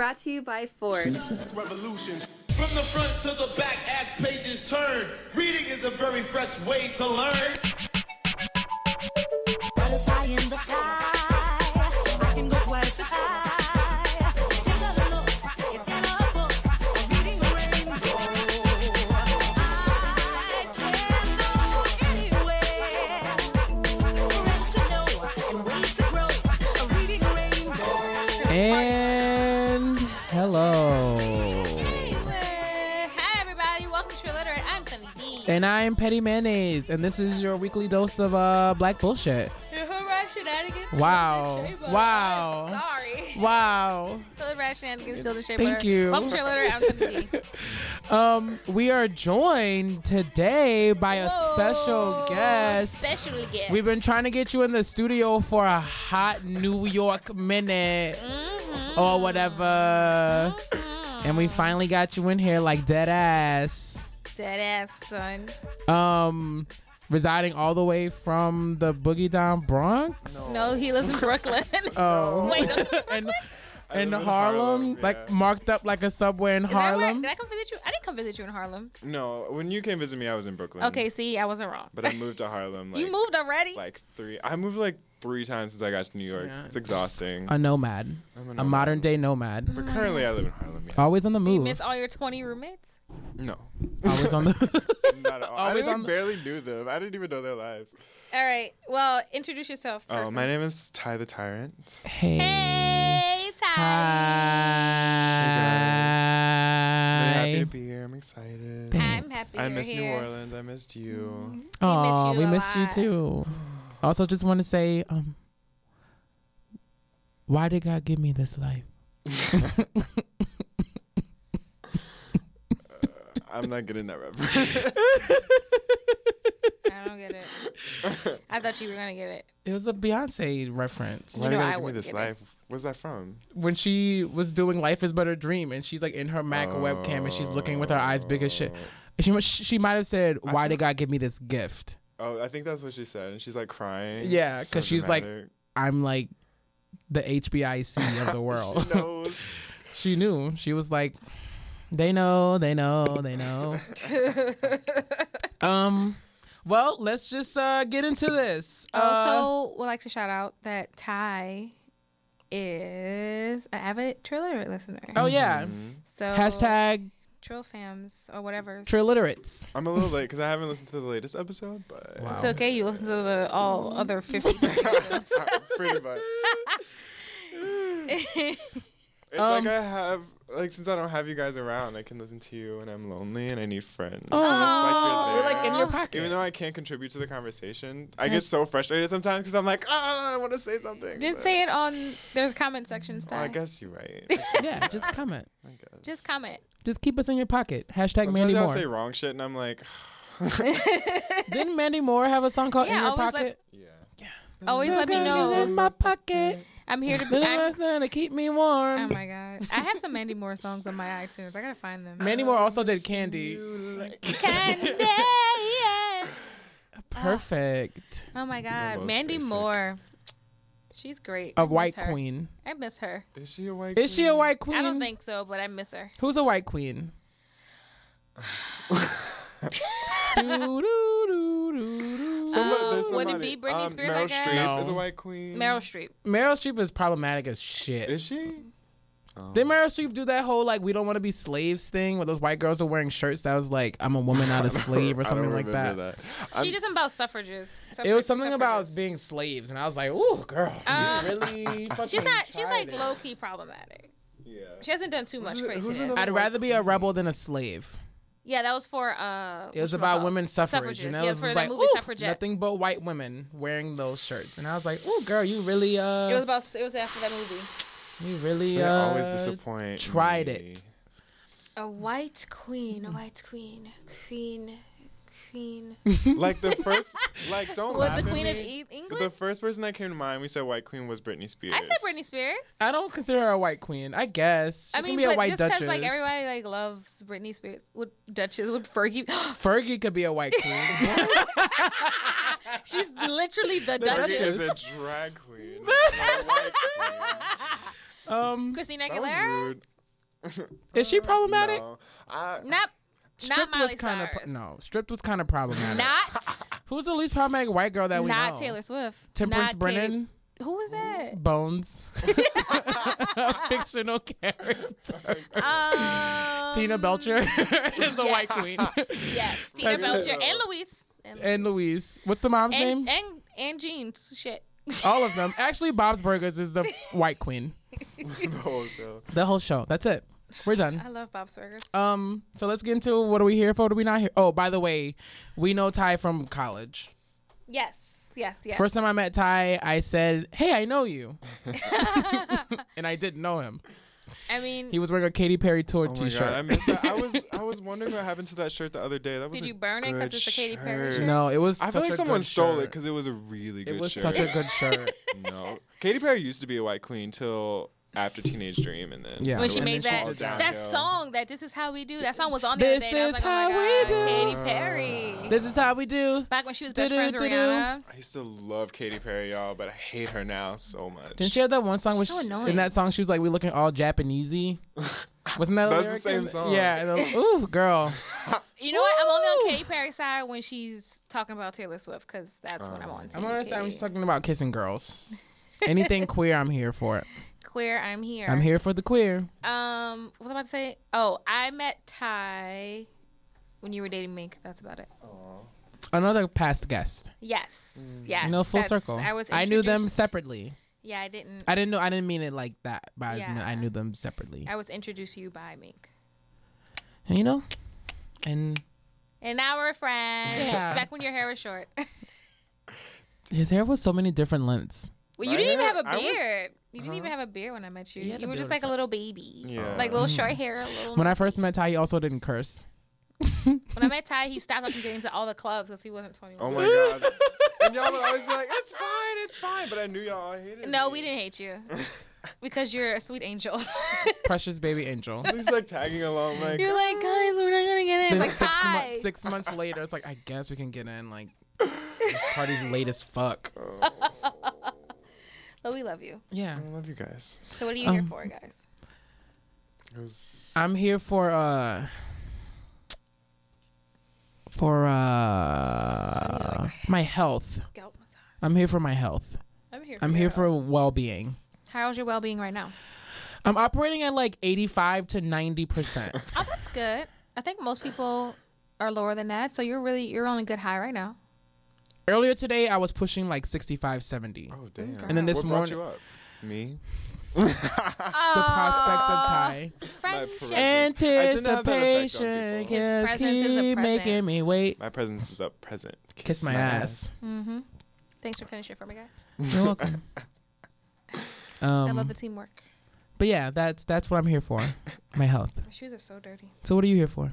Brought to you by Ford. Revolution. From the front to the back as pages turn, reading is a very fresh way to learn. I'm Petty Mayonnaise, and this is your weekly dose of uh black bullshit. Your hood rat shenanigans. Wow. Wow. I'm sorry. Wow. Hood rat shenanigans, still the shape. Thank you. Your I'm. Um, we are joined today by a special Whoa. guest. Special guest. We've been trying to get you in the studio for a hot New York minute Mm-hmm. or whatever. And we finally got you in here like dead ass. Dead ass son. Um residing all the way from the Boogie Down Bronx. No, he lives in Brooklyn. Oh. Wait, no. and I in live in Harlem, Harlem, like yeah. marked up like a subway in Is that where- Harlem. Did I come visit you? I didn't come visit you in Harlem. No, when you came visit me, I was in Brooklyn. Okay, see, I wasn't wrong. But I moved to Harlem. Like, you moved already? like three. I moved like three times since I got to New York. Yeah. It's exhausting. A nomad, I'm a nomad. modern day nomad, But currently, I live in Harlem. Yes. always on the move. you move. miss all your 20 roommates? No, always on the. not at all. I Always didn't, on like, the- barely knew them. I didn't even know their lives. All right. Well, introduce yourself. Oh, my name is Ty the Tyrant. hey. Hey, Ty. Really happy Hi. to be here. I'm excited. I'm happy I you're miss New here. Orleans. I missed you. Oh, you we a missed you too. Also, just want to say, um, why did God give me this life? I'm not getting that reference. I don't get it. I thought you were gonna get it. It was a Beyonce reference Why You did know God I give me this get it. life? Where's that from? when she was doing "Life Is But a Dream" and she's like in her Mac webcam and she's looking with her eyes big as shit. She she might have said, "Why did God give me this gift?" Oh, I think that's what she said. And she's like crying. Yeah, So 'cause she's like- I'm like the HBIC of the world. She knows. she knew. She was like, they know, they know, they know. um, well, let's just uh get into this. Uh, Also, would like to shout out that Ty is an avid Triliterate listener. oh yeah, so hashtag Trill fams or whatever. Triliterates. I'm a little late because I haven't listened to the latest episode, but Wow. It's okay. You listen to the all other fifty. episodes. pretty much. It's Um, like I have like since I don't have you guys around, I can listen to you when I'm lonely and I need friends. Oh. it's like you're We're like in your pocket. Even though I can't contribute to the conversation, I get so frustrated sometimes because I'm like, ah, I want to say something. Just but- say it on. There's comment sections. Well, I guess you're right. yeah, just comment. I guess. Just comment. Just keep us in your pocket. Hashtag Sometimes Mandy I'll Moore. say wrong shit and I'm like, Didn't Mandy Moore have a song called Yeah, "In Your always let- Pocket"? yeah. Always let me know. in know. my pocket. I'm here to be. I'm, to keep me warm. oh my god. I have some Mandy Moore songs on my iTunes. I gotta find them. Mandy Moore also did Candy. Candy. yeah. Perfect. Oh my god, Mandy basic. Moore. She's great. A white her. queen. I miss her. Is she a white? Queen? Is she a white queen? I don't think so, but I miss her. Who's a white queen? Do-do-do-do-do. Someone, there's Oh, would it be Britney um, Spears, I Meryl guess? Streep is a white queen. Meryl Streep. Meryl Streep is problematic as shit. Is she? Did Meryl Streep do that whole like we don't want to be slaves thing where those white girls are wearing shirts that was like I'm a woman not a slave or I don't something like that? remember She did something about suffrages. It was something about being slaves, and I was like, "Ooh, girl, Um, really. She's not. She's like it." low key problematic. Yeah. She hasn't done too much Who's it- who's craziness. I'd rather be a rebel than a slave. Yeah, that was for. uh It was about women's suffrage, Suffrages. and that Yeah, was for just that like, movie "Ooh, Suffragette. nothing but white women wearing those shirts, and I was like, "Ooh, girl, you really uh, It was about. It was after that movie. you really They uh, always disappoint. tried me. it. A white queen. A white queen. Queen. Queen. Like the first, like don't What laugh the at queen of me. E- England? The first person that came to mind, we said white queen was Britney Spears. I said Britney Spears. I don't consider her a white queen. I guess she I mean, can be a white just duchess. like everybody like loves Britney Spears, would Duchess would Fergie? Fergie could be a white queen. She's literally the Fergie Duchess. is a drag queen. not a white queen. Um, Christina That was Aguilera. rude. is she problematic? No. I, Not. Stripped not was kind of Cyrus. no. Stripped was kind of problematic. Not. Who's the least problematic white girl that we not know? Not Taylor Swift. Temperance not Brennan. Katy- Who was that? Bones. a fictional character. Um, Tina Belcher is a white queen. Yes, Tina That's Belcher it. and Louise. And, and Louise. What's the mom's and, name? and and Jeans. Shit. All of them. Actually, Bob's Burgers is the white queen. the whole show. The whole show. That's it. We're done. I love Bob's Burgers. Um, so let's get into what are we here for? What are we not here? Oh, by the way, we know Ty from college. Yes, yes, yes. First time I met Ty, I said, "Hey, I know you," and I didn't know him. I mean, He was wearing a Katy Perry tour Oh T-shirt. god, I missed that. I was I was wondering what happened to that shirt the other day. That was Did you burn it 'cause good it's a Katy Perry shirt? no, it was. I such feel like a someone good stole it because it was a really good it was shirt. such a good shirt. no, Katy Perry used to be a white queen till after Teenage Dream, and then Yeah. when she made that that song, that this is how we do. That song was on the This other day. and I was is like, oh my how we God, do. Katy Perry. this is how we do. Back when she was best Do-do, friends with do-do. Rihanna. I used to love Katy Perry, y'all, but I hate her now so much. Didn't she have that one song? Where She's so annoying. in that song, she was like, "We looking all Japanesey." Wasn't that a That's the lyric same song. Yeah. and the- Ooh, girl. You know what? I'm only on Katy Perry's side when she's talking about Taylor Swift because that's when I'm uh, on. I'm Team on her side when Katy. she's talking about kissing girls. Anything queer, I'm here for it. Queer. I'm here. I'm here for the queer. Um, what was I about to say? Oh, I met Ty when you were dating Mink. That's about it. Another past guest. Yes, yes. You know, full circle. I was. I knew them separately. Yeah, I didn't. I didn't know. I didn't mean it like that, but I, was- I knew them separately. I was introduced to you by Mink. And you know, and And now we're friends. Yeah. Back when your hair was short. his hair was so many different lengths. Well, you My didn't even have a would- beard. You didn't uh-huh. even have a beard when I met you. He had You were just like a little baby. Yeah. Like little mm. short hair. Little When I first met Ty, he also didn't curse. when I met Ty, he stopped us from getting to all the clubs because he wasn't 21. Oh my god. and y'all would always be like, "It's fine, it's fine," but I knew y'all all hated No, me. we didn't hate you because you're a sweet angel. Precious baby angel. He's like tagging along, like you're like, guys, we're not gonna get in. It's like six, Ty. months, six months later, it's like I guess we can get in. Like this party's late as fuck. Oh. But we love you. Yeah, I love you guys. So what are you here Um, for, guys? Was I'm here for uh for uh my health. Scalp massage. I'm here for my health. I'm here. For I'm your here for well-being. How's your well-being right now? I'm operating at like 85 to 90 percent. Oh, that's good. I think most people are lower than that, so you're really you're on a good high right now. Earlier today, I was pushing like 65, 70. oh damn. And then this what morning- you up? Me. The prospect of Ty. Friendship. presence. I didn't have that effect on Anticipation people. just is keep making me wait. My presence is up present. Kiss my ass. Mm-hmm. Thanks for finishing for me, guys. You're welcome. I Um, love the teamwork. but yeah, that's that's what I'm here for. My health. My shoes are so dirty. So what are you here for?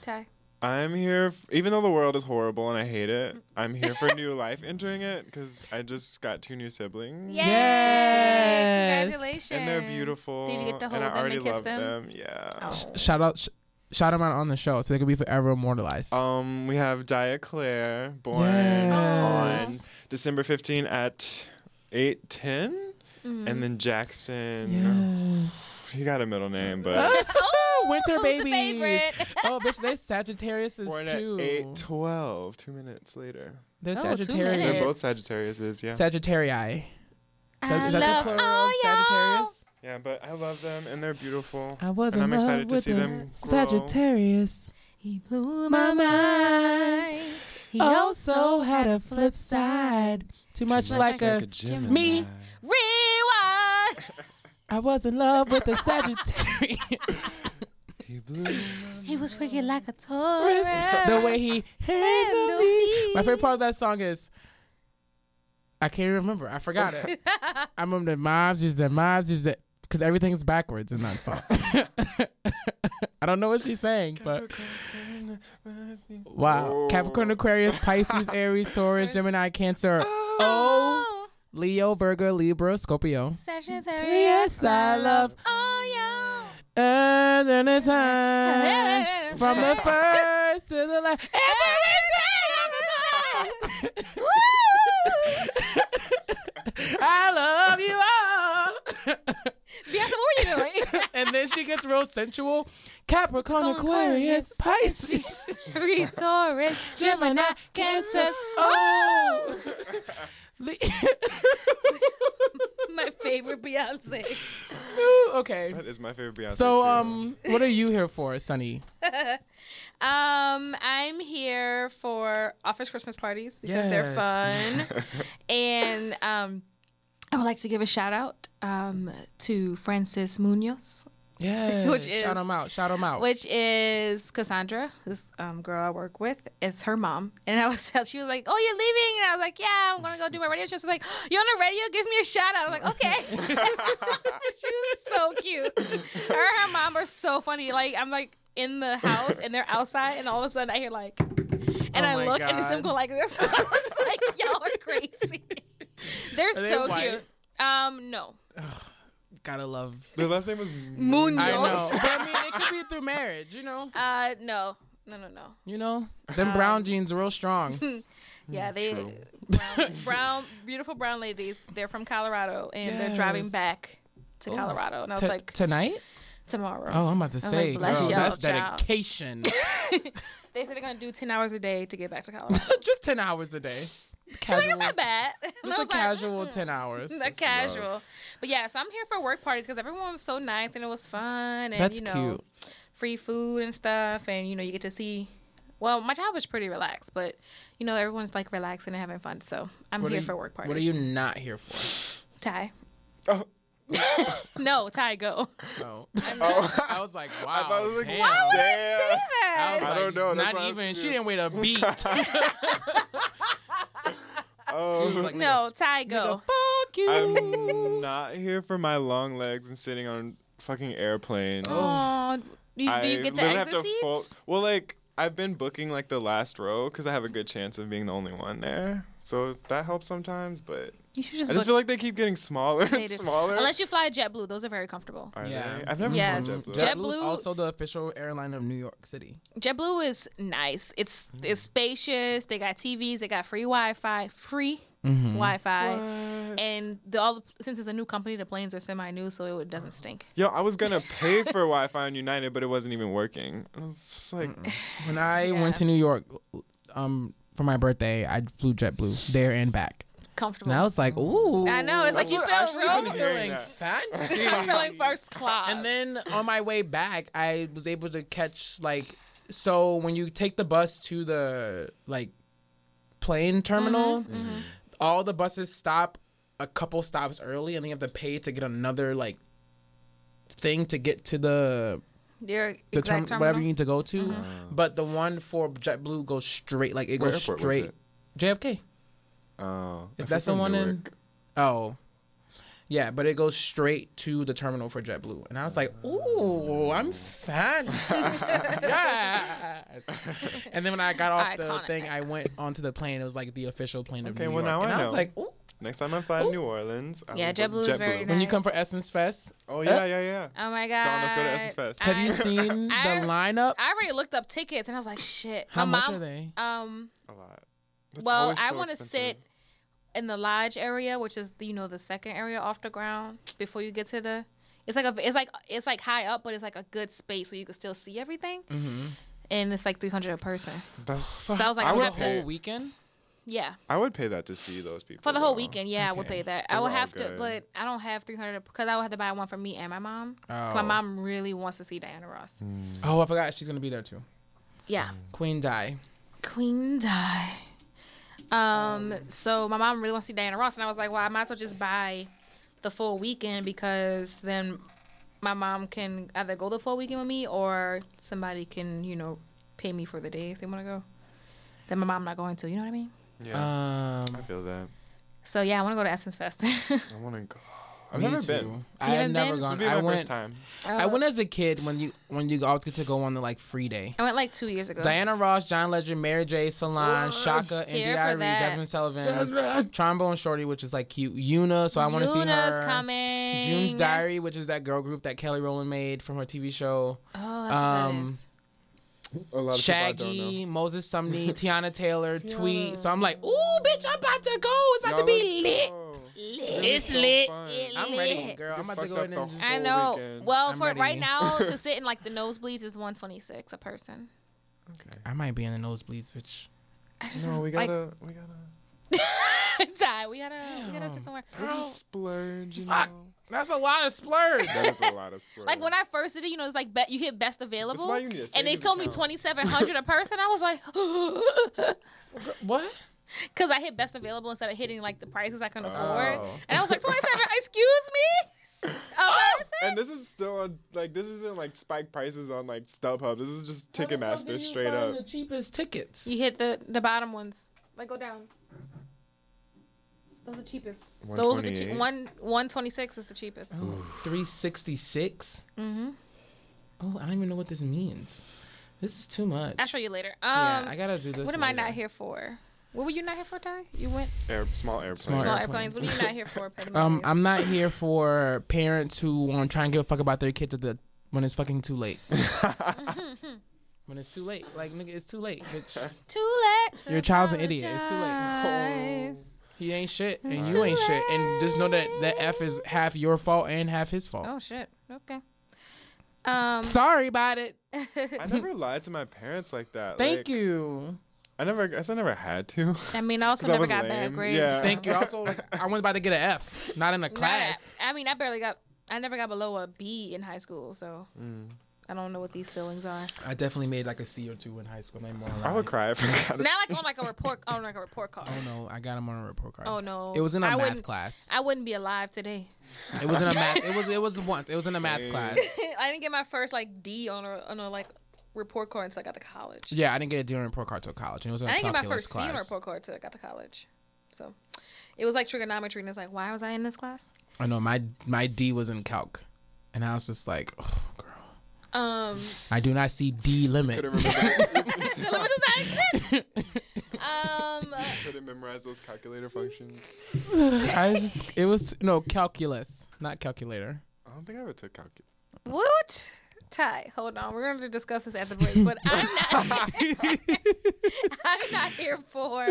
Ty. I'm here, f- even though the world is horrible and I hate it. I'm here for new life entering it because I just got two new siblings. Yay! Yes. Congratulations. And they're beautiful. Did you get to hold and I them already and kiss love them? Yeah. Oh. Shout out, sh- shout them out on the show so they can be forever immortalized. Um, we have Dia Claire, born Yes. on December 15 at 8:10, Mm-hmm. and then Jackson. Yes. He got a middle name, but Oh, winter Who's babies. oh, bitch, they Sagittarius born at too. 8:12, two minutes later. They're Oh, two Sagittarius. minutes. They're both Sagittariuses, yeah. Sagittarii. Is that, is that the plural all of oh, y'all. Sagittarius? Yeah, but I love them and they're beautiful. I was and in I'm love excited to with see them grow. Sagittarius. He blew my mind. He Also had a flip side. Too much like a Gemini. me. rewind. I was in love with a Sagittarius. He blew He was freaking like a Taurus. the way he handled me. My favorite part of that song is I can't remember. I forgot it. I remember the mobs is the mobs is that because everything's backwards in that song. I don't know what she's saying, but wow. Oh. Capricorn, Aquarius, Pisces, Aries, Taurus, Gemini, Cancer, O, Leo, Virgo, Libra, Scorpio. Sagittarius, Yes, I love Oh, And then it's time from the first to the last. Every day of life. I love you all. Beyonce, what were you doing? and then she gets real sensual. Capricorn, Aquarius, Pisces, Aries, Taurus, Gemini, Cancer. Oh. oh. Le- My favorite Beyonce. okay. That is my favorite Beyonce. So, too. um, what are you here for, Sunny? Um, I'm here for Office Christmas parties because they're fun. and um, I would like to give a shout out um, to Francis Munoz, Yeah. Which shout is- them out. Shout them out. which is Cassandra, this um, girl I work with. It's her mom. And I was she was like, Oh, you're leaving? And I was like, Yeah, I'm gonna go do my radio show. She's like, You're on the radio? Give me a shout out. I was like, Okay. she was so cute. Her and her mom are so funny. Like I'm like in the house and they're outside and all of a sudden I hear like and Oh I look and it's them God. go like this. I was like, Y'all are crazy. They're they so white? cute. Um, no. Gotta love. the last name was Munoz. I know. But I mean, it could be through marriage, you know? Uh no. No no no. You know? Them brown jeans are real strong. Yeah, they brown, brown, beautiful brown ladies. They're from Colorado and they're driving back to Colorado. And I was T- like, tonight? tomorrow. Oh, I'm about to say, like, bless girl, y'all, that's child. dedication. They said they're gonna do ten hours a day to get back to Colorado. Just 10 hours a day. She's like, it's not bad. And I Just a was like, casual mm, 10 hours. A casual. But yeah, so I'm here for work parties because everyone was so nice and it was fun and That's you know cute. free food and stuff and you know you get to see. Well, my job was pretty relaxed, but you know everyone's like relaxing and having fun. So I'm What here you- for work parties. What are you not here for? Ty? Oh. No, Ty, go. Oh. Oh. I was like, wow. I thought it was like, damn. damn. I was I like, don't know, that's Not why I was even. She didn't wait a beat. Oh. Like, No, Ty, nigga, go. fuck you. I'm not here for my long legs and sitting on fucking airplanes. Oh, do you, do you get the literally exit seats? fold. Well, like I've been booking like the last row because I have a good chance of being the only one there. So that helps sometimes, but You should just I just feel like they keep getting smaller and smaller. Unless you fly JetBlue, those are very comfortable. Are Yeah. they? I've never Yes. flown JetBlue. Jet- JetBlue's JetBlue- also the official airline of New York City. JetBlue is nice. It's Mm. it's spacious. They got TVs. They got free Wi-Fi. Free Mm-hmm. Wi-Fi. What? And the all since it's a new company, the planes are semi-new, so it doesn't stink. Yo, I was gonna pay for Wi-Fi on United, but it wasn't even working. I was just like, When I Yeah. went to New York um, for my birthday, I flew JetBlue there and back. Comfortable. And I was like, ooh. I know. It's like you feel actually real. been hearing feeling fancy. I'm feeling first class. And then on my way back, I was able to catch like so when you take the bus to the like plane terminal, Mm-hmm, all the buses stop a couple stops early, and then you have to pay to get another like thing to get to the your the exact term, wherever terminal. you need to go to. Uh-huh. But the one for JetBlue goes straight, like it What goes straight. it? JFK. oh, Is that flew from someone in? Oh. Yeah, but it goes straight to the terminal for JetBlue. And I was like, ooh, I'm fancy. yes. And then when I got off the thing, I went onto the plane. It was like the official plane of Okay, New well, York. now and I I was like, ooh. Next time I'm flying to New Orleans, I Yeah, will book JetBlue is very When you come for Essence Fest, Oh yeah, yeah, yeah. Oh my god. Dawn, let's go to Essence Fest. have you seen I- the lineup? I already looked up tickets and I was like, shit. How My much mom, are they? Um, A lot. That's well, always I want to sit in the lodge area, which is you know the second area off the ground before you get to the. It's like a it's like it's like high up, but it's like a good space where you can still see everything. Mm-hmm. And it's like three hundred a person. That's, So I was like, I I'm would gonna whole weekend? Yeah, I would pay that to see those people for the whole though. weekend. Yeah, I would pay that. They I were would all have to, good. but I don't have three hundred because I would have to buy one for me and my mom. Oh. My mom really wants to see Diana Ross. Oh, I forgot. She's going to be there too. Yeah. Queen Di. Queen Di. Um, so my mom really wants to see Diana Ross, and I was like, well, I might as well just buy the full weekend because then my mom can either go the full weekend with me or somebody can, you know, pay me for the days they want to go. Then my mom not going to, you know what I mean? Yeah, Um, I feel that. So yeah, I want to go to Essence Fest. I want to go. I've me never too. been. I had haven't never been? This will gone. be I my went. first time. I went as a kid when you when you always get to go on the like free day. I went like two years ago. Diana Ross, John Legend, Mary J. Solange, Solange. Chaka, Here Indy for Irie. Desmond Sullivan, Jasmine. Trombone Shorty, which is like cute, Yuna. So I want to see Yuna's her. coming. June's Diary, which is that girl group that Kelly Rowland made from her TV show. Oh, that's Um, what that is. A lot of Shaggy, Moses Sumney, Teyana Taylor, Tweet. So I'm like, ooh, bitch, I'm about to go. It's about to be lit. It's so lit. It I'm lit. ready, girl. I'm about to go in and just. I know. weekend. Well, I'm for right now, to sit in like the nosebleeds is 126 a person. Okay. I might be in the nosebleeds, bitch. I just, No, we gotta, we gotta. Ty, we gotta, we gotta sit somewhere. Let's just splurge, you Fuck. know. That's a lot of splurge. That is a lot of splurge. Like when I first did it, you know, it's like bet you hit best available, why you need a and they savings told me account. 2,700 a person. I was like, what? because I hit best available instead of hitting like the prices I can oh. afford, Oh. and I was like 27. excuse me. A person? And this is still on, like, this isn't like spike prices on like StubHub. This is just Ticketmaster straight up. The cheapest tickets. You hit the the bottom ones. Like go down. Those are the cheapest. Those are the cheap. 128? One one twenty six is the cheapest. Three sixty six. Mm-hmm. Oh, I don't even know what this means. This is too much. I'll show you later. yeah, Um, I gotta do this. what am I not here for? What were you not here for, Ty? You went Air, small airplanes. Small small airplanes. airplanes. What are you not here for? Petty Um, Mario? I'm not here for parents who want to try and give a fuck about their kids at the when it's fucking too late. when it's too late, like nigga, it's too late. Bitch. too late. to Your child's an idiot. It's too late. apologize. He ain't shit, and It's you too ain't shit, and just know that that F is half your fault and half his fault. Oh shit. Okay. Um. Sorry about it. I never lied to my parents like that. Thank Like, you. I never, I guess I never had to. I mean, I also never was got bad lame. grades. Yeah. Thank you. Also, like, I was about to get an F, not in a Not- class. I mean, I barely got. I never got below a B in high school, so Mm. I don't know what these feelings are. I definitely made like a C or two in high school. I'm more I would cry if I got a Not like on like a report on like a report card. Oh no, I got him on a report card. Oh no. It was in a I math wouldn't- class. I wouldn't be alive today. It was in a math. It was it was once. It was in a math Same. class. I didn't get my first like D on a on a like report card until I got to college. Yeah, I didn't get a D on a report card till college. It was in a I didn't get my calculus first C on a class. report card until I got to college. So it was like trigonometry, and it's like, why was I in this class? I know my my D was in calc, and I was just like, oh, girl, Um, I do not see D limit. Couldn't the limit does not exist. Um, couldn't memorize those calculator functions. I just it was no calculus, not calculator. I don't think I ever took calculus. what? Ty, hold on. We're going to discuss this at the break, but I'm not. I'm not here for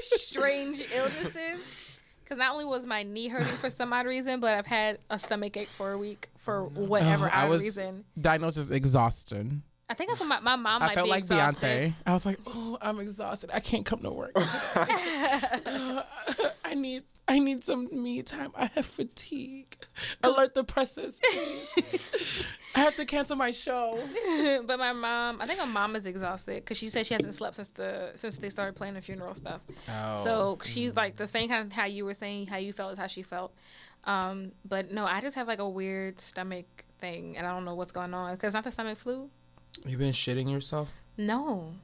strange illnesses. Because not only was my knee hurting for some odd reason, but I've had a stomach ache for a week for oh, whatever Oh, I odd was reason. diagnosed as exhaustion. I think that's what my, my mom might I felt be like exhausted. Beyonce. I was like, oh, I'm exhausted. I can't come to work. I need I need some me time. I have fatigue. Alert the presses, please. I have to cancel my show. but my mom, I think my mom is exhausted because she said she hasn't slept since the since they started playing the funeral stuff. Oh. So she's like the same kind of how you were saying how you felt is how she felt. Um, but no, I just have like a weird stomach thing, and I don't know what's going on because not the stomach flu. You've been shitting yourself? No,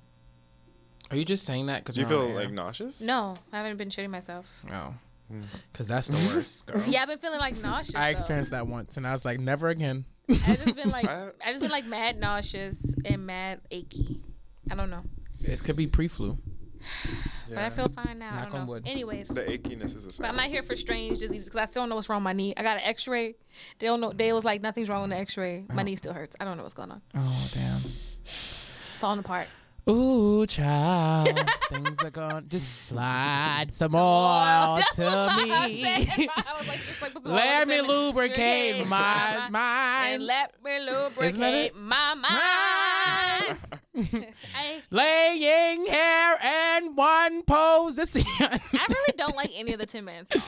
Are you just saying that because you feel like nauseous? no, I haven't been shitting myself. Oh. Hmm. No. Because that's the worst, girl. Yeah, I've been feeling like nauseous. I though. experienced that once and I was like, never again. I just been like I- I just been like mad nauseous and mad achy. I don't know, It could be pre flu. but I feel fine now. I don't on know. wood. Anyways, The achiness is the same. But I'm not here for strange diseases because I still don't know what's wrong with my knee. I got an X-ray. They don't know. They was like nothing's wrong with the X-ray. My oh. knee still hurts. I don't know what's going on. Oh, damn. Falling apart. Ooh, child. Things are going just slide some more to me. said. Like, just like, put some Let me lubricate my mind. let me lubricate my mind. Laying hair in one position. I really don't like any of the Tin Man songs.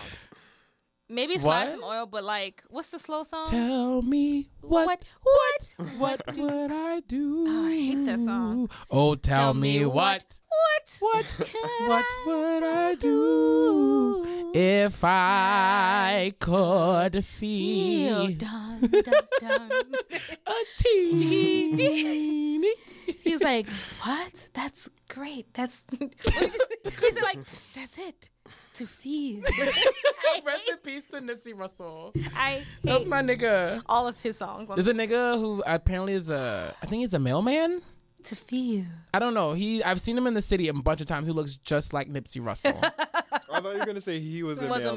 Maybe slide What? some oil, but like, what's the slow song? Tell me what what? What? what would I do? Oh, I hate that song. Oh, tell, me, what What? what what would I do if I could Feel feel dun dun dun. a teeny? He's like, what? That's great. That's he's like, that's it. To feed. I Rest in peace to Nipsey Russell. I That's my nigga. all of his songs. There's a nigga who apparently is a, I think he's a mailman. to feed. I don't know. He, I've seen him in the city a bunch of times. Who looks just like Nipsey Russell. I thought you were gonna say he was a Was a mailman.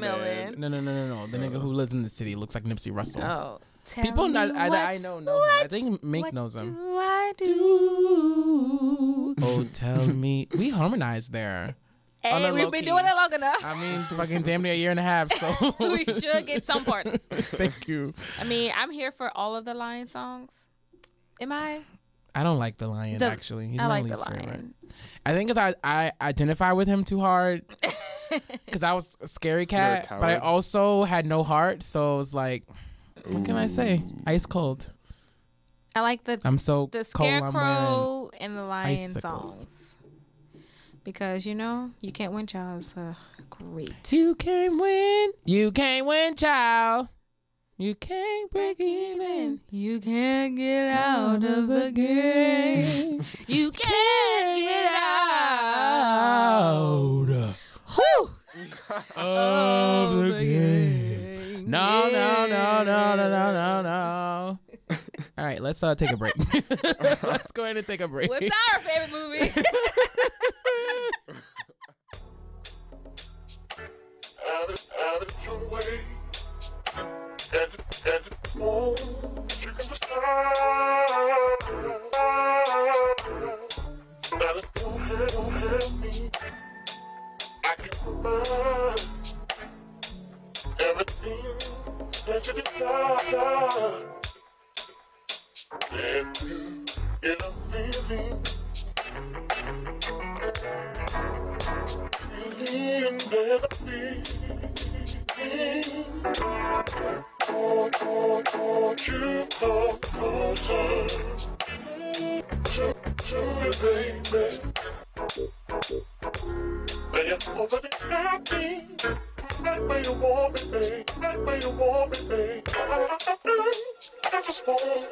mailman. no, no, no, no, no. The nigga who lives in the city looks like Nipsey Russell. Oh. Tell People me not, I, what, I know know him. I think Mink what knows him. Do I do? Oh, tell me. We harmonized there. On the Hey, we've been key. doing it long enough. I mean, fucking damn near a year and a half. So we should get some parts. thank you. I mean, I'm here for all of the Lion songs. Am I? I don't like the lion The- actually. He's I my like the least favorite. Lion. I think because I I identify with him too hard because I was a scary cat, but I also had no heart. So it was like, what can I say? Ice cold. I like the I'm so the cold. I'm. Scarecrow and the Lion icicles. songs. Because you know you can't win, child. Uh, great. You can't win. You can't win, child. You can't break even. You can't get out of the game. You can't get out of the game. No, no, no, no, no, no, no, no. All right, let's uh take a break. let's go ahead and take a break. What's our favorite movie? Have it, have it your way. Get it, get it, oh, you can decide. Now that go ahead, go ahead me. I can provide everything that you desire. Then you get a feeling. Feeling that I feel. Won't, won't, won't you come closer to, to me, baby? Are you already happy? Right where you want me. Right where you want me, I just want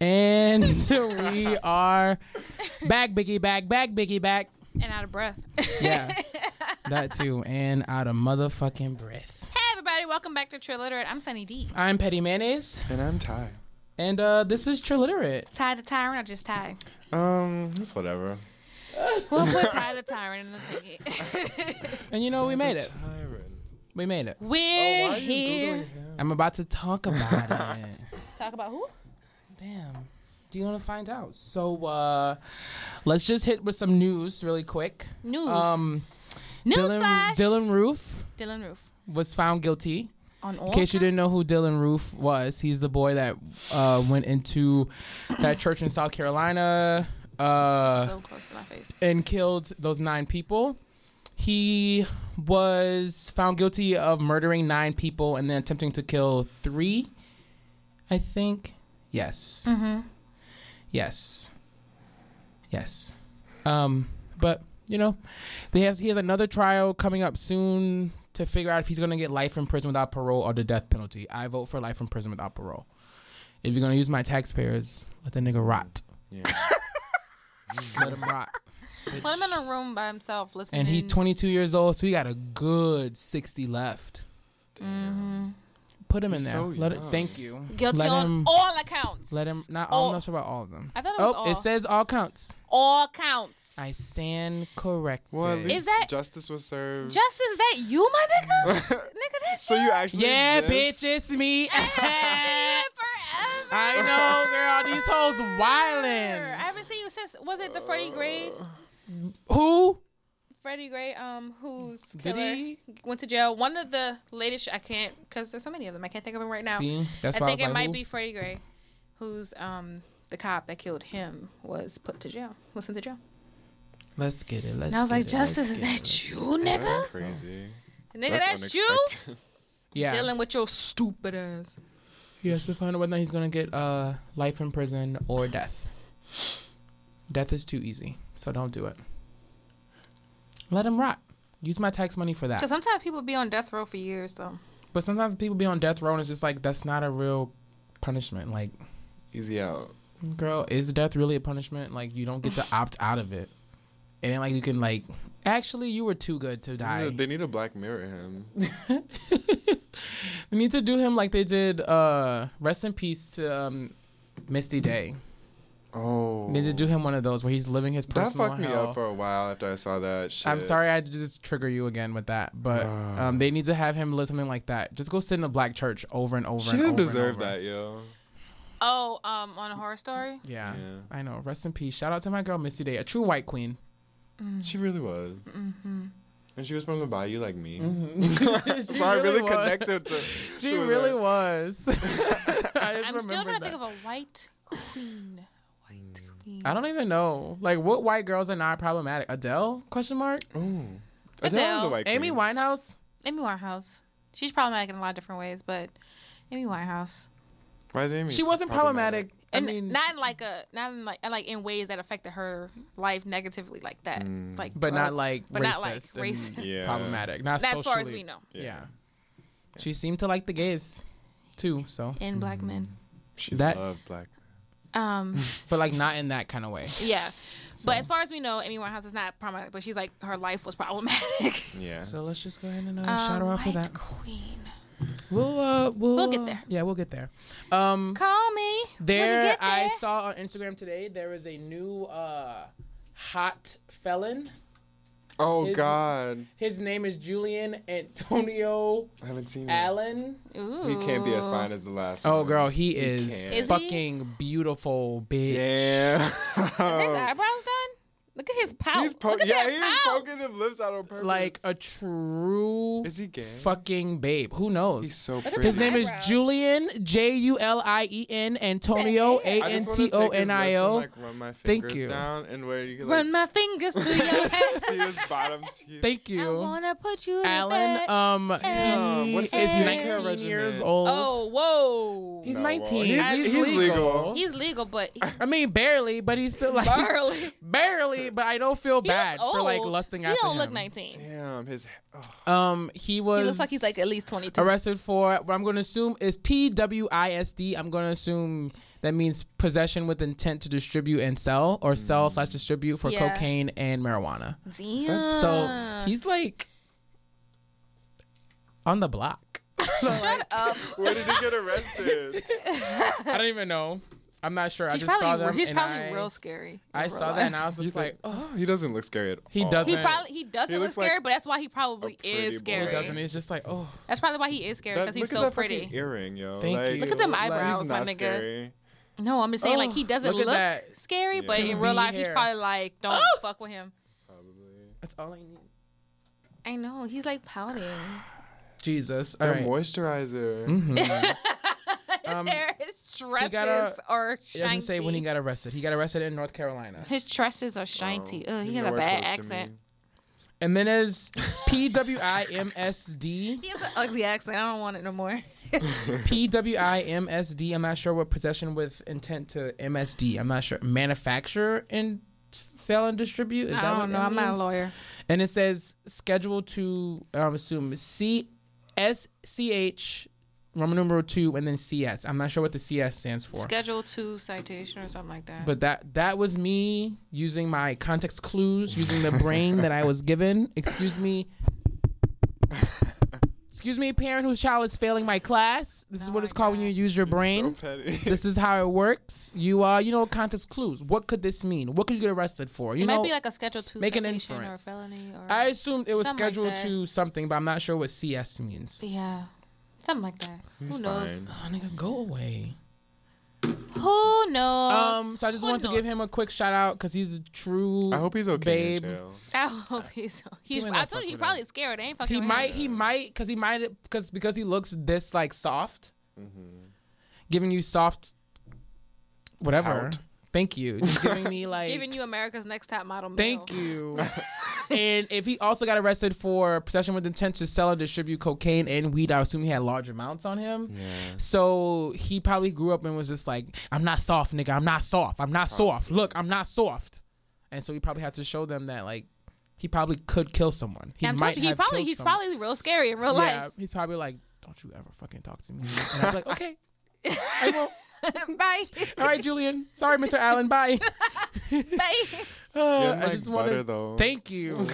And we are back, Biggie, back, back, Biggie, back. And out of breath. Yeah, that too. And out of motherfucking breath. Hey everybody, welcome back to Triliterate. I'm Sunny D. I'm Petty Mayonnaise, And I'm Ty. and uh, this is Triliterate. Ty the Tyrant or just Ty? Um, it's whatever. We'll put Ty the Tyrant in the thingy. And you know, we made it. Tyrant. We made it. We're Why are you here. Him? I'm about to talk about it. Talk about who? Damn. Do you want to find out? So, uh, let's just hit with some news really quick. News. Um, Dylan, Newsflash. Dylann Roof Dylann Roof. was found guilty. On all In case you didn't know who Dylann Roof was, he's the boy that uh, went into that church in South Carolina uh, so close to my face. and killed those nine people. He was found guilty of murdering nine people and then attempting to kill three, I think. Yes. Yes. Yes. Um, but you know, he has he has another trial coming up soon to figure out if he's gonna get life in prison without parole or the death penalty. I vote for life in prison without parole. If you're gonna use my taxpayers, let the nigga rot. Yeah. Let him rot. Put him in a room by himself listening. And he's 22 years old, so he got a good 60 left. Put him in there. so let it. Thank you. guilty let on him. all accounts. Let him. Not. all. I'm not sure about all of them. I thought it was oh, all. it says all counts. all counts. I stand corrected. Well, at least Is that- justice was served. Justice, is that you, my nigga? nigga, that so you actually yeah, exist? bitch, it's me. I I know, girl. These hoes I haven't seen you since. Was it the Freddie Gray? Uh. Who? Freddie Gray, um, whose Did killer he? went to jail. One of the latest. I can't because there's so many of them. I can't think of them right now. See, that's I why I think was it like, might who? be Freddie Gray, who's um the cop that killed him was put to jail. Was sent to jail. Let's get it. Let's And I was get like, it, Justice, is get it, that you, nigga? That's crazy. Nigga, That's that's, you? Yeah. Dealing with your stupid ass. He has to find out whether he's gonna get uh life in prison or death. Death is too easy, so don't do it. Let him rot. Use my tax money for that. Because sometimes people be on death row for years, though. But sometimes people be on death row and it's just like that's not a real punishment. Like, Easy out. girl, is death really a punishment? Like you don't get to opt out of it. And then like you can like actually you were too good to die. need, to, they need to Black Mirror him. They need to do him like they did uh rest in peace to um Misty Day. Oh. They need to do him one of those where he's living his personal. That personal fucked me hell. up for a while after I saw that shit. I'm sorry I had to just trigger you again with that, but um, they need to have him live something like that. Just go sit in a black church over and over. She and didn't over and deserve over. that, yo. Oh, um, on a horror story? Yeah, Yeah. I know. Rest in peace. Shout out to my girl Misty Day, a true white queen. She really was. Mm-hmm. And she was from the bayou like me. She so I really was. connected to. She to really that. was. I just I'm still remembered trying to think of a white queen. White queen. I don't even know. Like, what white girls are not problematic? Adele? Question mark. Ooh. Adele. Adele's a white Amy. Winehouse. Amy Winehouse. She's problematic in a lot of different ways, but Amy Winehouse. Why is Amy? She wasn't problematic. I And mean, not in like a not in like like in ways that affected her life negatively like that. Mm. Like but not like but racist. not like and racist. Yeah. Problematic. Not That's as far as we know. Yeah. She seemed to like the gays, too. So, In black men. She That- loved black. Um but like not in that kind of way. yeah. But as far as we know, Amy Winehouse is not problematic, but she's like her life was problematic. Yeah. So let's just go ahead and uh, Um, shout her off for White that. Queen. We'll uh, we'll We'll get there. Yeah, we'll get there. Um, Call me. when you there I saw on Instagram today there is a new uh hot felon. Oh Is- God. His name is Julien Antonio I haven't seen it. Allen. Ooh. He can't be as fine as the last Oh, one. girl, he is can't. Is he? fucking beautiful, bitch. Damn. His eyebrows done? Look at his pout. He's po- Look at yeah, that he's pout. poking his lips out on purpose. Like a true Is he gay? fucking babe. Who knows? He's so at pretty. His name is eyebrows. Julien J U L I E N Antonio A I N just wanna T take his N I lips and, O. Like run my Thank fingers you. down and where you can like Run my fingers through your hair. see his bottom teeth. Thank you. I you, wanna put you Alan. in bed. Um, Damn, he what's is his skincare 19 regimen? years old. oh, whoa. He's No, 19. he's- He's, he's legal. legal. He's legal, but he I mean, barely, but he's still like barely. barely. But I don't feel He bad for like old. lusting He after don't him. look 19. Damn, his. Oh, Um, he was. He looks like he's like at least 22. arrested for what I'm going to assume is PWISD. I'm going to assume that means possession with intent to distribute and sell, or sell slash distribute for Yeah. cocaine and marijuana. Damn. So he's like on the block. Shut up. where did he get arrested? I don't even know. I'm not sure. I He's just saw probably them. he's and probably I, real scary. I real saw that and I was just like, oh, he doesn't look scary at all. He doesn't. He probably he doesn't He look looks like scary, but that's why he probably pretty is boy. scary. he doesn't. He's just like, oh, That's probably why he is scary because he's so that pretty. fucking earring, yo. Thank like, you. Look at them eyebrows, He's my nigga. scary. No, I'm just saying like he Oh, doesn't look look, at that. scary, but To in real life he's probably like, don't fuck with him. Probably. that's all I need. I know he's like pouting. Jesus. All Their right. moisturizer. Mhm. His Um, hair, his tresses gotta- are It shiny. doesn't say when he got arrested. He got arrested in North Carolina. His tresses are shiny. Oh, Ugh, he has a bad accent. And then is PWIMSD. He has an ugly accent. I don't want it no more. PWIMSD. I'm not sure what possession with intent to MSD. I'm not sure. Manufacture and sell and distribute. Is that I what don't know. that I'm not a lawyer. And it says scheduled to, I'm assuming C S C H Roman numeral two and then CS. I'm not sure what the CS stands for. Schedule two citation or something like that. But that that was me using my context clues, using the brain that I was given. Excuse me. Excuse me, parent whose child is failing my class. This is Oh what my it's called when you God. use your So brain. petty. this is how it works. You uh, you know, context clues. What could this mean? What could you get arrested for? You it know, might be like a schedule two make an citation or a inference. felony or I assumed it was Something like scheduled that. to something, but I'm not sure what CS means. yeah, something like that. He's Who knows? fine. Oh, nigga, go away. Who knows? Um, so I just Who wanted to give him a quick shout out because he's a true. I hope he's okay babe. I hope he's. he's might I told you he probably him. scared. They ain't fucking. He with might, him. he might, because he might, because because he looks this like soft, mm-hmm. giving you soft, whatever Pout. Thank you. Just giving me like Giving you America's Next Top Model. Thank you. and if he also got arrested for possession with intent to sell or distribute cocaine and weed, I assume he had large amounts on him. Yeah. So he probably grew up and was just like, I'm not soft, nigga. I'm not soft. I'm not soft. Look, I'm not soft. And so he probably had to show them that like he probably could kill someone. He might you, he have probably he's someone. probably real scary in real yeah. life. He's probably like, don't you ever fucking talk to me. And I'm like, okay, I won't. Bye. All right, Julien. Sorry, Mr. Allen. Bye. Bye. Uh, I like just butter, want to thank you.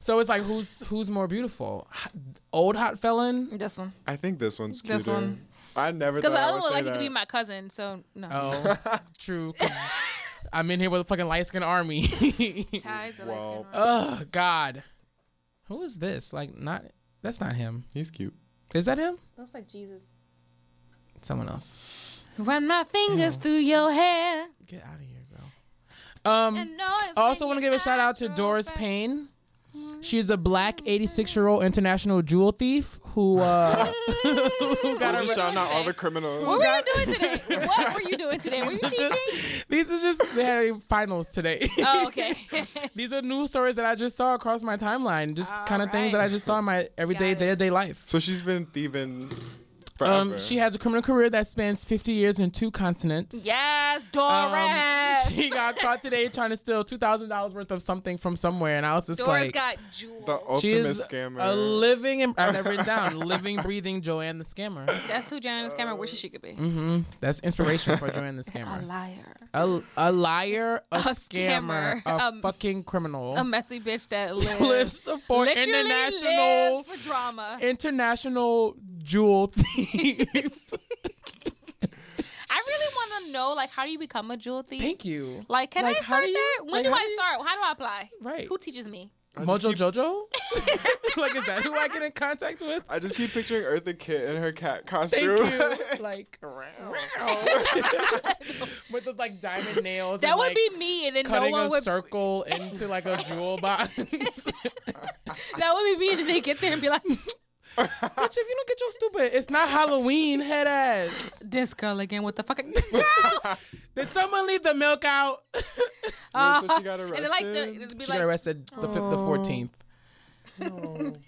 so it's like who's who's more beautiful, H- old hot felon? This one. I think this one's cuter. This one. I never Because thought the I other would one like he that. could be my cousin, so no. Oh, true. 'cause I'm in here with a fucking light skin army. Ties the light Well, skin one. oh God, who is this? Like not that's not him. He's cute. Is that him? Looks like Jesus. Someone else. Run my fingers through your hair. Get out of here, bro. Um. I also want to give a shout out to eyes Doris. Payne. She's a black 86 year old international jewel thief who uh who We're just arre- shouting out all the criminals. What were you doing today? what were you doing today? Were you teaching? These are just they had finals today. Oh, okay. These are news stories that I just saw across my timeline. Just kind of things that I just saw in my everyday day to day life. So she's been thieving forever. Um, she has a criminal career that spans 50 years in two continents. yes, Um, Doris. she got caught today trying to steal two thousand dollars worth of something from somewhere, and I was just Doris like, got jewels. the "She ultimate is scammer. a living." And, I've never written down living, breathing Joanne the scammer. That's who Joanna Scammer wishes she could be. Mm-hmm. That's inspiration for Joanne the scammer. A liar. A, a liar, a, A scammer, scammer, a um, fucking criminal. A messy bitch that lives, lives for literally international lives for drama. international jewel thief. I really want to know, like, how do you become a jewel thief? Thank you. Like, can Like, I start do you- there? When like, do I you- start? How do I apply? Right. Who teaches me? I Mojo keep- Jojo? like, is that who I get in contact with? I just keep picturing Eartha Kitt in her cat Thank costume. you. like, with those like diamond nails. That and, would like, be me, and then no cutting one a would. circle into like a jewel box. Bitch, That would be me, and then they get there and be like, if you don't get your stupid, it's not Halloween, head ass. "This girl again with the fucking." Did someone leave the milk out? Wait, so she got and arrested. then like the, be She like, got arrested the fif- the oh. fourteenth.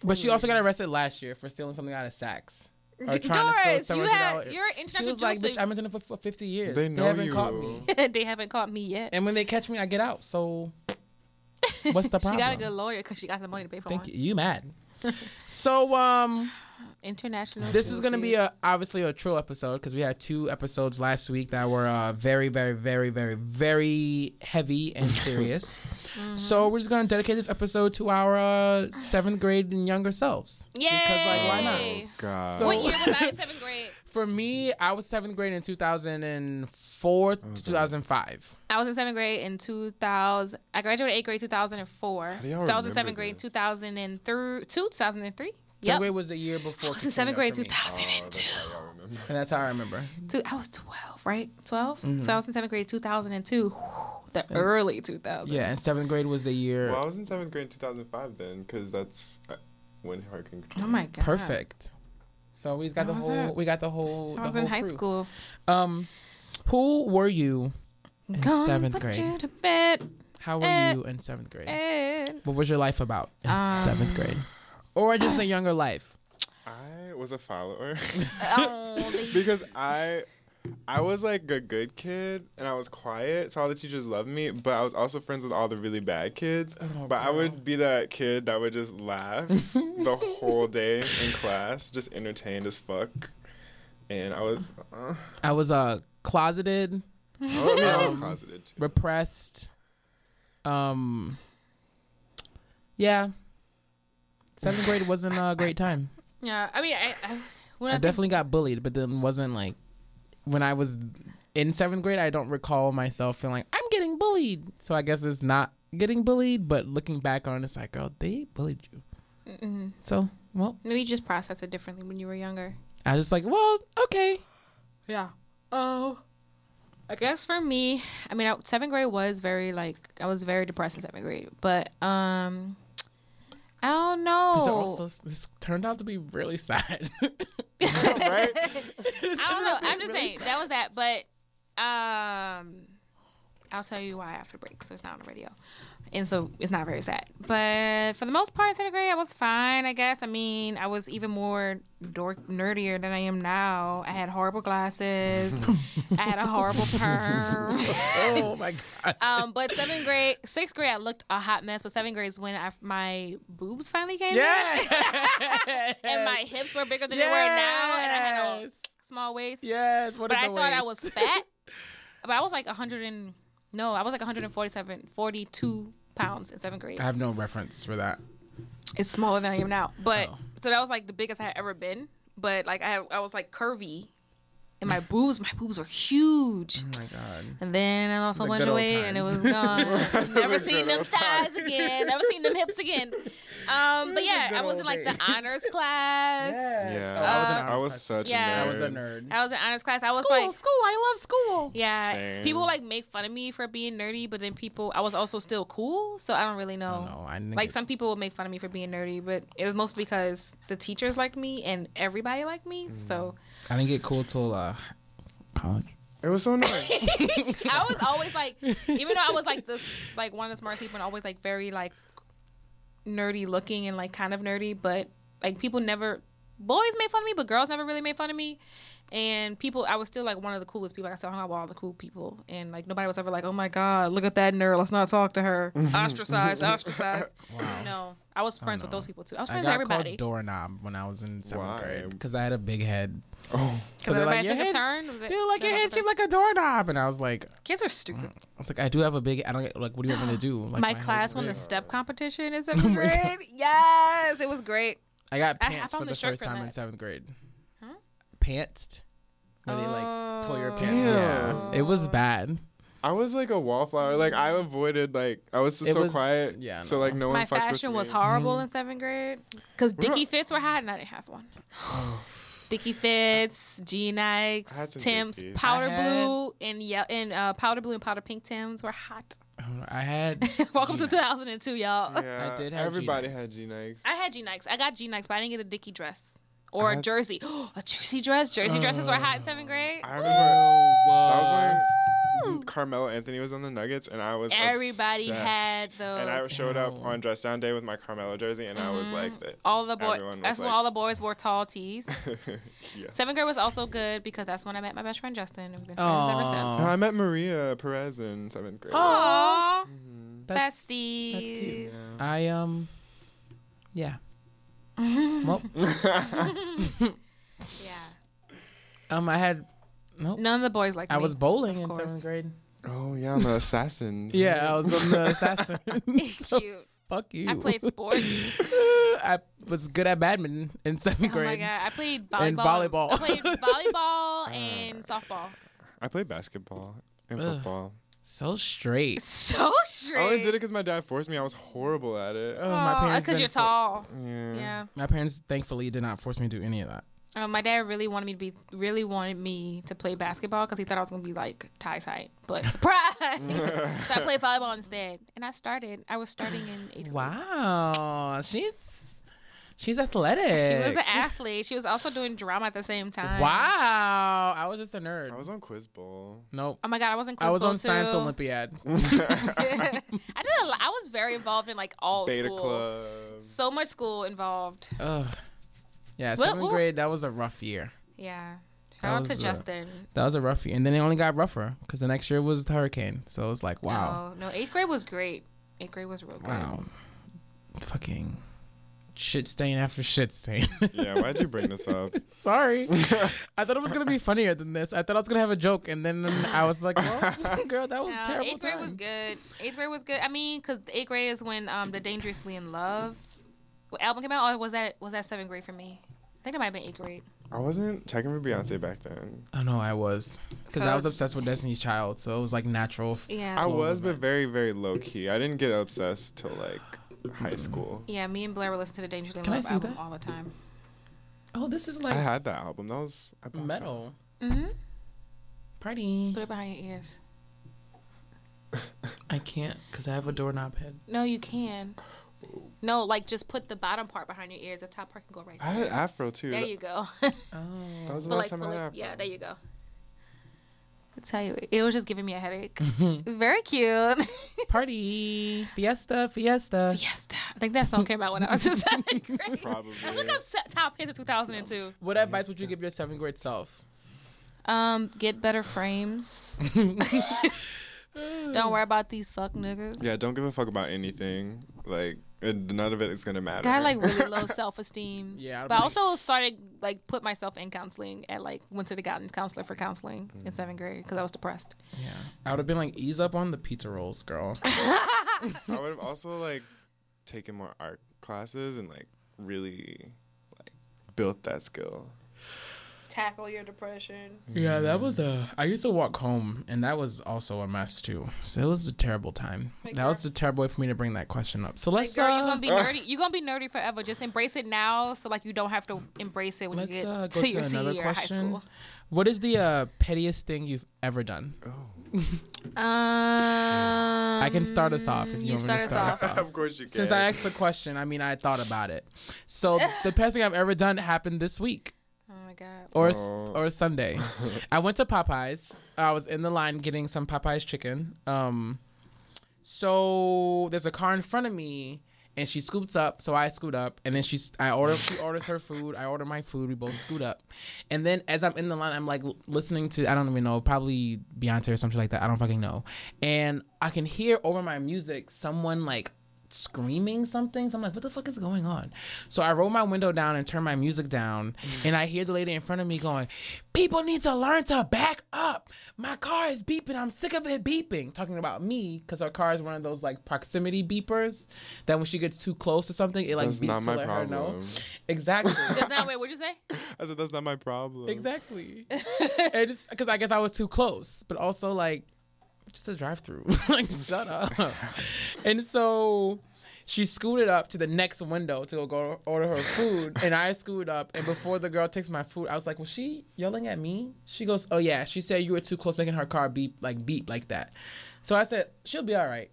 but she also got arrested last year for stealing something out of Saks. Or trying to steal Doris, you someone's had you're an She was like, jewel "Bitch, I've been doing it for, for fifty years. They know haven't you. caught me, they haven't caught me yet. and when they catch me, I get out. So, what's the problem? She got a good lawyer because she got the money to pay for Thank one. you. You mad? So, um, International. this is gonna be a obviously a true episode because we had two episodes last week that were uh, very, very, very, very, very heavy and serious. Mm-hmm. So we're just gonna dedicate this episode to our uh, seventh grade and younger selves. Yay! Because like, why not? Oh, God. So- what year was I in seventh grade? For me, I was seventh grade in 2004 to 2005. I was in seventh grade in 2000. I graduated eighth grade 2004. do y'all So I was in seventh grade this? 2003. 2003? Seventh Yep. grade was the year before. I was in seventh grade Katrina for me. 2002. and that's how I remember. Two- I was 12, right? 12? Mm-hmm. So I was in seventh grade 2002. The early 2000s. Yeah, and seventh grade was the year. Well, I was in seventh grade in 2005 then, because that's uh, when Hurricane Oh my God. Perfect. So we got the How was whole. it? We got the whole. I the was in high crew. school. Um, who were you in Gonna seventh put grade? you to bed. How were eh, you in seventh grade? eh. What was your life about in Um, seventh grade, or just a younger life? I was a follower Oh, because I I was like a good kid and I was quiet, so all the teachers loved me. But I was also friends with all the really bad kids. Oh, but I would be that kid that would just laugh the whole day in class, just entertained as fuck. And I was, uh, I was uh, closeted, I mean, I was Um, closeted too. repressed. Um, yeah. Seventh grade wasn't a great time. yeah, I mean, I, I, when I I think- definitely got bullied, but then wasn't like when I was in seventh grade. I don't recall myself feeling like I'm getting bullied. So I guess it's not getting bullied, but looking back on it, it's like, oh, they bullied you. So well, maybe you just process it differently when you were younger. I was just like, well, okay. Yeah. Oh. I guess for me, I mean, I, seventh grade was very like I was very depressed in seventh grade, but um, I don't know. This also this turned out to be really sad. right? I don't know. I'm just saying that was that, but um, I'll tell you why after break. So it's not on the radio, and so it's not very sad. But for the most part, seventh grade, I was fine. I guess. I mean, I was even more dork nerdier than I am now. I had horrible glasses. I had a horrible perm. oh my god. um, but seventh grade, sixth grade, I looked a hot mess. But seventh grade is when I, my boobs finally came in, Yeah. and my hips were bigger than they were now, and I had a small waist. Yes. What but I thought I was fat. but I was like 100 and no, I was like 147, 42 pounds in seventh grade. I have no reference for that. It's smaller than I am now, but Oh. so that was like the biggest I had ever been. But like I, had, I was like curvy, and my boobs, my boobs were huge. Oh my god. And then I lost a The bunch of weight, and it was gone. Never The seen them thighs again. Never seen them hips again. Um, but yeah, I was in old like the honors class. Yeah, Oh, I was in Uh, honors I was class. such Yeah. a nerd. I was a nerd. I was in honors class. I was school, like, school. School. I love school. Yeah, Same. people like make fun of me for being nerdy, but then people, I was also still cool, so I don't really know. No, I like get- some people would make fun of me for being nerdy, but it was mostly because the teachers liked me and everybody liked me. Mm. So I didn't get cool till uh, college. It was so annoying. I was always like, even though I was like this, like one of the smart people, and always like very like nerdy looking and like kind of nerdy, but like people never, boys made fun of me, but girls never really made fun of me. And people, I was still like one of the coolest people. Like, I still hung out with all the cool people, and like nobody was ever like, "Oh my god, look at that nerd. Let's not talk to her." Ostracized, ostracized. No, I was friends with those people too. I was I friends got with everybody. called doorknob when I was in seventh Why? grade because I had a big head. oh, So Because they're like, your took a head, turn. Was it- dude, like your they head a shaped like a doorknob, and I was like. Kids are mm. stupid. I was like, I do have a big. I don't get like. What do you want me to do? Like my head's class won the step competition in seventh oh grade. Yes, it was great. I got I- I pants for the the first for time in seventh grade. Huh? Pantsed. Where they like pull your Oh. pants. Yeah, it was bad. I was like a wallflower. Like I avoided. Like I was just It so was- quiet. yeah, So no. like no one. My fucked with fashion was me. horrible Mm-hmm. in seventh grade because Dickie fits were hot and I didn't have one. Dickie fits, G Nikes, I some Tim's, Dickies. powder I had- blue and yeah, and uh, powder blue and powder pink Tims were hot. I had. Welcome to G-Nikes. 2002, y'all. Yeah, I did have Everybody G-Nikes. had G Nikes. I had G Nikes. I got G Nikes, but I didn't get a Dickie dress or I a had- jersey. a jersey dress. Jersey dresses were hot in seventh grade. I remember that was when Carmelo Anthony was on the Nuggets, and I was Everybody obsessed. had those. And I showed up on dress down day with my Carmelo jersey, and I was like, the, All the boys. Everyone was That's when all the boys wore tall tees. yeah. Seventh grade was also good because that's when I met my best friend Justin. and We've been friends ever since. I met Maria Perez in seventh grade. Aww, That's, besties. that's cute. Yeah. I um. Yeah. Well, Yeah. um, I had. Nope. None of the boys like I me. was bowling in course. seventh grade. Oh yeah, on the Assassins. Yeah, I was on the assassin. so Cute. fuck you. I played sports. I was good at badminton in seventh grade. Oh my grade. god, I played volleyball. And volleyball. I played volleyball and softball. I played basketball and Ugh. football. So straight. So straight. I only did it because my dad forced me. I was horrible at it. Oh, my parents. because you're for- tall. Yeah. Yeah. My parents thankfully did not force me to do any of that. Um, my dad really wanted me to be really wanted me to play basketball because he thought I was gonna be like Ty's height. But surprise! so I played volleyball instead, and I started. I was starting in eighth grade. Wow, she's she's athletic. She was an athlete. She was also doing drama at the same time. Wow, I was just a nerd. I was on Quiz Bowl. nope. Oh my god, I wasn't. I was on too. Science Olympiad. I did. A lot. I was very involved in like all Beta school. Club. So much school involved. Ugh. Yeah, Well, seventh well- grade. That was a rough year. Yeah. That Shout out to was, Justin. That was a rough year, and then it only got rougher because the next year was the hurricane. So it was like, wow, No, no, eighth grade was great. Eighth grade was real good. wow, fucking shit stain after shit stain. Yeah, why'd you bring this up? Sorry, I thought it was gonna be funnier than this. I thought I was gonna have a joke, and then I was like, well, girl, that was No, terrible. eighth grade was good. Eighth grade was good. I mean, because eighth grade is when um the Dangerously in Love album came out, or was that was that seventh grade for me? I think it might have been eighth grade. I wasn't checking for Beyonce back then. I know I was because I was obsessed with Destiny's Child, so it was like natural. Yeah. I was, but very, very low key. I didn't get obsessed till like high school. yeah, me and Blair were listening to the Dangerously in Can I Love see album that? all the time. Oh, this is like I had that album. That was I metal Mm-hmm. party. Put it behind your ears. I can't because I have a doorknob head. No, you can. No, like just put the bottom part behind your ears. The top part can go right I there. had Afro too. There you go. Oh, That was the But, last like, time I had it- Afro. yeah, there you go. I tell you, it was just giving me a headache. Very cute. Party, fiesta, fiesta. Fiesta. I think that song came out when I was in seventh grade. Probably. Look up se- top hits of 2002. What advice would you give your seventh grade self? Um, get better frames. Don't worry about these fuck niggas. Yeah, don't give a fuck about anything. Like, it, none of it is gonna matter. I had like really low self esteem. Yeah, I'd but I also started like put myself in counseling and like went to the guidance counselor for counseling in mm. seventh grade because I was depressed. Yeah, I would have been like, ease up on the pizza rolls, girl. I would have also like taken more art classes and like really like built that skill. Tackle your depression. Yeah, that was a. I used to walk home, and that was also a mess too. So it was a terrible time. that was a terrible way for me to bring that question up. So let's. girl, you're uh, gonna be nerdy. You're gonna be nerdy forever. Just embrace it now, so like you don't have to embrace it when Let's you get uh, go to to your senior another year of high school. What is the uh, pettiest thing you've ever done? Um, I can start us off if you, you want me to start us start us off. off. of course you can. Since I asked the question, I mean, I thought about it. So the best thing I've ever done happened this week. Oh my god. or s- Oh. or Sunday. I went to Popeyes. I was in the line getting some Popeyes chicken. Um, so there's a car in front of me, and she scoots up. So I scoot up, and then she's I order she orders her food. I order my food. We both scoot up, and then as I'm in the line, I'm like listening to I don't even know probably Beyonce or something like that. I don't fucking know, and I can hear over my music someone like screaming something. So I'm like, what the fuck is going on? So I roll my window down and turn my music down, mm. and I hear the lady in front of me going, People need to learn to back up. My car is beeping. I'm sick of it beeping. Talking about me, because her car is one of those like proximity beepers that when she gets too close to something, it like That's beeps not to my let her know. problem. Exactly. That's not wait. What'd you say? I said that's not my problem. Exactly. it's because I guess I was too close, but also like just a drive through. like shut up. and so she scooted up to the next window to go, go order her food, and I scooted up. And before the girl takes my food, I was like, "Was she yelling at me?" She goes, "Oh yeah." She said you were too close, making her car beep like beep like that. So I said, "She'll be all right."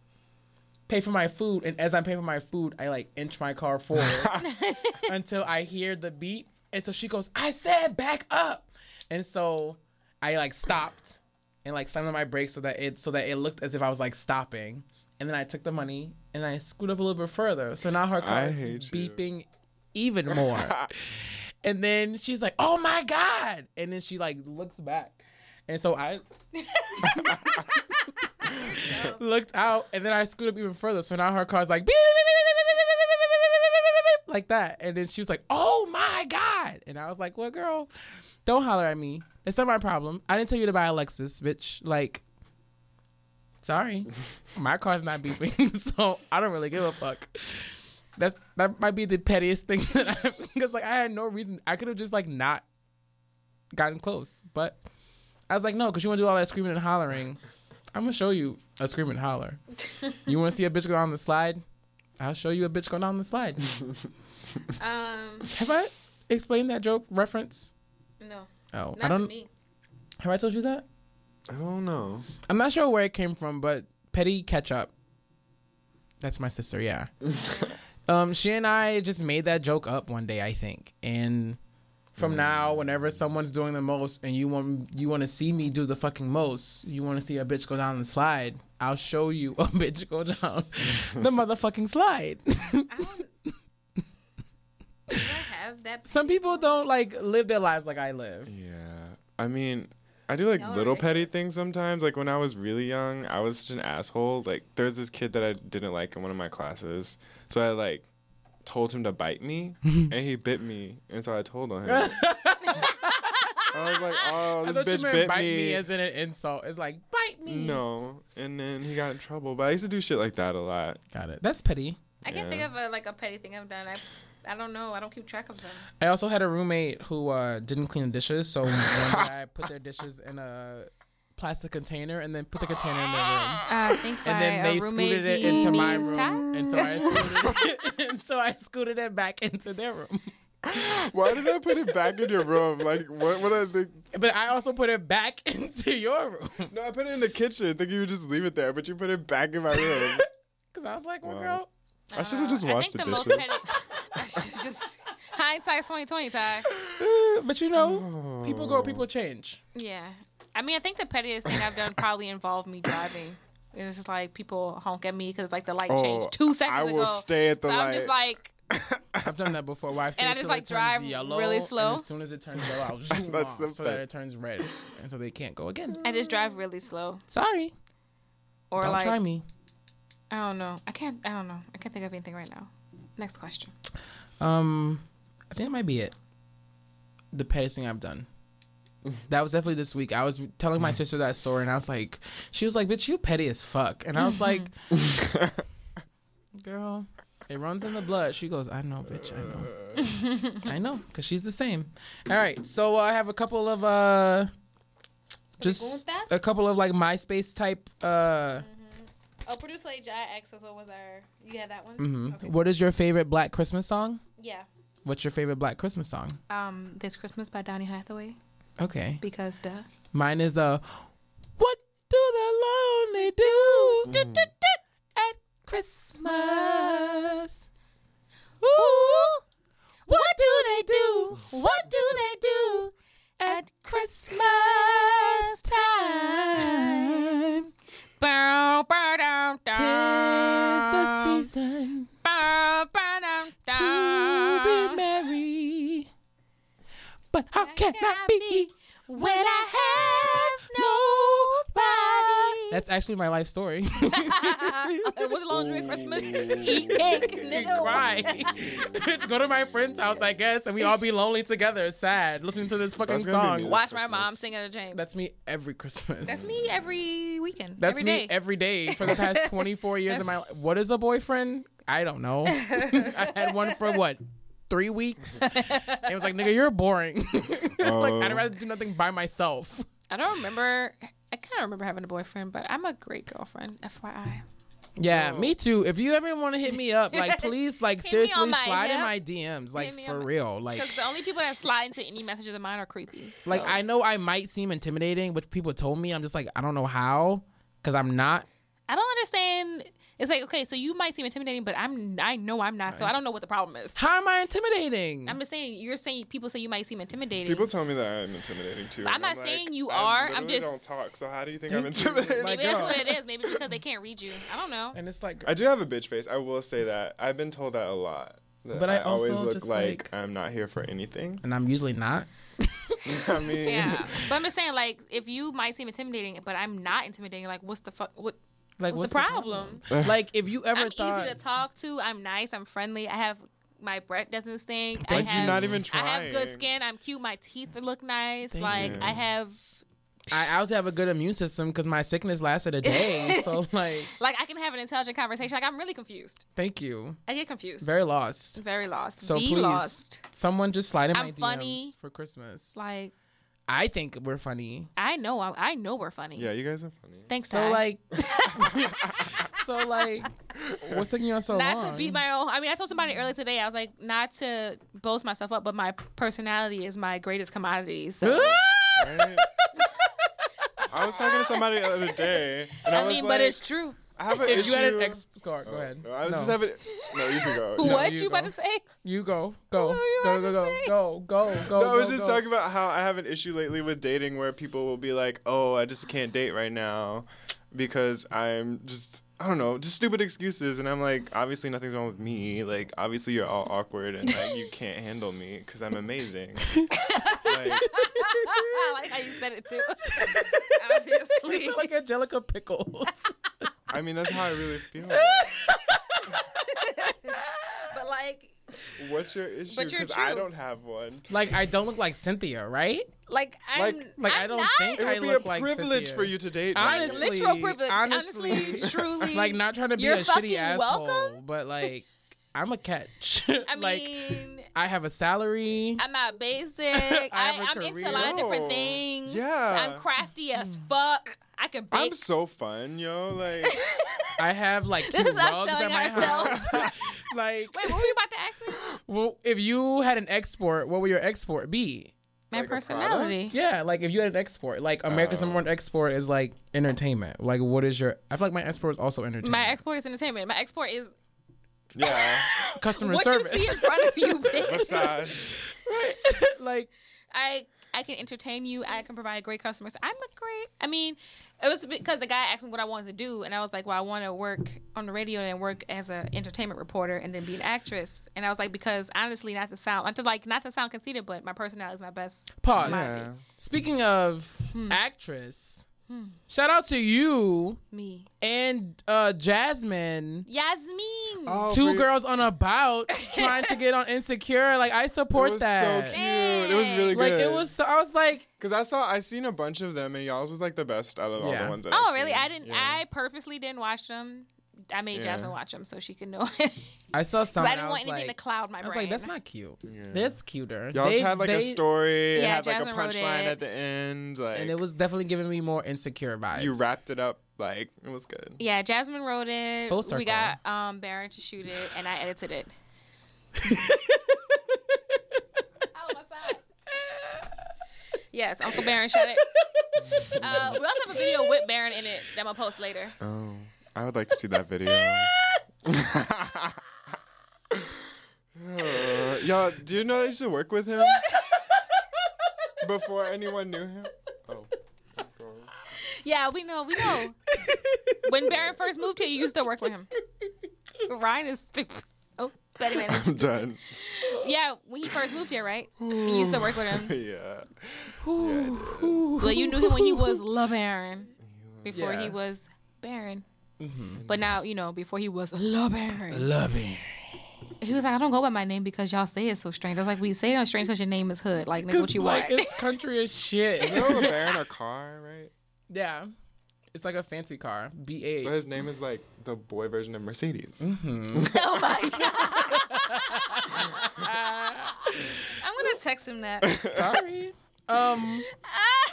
Pay for my food, and as I'm paying for my food, I like inch my car forward until I hear the beep. And so she goes, I said back up. And so I like stopped and like slammed on my brakes so that it so that it looked as if I was like stopping. And then I took the money and I screwed up a little bit further. So now her car is beeping you. even more. and then she's like, "Oh my god!" And then she like looks back, and so I looked out, and then I screwed up even further. So now her car's like beep, like that, and then she was like, "Oh my god!" And I was like, "Well, girl." Don't holler at me. It's not my problem. I didn't tell you to buy a Lexus, bitch. Like, sorry. my car's not beeping, so I don't really give a fuck. That that might be the pettiest thing that I because like I had no reason. I could have just like not gotten close, but I was like, no, because you want to do all that screaming and hollering. I'm gonna show you a scream and holler. you want to see a bitch go down the slide? I'll show you a bitch go down the slide. Um, Have I explained that joke reference? No, Oh, not I don't. to me. Have I told you that? I don't know. I'm not sure where it came from, but Petty Ketchup. That's my sister, yeah. um, she and I just made that joke up one day, I think, and from now, whenever someone's doing the most, and you want you want to see me do the fucking most, you want to see a bitch go down the slide, I'll show you a bitch go down the motherfucking slide. I don't. Do I have that? Some people don't like live their lives like I live. Yeah. I mean, I do like Y'all little petty things sometimes. Like when I was really young, I was such an asshole. Like there was this kid that I didn't like in one of my classes. So I like told him to bite me and he bit me. And so I told on him. I was like, oh, I this thought you bitch meant bit bite me. me as in an insult. It's like bite me. no. And then he got in trouble. But I used to do shit like that a lot. got it. That's petty. I can't think of a, like a petty thing I've done. I, I don't know. I don't keep track of them. I also had a roommate who uh, didn't clean the dishes, so one day I put their dishes in a plastic container and then put the container in their room. I think And then they scooted it into my room, Ty. and so I scooted it, and so I scooted it back into their room. Why did I put it back in your room? Like, what? What I think? But I also put it back into your room No, I put it in the kitchen. Thinking you would just leave it there, but you put it back in my room. because I was like, "Well, Wow. girl, I should have just Uh, I washed think the the dishes. petty. I should just hindsight twenty twenty. Ty. uh," but you know, people grow, people change." Yeah. I mean, I think the pettiest thing I've done probably involved me driving. It was just like people honk at me because like the light Oh, changed two seconds I will ago. stay at the so I'm just like, I've done that before. Where I've stayed and I just, like, turns drive yellow, really and slow. as soon as it turns yellow, I'll zoom That's off the so that it turns red, and so they can't go again. I just drive really slow. Sorry, Or don't like, try me. I don't know. I can't. I don't know. I can't think of anything right now. Next question. Um, I think that might be it. The pettiest thing I've done. That was definitely this week. I was telling my sister that story, and I was like, she was like, "Bitch, you petty as fuck," and I was like, "Girl, it runs in the blood." She goes, "I know, bitch, I know, I know," because she's the same. All right, so I have a couple of uh, just a couple of like MySpace type uh. Oh, producer Jai asked us what was our. You have that one? mhm. What is your favorite Black Christmas song? Yeah. What's your favorite Black Christmas song? Um, This Christmas by Donny Hathaway Okay. because duh. Mine is a what do the lonely do do, do, do, at Christmas? Ooh, what do they do? What do they do at Christmas time? Bow, bow, down, Tis the season Bow, bow, down, to be merry. But how can I be when I have nobody? That's actually my life story. What's along during Christmas? Eat cake, nigga. cry. Bitch, go to my friend's house, I guess, and we all be lonely together, sad, listening to this fucking That's gonna be song. me. Watch my mom sing at a James. That's me every Christmas. That's me every weekend. That's every me day. every day for the past 24 years of my life. What is a boyfriend? I don't know. I had one for what? Three weeks. And it was like, nigga, you're boring. like, I'd Oh. rather do nothing by myself. I don't remember. I kind of remember having a boyfriend, but I'm a great girlfriend. FYI. Yeah, me too. If you ever want to hit me up, like, please, like, seriously, on my slide in my DMs, like, for my- real. Like, Because the only people that slide into any messages of mine are creepy. Like I know I might seem intimidating, which people told me. I'm just like I don't know how, because I'm not. I don't understand. It's like okay, so you might seem intimidating, but I'm I know I'm not, so I don't know what the problem is. How am I intimidating? I'm just saying you're saying people say you might seem intimidating. People tell me that I'm intimidating too. I'm and not like, saying you are, I'm literally just- don't talk. So how do you think I'm intimidating? Maybe that's what it is. Maybe because they can't read you. I don't know. and it's like I do have a bitch face. I will say that. I've been told that a lot. That But I always also look just, like, like- I'm not here for anything. and I'm usually not. I mean, Yeah, but I'm just saying, like, if you might seem intimidating, but I'm not intimidating, like, what's the fuck? What, Like what's, what's, the problem? like if you ever I'm thought easy to talk to. I'm nice. I'm friendly. I have my breath doesn't stink. I have, you're not even I have good skin. I'm cute. My teeth look nice. Thank like you. I have, I, I also have a good immune system because my sickness lasted a day. so like, like I can have an intelligent conversation. Like I'm really confused. thank you. I get confused. Very lost. Very lost. So Be please, lost. someone just slide in my I'm DMs funny. for Christmas. Like I think we're funny. I know. I, I know we're funny. Yeah, you guys are funny. Thanks. So Ty. like, so like, what's taking you so not long? to beat my own. I mean, I told somebody earlier today. I was like, not to boast myself up, but my personality is my greatest commodity. So Right? I was talking to somebody the other day, and I, I was like, but it's true. I have an if issue. you had an ex scar, go Oh, ahead. no, I was No. just having. No, you can go. No, what you you about to say? You go, go, What go, go, go, go, go, go. No, I was go, just go. talking about how I have an issue lately with dating where people will be like, "Oh, I just can't date right now because I'm just I don't know, just stupid excuses." And I'm like, "Obviously nothing's wrong with me. Like, obviously you're all awkward and like you can't handle me because I'm amazing." like, I like how you said it too. Obviously. You like Angelica Pickles. I mean, that's how I really feel. but like, What's your issue? But you're Because I true. don't have one. like I don't look like Cynthia, right? like I'm Like- like, I I'm don't not. think It I would be look a like privilege Cynthia. for you to date me. Honestly, literal privilege. honestly, Honestly, truly. like not trying to be You're a shitty fucking asshole, welcome. but like I'm a catch. I like mean, I have a salary. I'm not basic. I I have a I'm into a lot of different No. things. Yeah. I'm crafty as fuck. I can bake. I'm so fun, yo. Like, I have like This cute is us at selling my ourselves. house. like, Wait, what were you about to ask me? well, if you had an export, what would your export be? My Like personality. Yeah, like if you had an export, like America's number oh. one export is like entertainment. Like, what is your? I feel like my export is also entertainment. My export is entertainment. My export is yeah, customer what service. you see in front of you, bitch. massage. like, I I can entertain you. I can provide great customers. service. I'm great. I mean, it was because the guy asked me what I wanted to do, and I was like, "Well, I want to work on the radio and work as an entertainment reporter, and then be an actress." And I was like, "Because honestly, not to sound, not to like, not to sound conceited, but my personality is my best." Pause. Yeah. Speaking of hmm. actress, shout out to you Me, and uh, Jasmine. Yasmin. Oh, Two for- girls on a bout trying to get on Insecure. Like I It support was that. so cute. It was really Like good. it was. So, I was like, Cause I saw I seen a bunch of them and y'all's was like the best out of all the ones that. Oh, I've really? seen. I didn't. Yeah. I purposely didn't watch them. I made Yeah. Jasmine watch them so she could know. Because I saw some. I didn't was want anything like, to cloud my brain. I brain. was like, that's not cute. Yeah. That's cuter. Y'all They- had like a they- story. it Yeah, had like a Jasmine wrote punchline it. at the end. Like and it was definitely giving me more insecure vibes. you wrapped it up like it was good. Yeah, Jasmine wrote it. Full circle. We got um Baron to shoot it, and I edited it. Oh, my side. Yes, Uncle Baron shot it. Uh, we also have a video with Baron in it that I'm gonna post later. Oh, I would like to see that video. Uh, Y'all, do you know I used to work with him before anyone knew him? Oh. Yeah, we know, we know. when Baron first moved here, you used to work with him. Ryan is stupid. Oh, Betty Man. I'm done. Yeah, when he first moved here, right? You used to work with him. yeah. Well, you knew him when he was La Baron. Before he was Baron. But now, you know, before he was La Baron. Love. He was like, I don't go by my name because y'all say it so strange. I was like, we say it on strange because your name is Hood. Like, nigga, what you like, want? it's country as shit. You know Baron a car, right? yeah, it's like a fancy car. B A. So his name is like the boy version of Mercedes. oh my God. I'm going to text him that. Sorry. Um.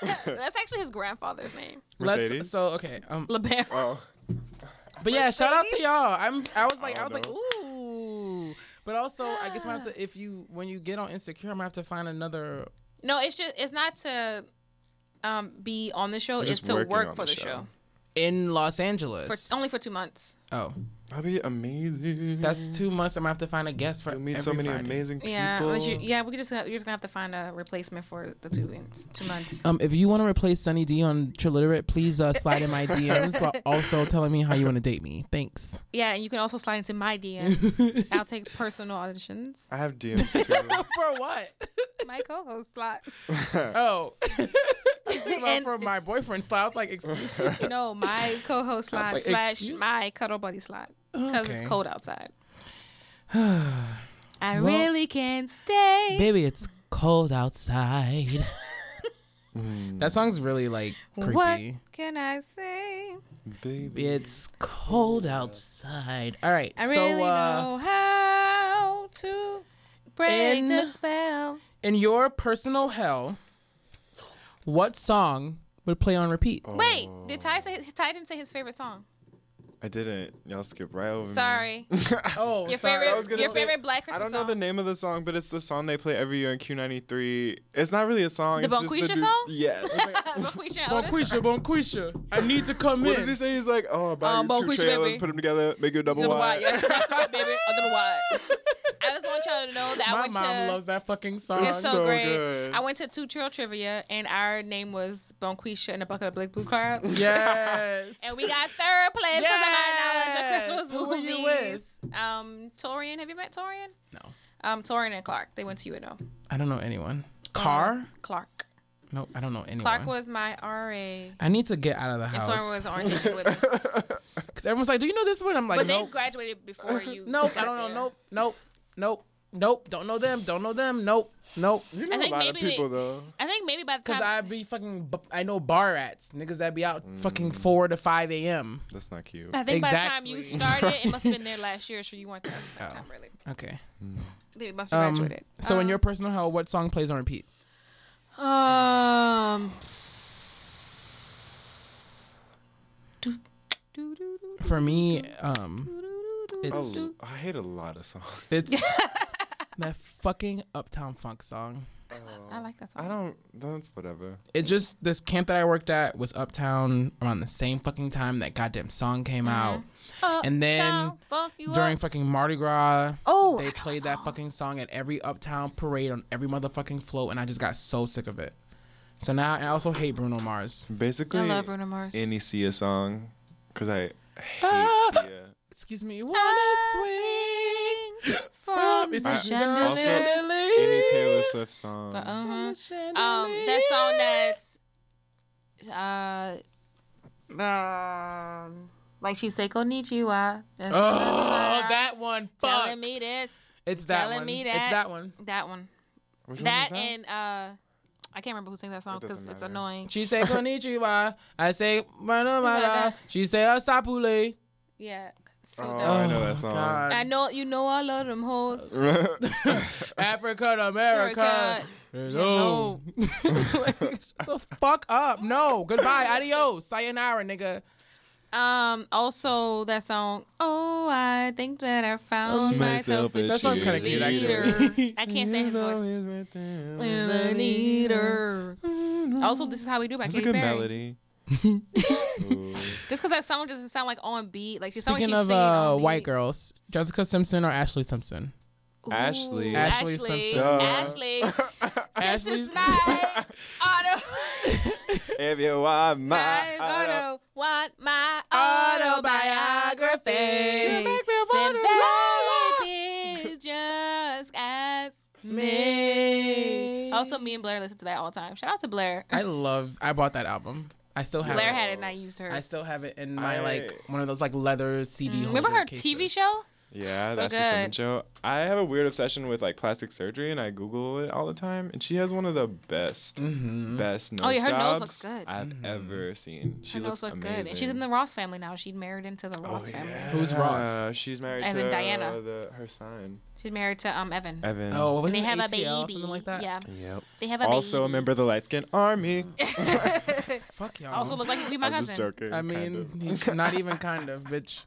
That's actually his grandfather's name. Let's. Mercedes? So okay. Um. La Baron. Oh. But yeah, shout out to y'all. I'm. I was like. I Oh, was like. Ooh. But also, I guess I have to. If you when you get on Insecure, I'm gonna have to find another. No, it's just, it's not to um, be on the show. It's to work for the the show. show. in Los For, Angeles. only for two months. Oh, That'd be amazing. that's two months. I'm gonna have to find a guest for You'll meet every so many Friday. amazing people. Yeah, you, yeah, we could just you're just gonna have to find a replacement for the two weeks, two months. Um, if you want to replace Sunny D on Triliterate, please uh, slide in my DMs while also telling me how you want to date me. Thanks. Yeah, and you can also slide into my DMs. I'll take personal auditions. I have DMs too. For what? My co-host slot. Oh, And- and for my boyfriend slot. I was like, excuse me. No, my co-host slot like, slash my cuddle buddy slot because Okay. it's cold outside. I Well- really can't stay. Baby, it's cold outside. that song's really like creepy. What can I say? Baby. It's cold outside. All right, I so really uh, know how to break in- the spell. in your personal hell, what song would play on repeat? Wait, did Ty say Ty didn't say his favorite song? I didn't. Y'all skip right over me. Sorry. Oh, Your sorry. favorite- I was gonna Your say- favorite Black I don't know song? the name of the song, but it's the song they play every year in Q93. It's not really a song. The it's just Bonquisha dude- song? Yes. Bonquisha Otis? Bonquisha, Bonquisha, I need to come what in. does he say? He's like, oh, about Um, your two trailers, baby. put them together, make it a double, Double wide. wide. Yes, that's right, baby. A double wide. I just want y'all to know that I My went mom to. loves that fucking song. it's so, so great. good. I went to two trail trivia and our name was Bonquisha and a bucket of Blake Blue Clouds. yes. And we got third place because of my knowledge Yes. of Christmas Who were movies. you with? Um, Torian. Have you met Torian? no, Um, Torian and Clark. They went to UNO. I don't know anyone. Car? Clark. No, I don't know anyone. Clark was my RA. I need to get out of the And Torian house was orientation with me. because everyone's like, "Do you know this one?" I'm like, But they graduated before you. nope, I don't know, there. nope, nope, nope, nope. Don't know them, don't know them, nope, nope." You know I a think lot of maybe they- people, though. I think maybe by the time Cause time I be fucking, I know bar rats, niggas that be out fucking four to five a.m. That's not cute. I think by the time you started, it must have been there last year, so you weren't there at the same Oh. time, really. Okay. They must have Um, graduated. so in Um, your personal hell, what song plays on repeat? um. For me, um, do- do- do- Oh, I hate a lot of songs. it's that fucking Uptown Funk song. I like that song. I don't. That's whatever. It just this camp that I worked at was Uptown around the same fucking time that goddamn song came out. And then Uptown During up. fucking Mardi Gras, oh, they played that that fucking song at every Uptown parade on every motherfucking float, and I just got so sick of it. So now I also hate Bruno Mars. Basically, I love Bruno Mars. any Sia song, because I hate Ah. Sia. Excuse me. Wanna swing from it's I- a chandelier. also, Any Taylor Swift song. Uh-huh. Um, that song that's uh, um, like she say konnichiwa. That's Oh, that one. Fuck. telling me this, It's that telling one. me It's that. that one. that one, Which one that was and uh, I can't remember who sings that song because doesn't it's annoying. She say konnichiwa. I say manamara. She say asapule. Yeah, so Oh, dumb. I know that song. God. I know you know I love them hoes. African America. No. Like, shut the fuck up. No. Goodbye. Adios. Sayonara, nigga. Um. Also, that song. Oh, I think that I found myself a That song's kinda cute, cheerleader. I can't say his voice. When I need her. Also, this is how we do by That's a Katy good Perry. melody. Ooh. Just because that song doesn't sound like on beat. Like she sound Speaking like she's of uh, white beat. girls, Jessica Simpson or Ashlee Simpson? Ashlee. Ooh, Ashlee Ashlee. Simpson. Duh. Ashlee. this Ashlee. is my auto. if you want my, I auto- auto want my Autobiography. autobiography. You make me Then wanna baby, just ask Me. me. Also, me and Blair listen to that all the time. Shout out to Blair. I love. I bought that album. I still have Blair it. had it and I used her. I still have it in my I- like one of those like leather CD. Mm, Remember her cases. TV show? Yeah, So that's the Cinnamon. Show. I have a weird obsession with like plastic surgery, and I Google it all the time. And she has one of the best, Mm-hmm. best nose Oh, yeah, her nose looks good. I've ever seen. She Her looks nose look amazing. good. And she's in the Ross family now. She married into the Ross family. Who's Ross? Uh, she's married As to in Diana. The, her son, She's married to um Evan. Evan. Oh, was And they it have a baby. something like that. Yeah. Yep. They have a Also a member of the light skin army. Fuck y'all. I Also look like he be my I'm cousin. just joking. I mean, he's not even kind of, bitch.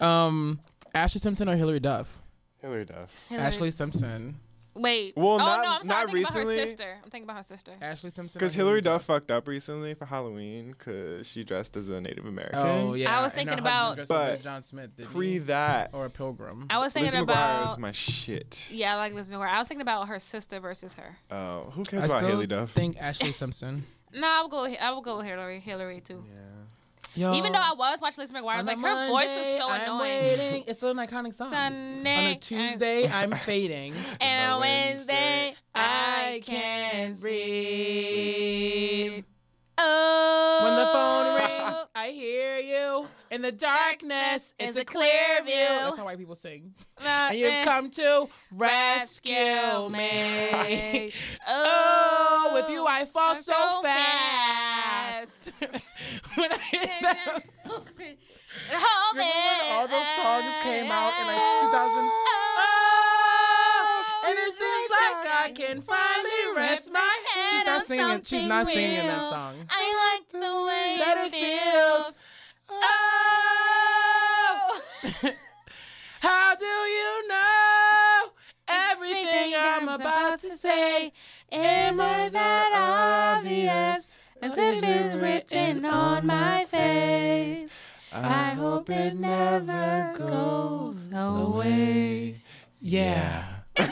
Um, Ashlee Simpson or Hilary Duff? Hilary Duff. Hilary- Ashlee Simpson. Wait. Well, oh not- no, I'm sorry. not I'm thinking recently. about her sister. I'm thinking about her sister. Ashlee Simpson. Because or Hilary Duff fucked up recently for Halloween because she dressed as a Native American. Oh yeah. I was and thinking husband about- dressed as But John Smith. Did Pre he? that, or a pilgrim. I was thinking Lizzie McGuire about. is my shit. yeah, I like Liz McGuire. I was thinking about her sister versus her. Oh, who cares I about still Haylie Duff? think Ashlee Simpson. No, I will go. I will go with Hilary. Hilary too. Yo, Even though I was watching Liz McGuire, I was like, a her voice was so I'm annoying. waiting. It's an iconic song. Sunday, On a Tuesday, I'm fading. and On on Wednesday, I can't can't breathe. breathe. Oh, When the phone rings, I hear you. In the darkness, it's a clear view. That's how white people sing. Uh, and you've eh. come to rescue me. Oh, oh, with you I fall so so fast. when I hit that, Hold when all those songs came out in like 2000? Oh, and it seems like I can finally rest my head. She's not on singing. She's not singing that real. song. I like the way That it it feels. Feels. Oh, how do you know everything I'm about to say? Isn't that obvious? As if it is written on my face. I hope it never goes away. Yeah.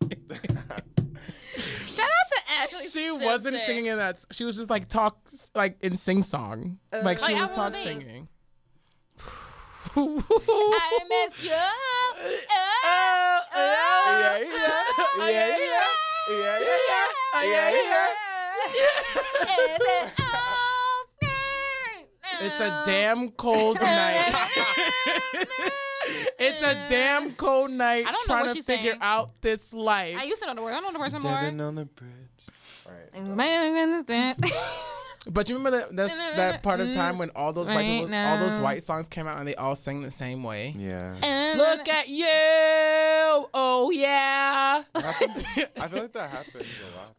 Shout out to She wasn't singing in that. She was just like talk, like in sing song. Like she Like was Avril talk singing. I miss you. Oh, oh, oh, oh Yeah, yeah, yeah, yeah, yeah, yeah, yeah, yeah, yeah. Is it okay? It's a damn cold night. it's a damn cold night I don't know trying what to she's figure saying. out this life. I used to know the word. I don't know the words Standing anymore. on the bridge. Right. But you remember that that's, that part of time when all those white Right people, all those white songs came out and they all sang the same way. Yeah. Look at you, oh yeah. I feel like that happens a lot.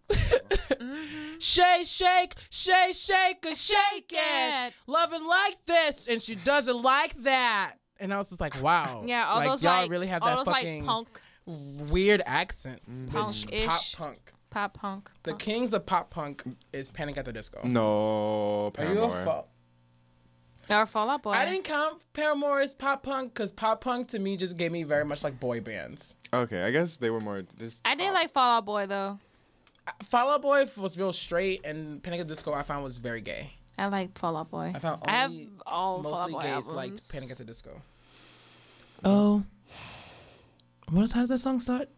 Mm-hmm. Shake, shake, shake, shake, a shake it. it. Loving like this, and she does it like that. And I was just like, wow. Yeah, all like, those y'all like really have all that those fucking like punk, weird accents. Mm-hmm. Punk-ish. Pop punk. Pop punk. The kings of pop punk is Panic at the Disco. No, Are you a Paramore. fuck? Or Fall Out Boy. I didn't count Paramore as pop punk because pop punk to me just gave me very much like boy bands. Okay, I guess they were more just. I did like Fall Out Boy though. Fall Out Boy was real straight, and Panic at the Disco I found was very gay. I like Fall Out Boy. I found I have only all Fall Out mostly Boy gays albums. liked Panic at the Disco. Oh, what is how does that song start?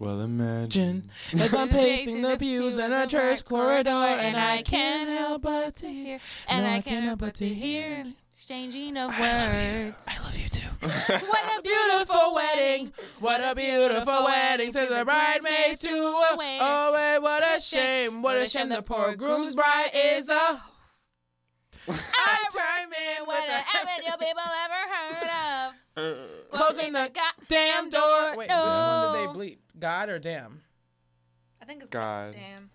Well, imagine. As I'm pacing the pews in a church corridor, and I can't help but to hear. and No, I can't help but to hear exchanging of words. I love you too. What a Beautiful wedding, what a beautiful wedding, says the bridesmaids to a Away. Oh wait, what a shame, what a shame the poor groom's bride is a. I chime in What with a haven't you people ever heard of? Closing the goddamn door. Wait, which one did they bleep? God or damn? I think it's God. Damn.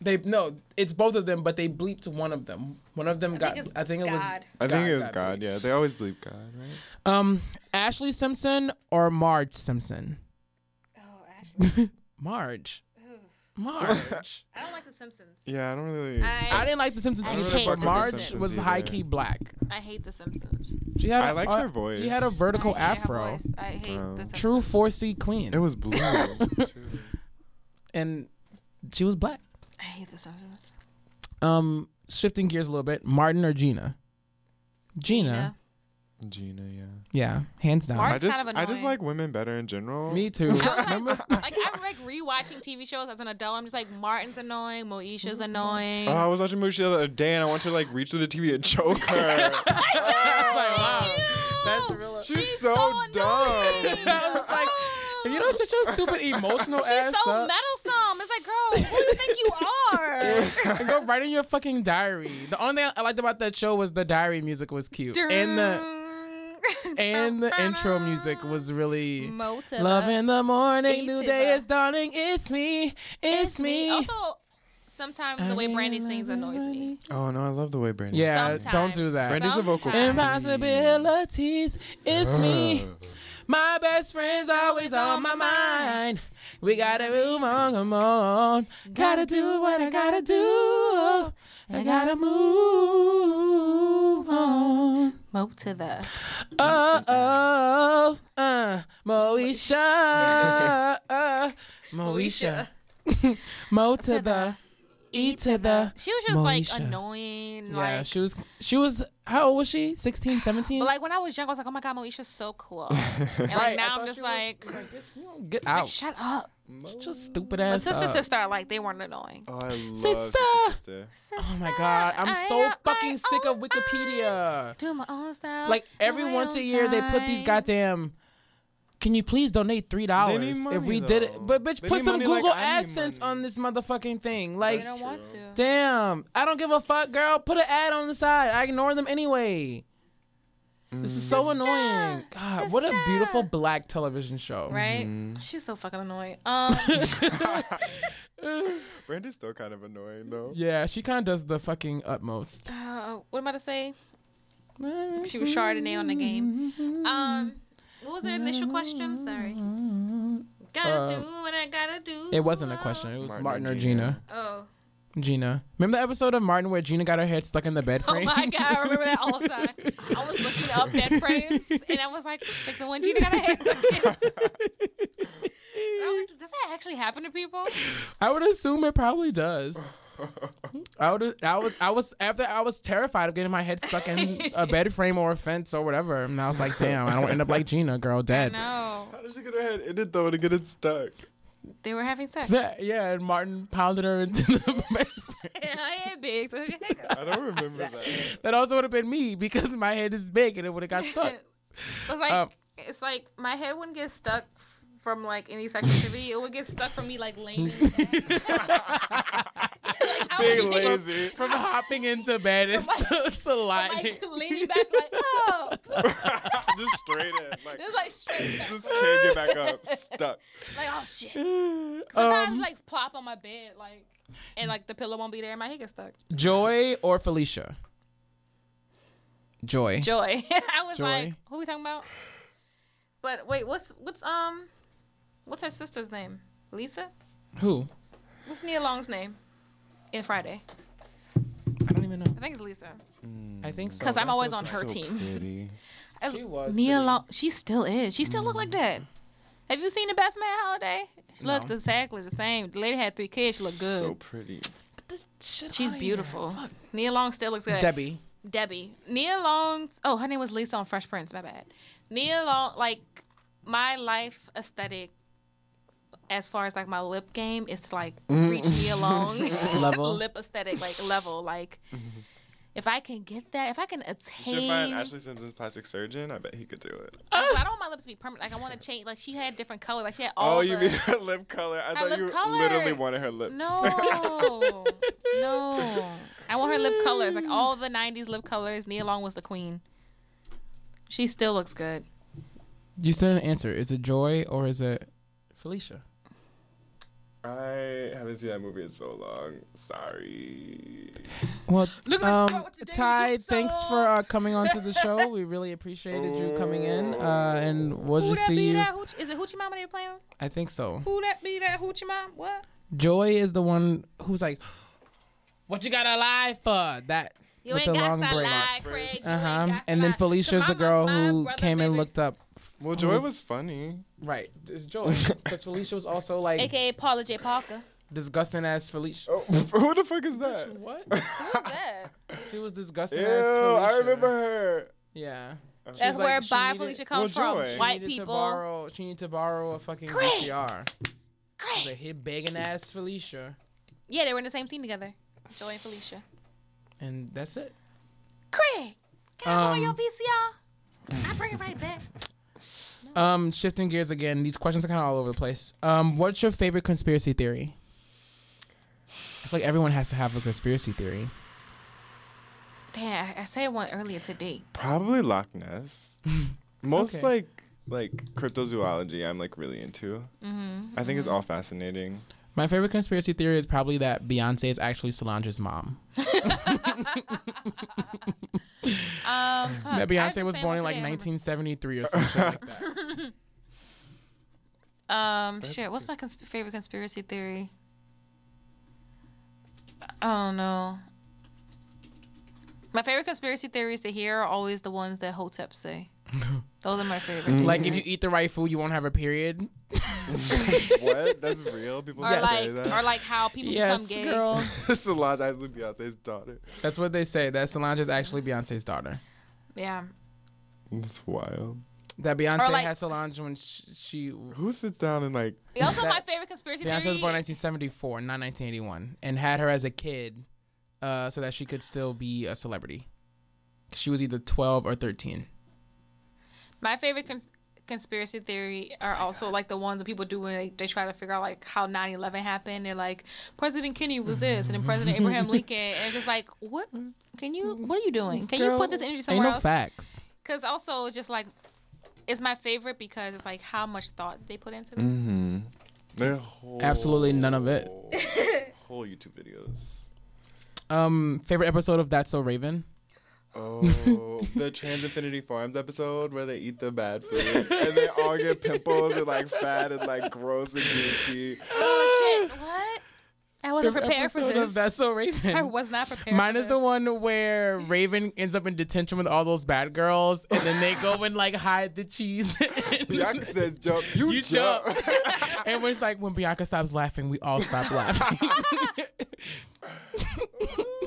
They no, it's both of them, but they bleeped one of them. One of them got. think I think it was. God. I think it was got God. Yeah, they always bleep God, right? Um, Ashlee Simpson or Marge Simpson? Oh, Ashlee. Marge. Marge. I don't like The Simpsons. Yeah, I don't really. I I, didn't like The Simpsons I either, hate but The Marge Simpsons was either. high key black. I hate The Simpsons. She had. I a- liked uh, her voice. She had a vertical I hate her afro. voice. I hate. The Simpsons. True 4C queen. It was blue. and she was black. I hate The Simpsons. Um, shifting gears a little bit, Martin or Gina? Gina. Gina, yeah. Yeah, hands down. Martin- I just, kind of I just like women better in general. Me too. Remember? like I'm like rewatching TV shows as an adult. I'm just like Martin's annoying, Moesha's annoying. Oh, I was watching Moesha the other day, and I want to like reach to the TV and choke her. wow. That's real. She's, so, annoying. dumb. I was like, if you don't shut your stupid emotional ass. She's ass so up, meddlesome. It's like, girl, who do you think you are? go write in your fucking diary. The only thing I liked about that show was the diary music was cute, and the and the intro music was really. Mo Love in the morning, new day is dawning. It's me, it's me. Also, sometimes the way Brandy sings annoys me. Oh no, I love the way Brandy. yeah, Sometimes. don't do that. Brandy's a vocal Impossibilities, it's me. My best friend's always on my mind. We gotta move on, come on. Gotta do what I gotta do. I gotta move on. Mo to the. Oh, oh, uh, Moesha, uh, Moesha. Mo to the, E to the. She was just like annoying. Yeah, like, she was, she was, how old was she? 16, 17? But like when I was young, I was like, oh my god, Moesha's so cool. And like now I'm just like, Get like, out. shut up. Just stupid But ass sister, up. sister, like they weren't annoying. Oh, I love Sister! Sister. Sister. Oh my god, I'm I so fucking sick of own Wikipedia. Do my own style. Like every once a own year, they put these goddamn. Can you please donate three dollars if money, we did it? But bitch, They put some money like Google I AdSense on this motherfucking thing. They Like, don't want to. damn, I don't give a fuck, girl. Put an ad on the side. I ignore them anyway. This is so annoying. God, what a beautiful black television show. Right? She was so fucking annoying. Um, Brandy's still kind of annoying though. Yeah, she kind of does the fucking utmost. uh, what am I to say? She was Chardonnay on the game. Um, what was the initial question? Sorry. Gotta Uh, do what I gotta do. It wasn't a question. It was Martin Martin, or or Gina. Oh. Gina. Remember the episode of Martin where Gina got her head stuck in the bed frame? Oh my god, I remember that all the time. I was looking up bed frames and I was like, like the one Gina got a head stuck in. I was like, Does that actually happen to people? I would assume it probably does. I would. I was. I was after. I was terrified of getting my head stuck in a bed frame or a fence or whatever. And I was like, damn, I don't end up like Gina, girl, dead. No. How did she get her head in it though to get it stuck? They were having sex. So, yeah, and Martin pounded her into the bed frame. and I had big, so I don't remember that. That also would have been me because my head is big and it would have got stuck. It's like Um, it's like my head wouldn't get stuck f- from like any sex activity. It would get stuck from me like laying. I Big would be, lazy. From hopping into bed and sliding. Like leaning back, like oh, just straight in. Like it was like straight back. just can't get back up. Stuck. Like oh shit. Sometimes Um, like plop on my bed, like and like the pillow won't be there, and my head gets stuck. Joy or Felicia? Joy. Joy. I was Joy. like, who we talking about? But wait, what's what's um, what's her sister's name? Lisa. Who? What's Nia Long's name? In Friday. I don't even know. I think it's Lisa. I think so. Because I'm always on her So team. pretty. I- She was Nia. Long. She still is. She still look like that. Mm. Have you seen the Best Man Holiday? Looked exactly the same. The lady had three kids. She looked good. So pretty. She's beautiful. Nia Long still looks good. Debbie. Debbie. Nia Long's oh, her name was Lisa on Fresh Prince, my bad. Nia Long like my life aesthetic as far as like my lip game is to like mm-hmm. reach Nia Long Level. lip aesthetic, like level. Like mm-hmm. if I can get that, if I can attain, You should find Ashlee Simpson's plastic surgeon. I bet he could do it. Oh, I don't want my lips to be permanent. Like I want to change like she had different colors. Like she had all Oh, you the- mean her lip color? I Her thought lip you color. literally wanted her lips. No, no. I want her lip colors, like all the '90s lip colors. Nia Long was the queen. She still looks good. You still didn't answer. Is it Joy or is it Felicia? I haven't seen that movie in so long. Sorry. Well, Look at um, with the daisy Ty, thanks for uh, coming on to the show. We really appreciated you coming in, uh, and we'll Who just that see be you. that hoochie? Is it Hoochie Mama they playing? I think so. Who that be that Hoochie Mama? What? Joy is the one who's like, "What you gotta lie for?" That You with ain't the got long to braids. lie, Craig. Uh huh. And then lie. Felicia's the girl my who came and looked up. Well, Joy was- was funny. Right, it's Joy because Felicia was also like AKA Paula Jai Parker. disgusting as Felicia. Oh, who the fuck is that? What? Who's that? she was disgusting Ew, as Felicia. I remember her. Yeah. She That's was where like, Bye needed- Felicia comes well, from. Joy. She White needed people. To borrow, she needed to borrow a fucking Craig. VCR. She was hit begging ass Felicia, Yeah, they were in the same team together. Joy and Felicia. and that's it. Craig, can I borrow Um, your VCR? I bring it right back. Um, shifting gears again. These questions are kind of all over the place. Um, what's your favorite conspiracy theory? I feel like everyone has to have a conspiracy theory. Damn, I, I said one earlier today. Probably Loch Ness. Most Okay. like like cryptozoology, I'm like really into. Mm-hmm, I think it's all fascinating. My favorite conspiracy theory is probably that Beyonce is actually Solange's mom. Um, That Beyonce was born in like today, remember. 1973 or something like that. Um, shit. What's my cons- favorite conspiracy theory? I don't know. My favorite conspiracy theories to hear are always the ones that Hotep say. Those are my favorite. Like if you eat the right food, you won't have a period. what? That's real? People or say like, that? or like how people yes, become gay. girl. Solange actually Beyonce's daughter. That's what they say. That Solange is actually Beyonce's daughter. Yeah. That's wild. That Beyonce like- had Solange when sh- she. Who sits down and like Also, That- my favorite conspiracy Beyonce theory. was born in 1974, not 1981, and had her as a kid, uh, so that she could still be a celebrity. She was either 12 or 13. My favorite cons- conspiracy theory are also like the ones that people do when they, they try to figure out like how 9-11 happened. They're like, President Kennedy was this, and then President Abraham Lincoln, and it's just like, what? Can you? What are you doing? Can you put this energy Ain't somewhere no else? facts. Because also, just like, it's my favorite because it's like how much thought they put into it. Mm-hmm. Their Absolutely none of it. whole YouTube videos. Um, favorite episode of That's So Raven. Oh, the Trans Infinity Farms episode where they eat the bad food and they all get pimples and like fat and like gross and greasy. Oh shit! What? I wasn't Favorite prepared for this. That's So Raven. I was not prepared. Mine for is the one where Raven ends up in detention with all those bad girls, and then they go and like hide the cheese. Bianca says jump, you, You jump. jump. and when it's like when Bianca stops laughing, we all stop laughing.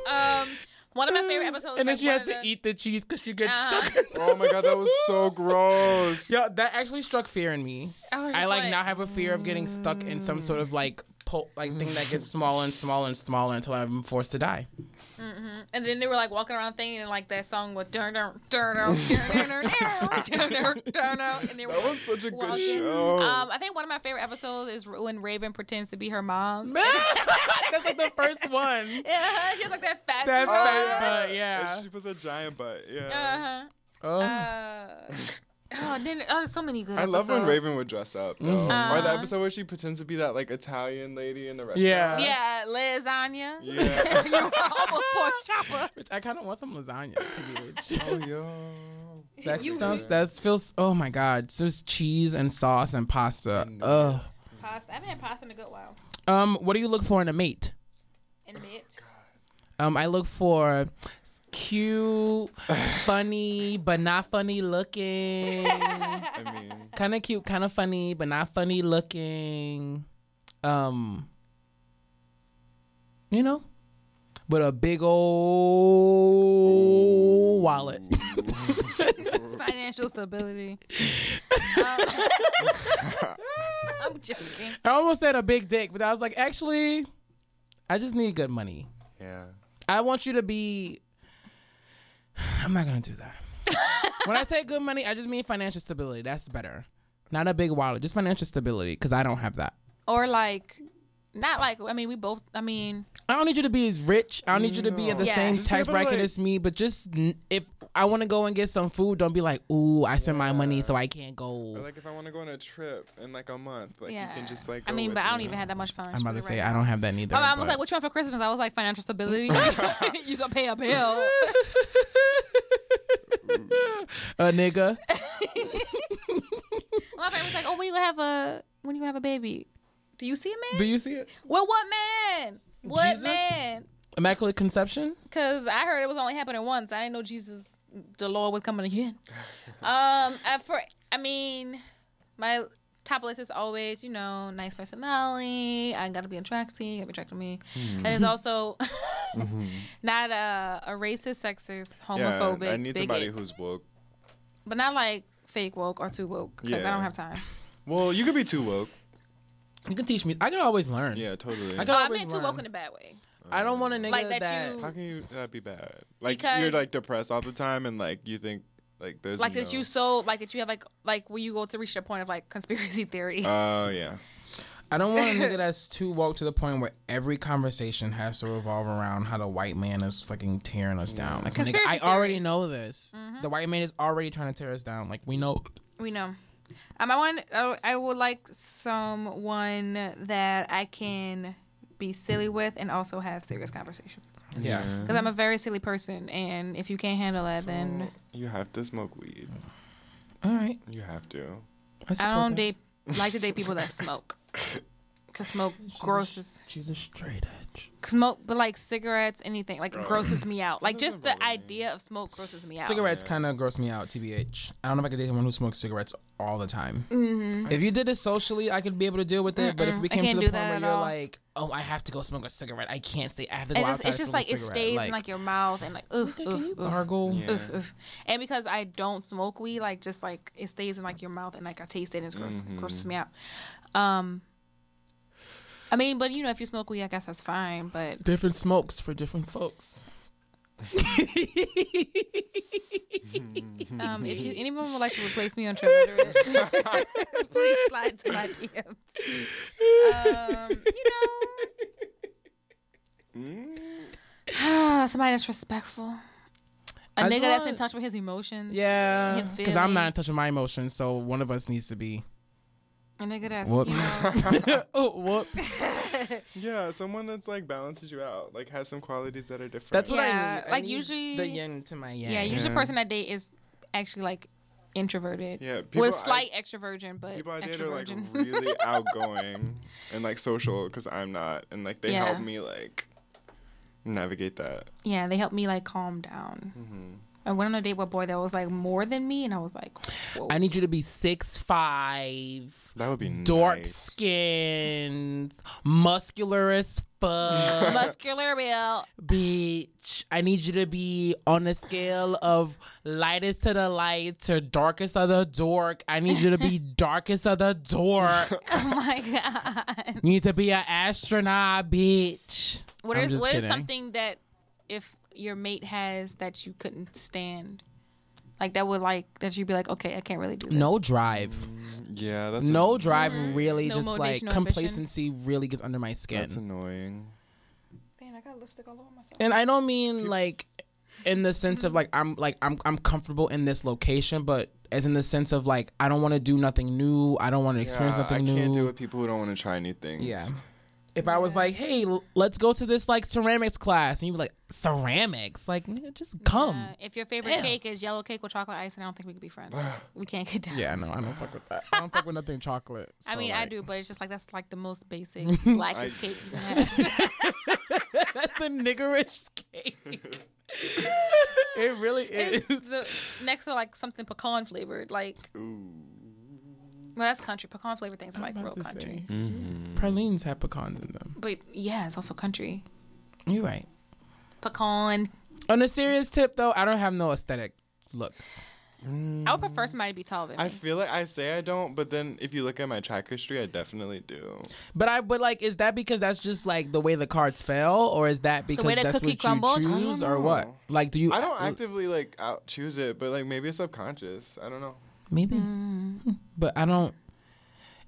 Um, one of my favorite episodes. and then like, she has to the- eat the cheese because she gets Uh-huh. stuck. oh my god, that was so gross. Yeah, that actually struck fear in me. I, I just like, now have a fear of getting stuck in some sort of like pole, like thing that gets smaller and smaller and smaller until I'm forced to die. Mm-hmm. And then they were like walking around thinking like that song with dun dun dun dun dun dun dun and That was such a good show. Um, I think one of my favorite episodes is when Raven pretends to be her mom. That's like the first one. Yeah, she was like that fat that fat butt. Yeah, she was a giant butt. Yeah. Uh-huh. Um oh, then oh, so many good. I love when. Raven would dress up though. Or the episode where she pretends to be that like Italian lady in the restaurant. Yeah. Yeah, lasagna. Yeah. You're almost pork chopper. Which I kind of want some lasagna to be rich. oh yo. That You- sounds. That feels. Oh my god! It's just cheese and sauce and pasta. Ugh. Pasta. I haven't had pasta in a good while. Um, what do you look for in a mate? In a bit. Um, I look for cute, funny, but not funny looking. I mean, kind of cute, kind of funny, but not funny looking. Um, you know, with a big old wallet. Financial stability. Um, I'm joking. I almost said a big dick, but I was like, actually, I just need good money. yeah. I want you to be. I'm not gonna do that. when I say good money, I just mean financial stability. That's better. Not a big wallet, just financial stability, because I don't have that. Or like, not like. I mean, we both. I mean, I don't need you to be as rich. I don't need you to be in the Yeah. same Just tax be able bracket like- as me. But just n- if I want to go and get some food, don't be like, "Ooh, I spent my money, so I can't go." Or like if I want to go on a trip in like a month, like yeah. you can just like. I go mean, with but I don't me. even have that much financial. I'm about to say right I don't have that neither. My mom was but- like, "What you want for Christmas?" I was like, "Financial stability. you gonna pay a bill." a nigga. My friend was like, "Oh, when you gonna have a when you gonna have a baby? Do you see a man? Do you see it? well, what man? What Jesus? man? Immaculate conception. Because I heard it was only happening once. I didn't know Jesus, the Lord, was coming again. um, I, for I mean, my top list is always, you know, nice personality. I gotta be attractive. You Gotta be attracted to me, and it's also not a, a racist, sexist, homophobic, Yeah, I need somebody who's woke. but not like fake woke or too woke. Because I don't have time. Well, you could be too woke. You can teach me. I can always learn. Yeah, totally. I Oh, can I always mean, too learn. woke in a bad way. I don't want a nigga Like that that. you- How can you that be bad? Like Because- you're like depressed all the time, and like you think like there's Like no... that you so like that you have like like when you go to reach the point of like conspiracy theory. Oh yeah. I don't want a nigga that's too woke to the point where every conversation has to revolve around how the white man is fucking tearing us down. Like, nigga, Conspiracy I already theories. know this. The mm-hmm. white man is already trying to tear us down. Like we know. We know. Um, I want. I I would like someone that I can be silly with and also have serious conversations. Yeah. Because I'm a very silly person, and if you can't handle that, then You have to smoke weed. All right. You have to. I support don't that. date like to date people that smoke. Cause smoke grosses. She's a straight edge. Smoke, but like cigarettes, anything like it grosses me out. Like just the idea of smoke grosses me out. Cigarettes kind of gross me out, tbh. I don't know if I could date someone who smokes cigarettes all the time. Mm-hmm. If you did it socially, I could be able to deal with it. But if we came to the point where you're all. like, oh, I have to go smoke a cigarette. I can't stay. I have to go And it's, outside. it's just smoke like a it stays like, in like your mouth and like ugh, Can ugh, you ugh. gargle? Yeah. Ugh, ugh. And because I don't smoke weed, like just like it stays in like your mouth and like I taste it and it's gross, Mm-hmm. grosses me out. Um, I mean, but you know, if you smoke weed, I guess that's fine. But Different smokes for different folks. um, if you anyone would like to replace me on Twitter, please slide to my DMs. Um, you know, somebody that's respectful. A I just nigga that's in touch with his emotions. Yeah, His because I'm not in touch with my emotions, so one of us needs to be. And a nigga that's Whoops. you know. oh, whoops. Yeah, someone that's like balances you out, like has some qualities that are different. That's what I Yeah, need. I like need usually- the yin to my yang. Yeah, usually the Yeah. person I date is actually like introverted. Yeah, people with I- slight extroversion, but people I date are like extroversion. really outgoing and like social because I'm not, and like they Yeah. help me like navigate that. yeah, they help me like calm down. Mm-hmm. I went on a date with a boy that was like more than me, and I was like, Whoa. I need you to be six five, That would be dark nice. skinned, muscular as fuck, muscular build. bitch. I need you to be on a scale of lightest to the light to darkest of the dork. I need you to be darkest of the dork. Oh my god. You need to be an astronaut, bitch. What I'm is just what is kidding. something that if your mate has that you couldn't stand? Like that would like that you'd be like, okay, I can't really do this. No drive. Yeah, that's No a- drive mm-hmm. really No just like no ambition. complacency really gets under my skin. That's annoying. Damn, I got lipstick all over myself. and I don't mean like in the sense of mm-hmm. like I'm like I'm I'm comfortable in this location, but as in the sense of like I don't want to do nothing new. I don't want to experience Yeah, nothing I new. can't do with people who don't want to try new things. Yeah. If I was like, "Hey, l- let's go to this like ceramics class," and you were like, "Ceramics? Like, nigga, just come." Uh, if your favorite Damn. cake is yellow cake with chocolate ice, then I don't think we could be friends. we can't get down. Yeah, no, I don't fuck with that. I don't fuck with nothing chocolate. I so, mean, I do, but it's just like that's like the most basic blackest cake you can have. That's the niggerish cake. it really is. The, next to like something pecan flavored, like. Well, that's country. Pecan flavored things are like I'm real about to country. say, mm-hmm. Pralines have pecans in them. But yeah, it's also country. You're right. Pecan. On a serious tip, though, I don't have no aesthetic looks. Mm. I would prefer somebody to be taller than me. I feel like I say I don't, but then if you look at my track history, I definitely do. But I, but like, is that because that's just like the way the cards fell, or is that because way the that's cookie what crumbled? You choose, or what? Like, do you? I don't actively like out choose it, but like maybe it's subconscious. I don't know. Maybe, Mm. Hmm. but I don't.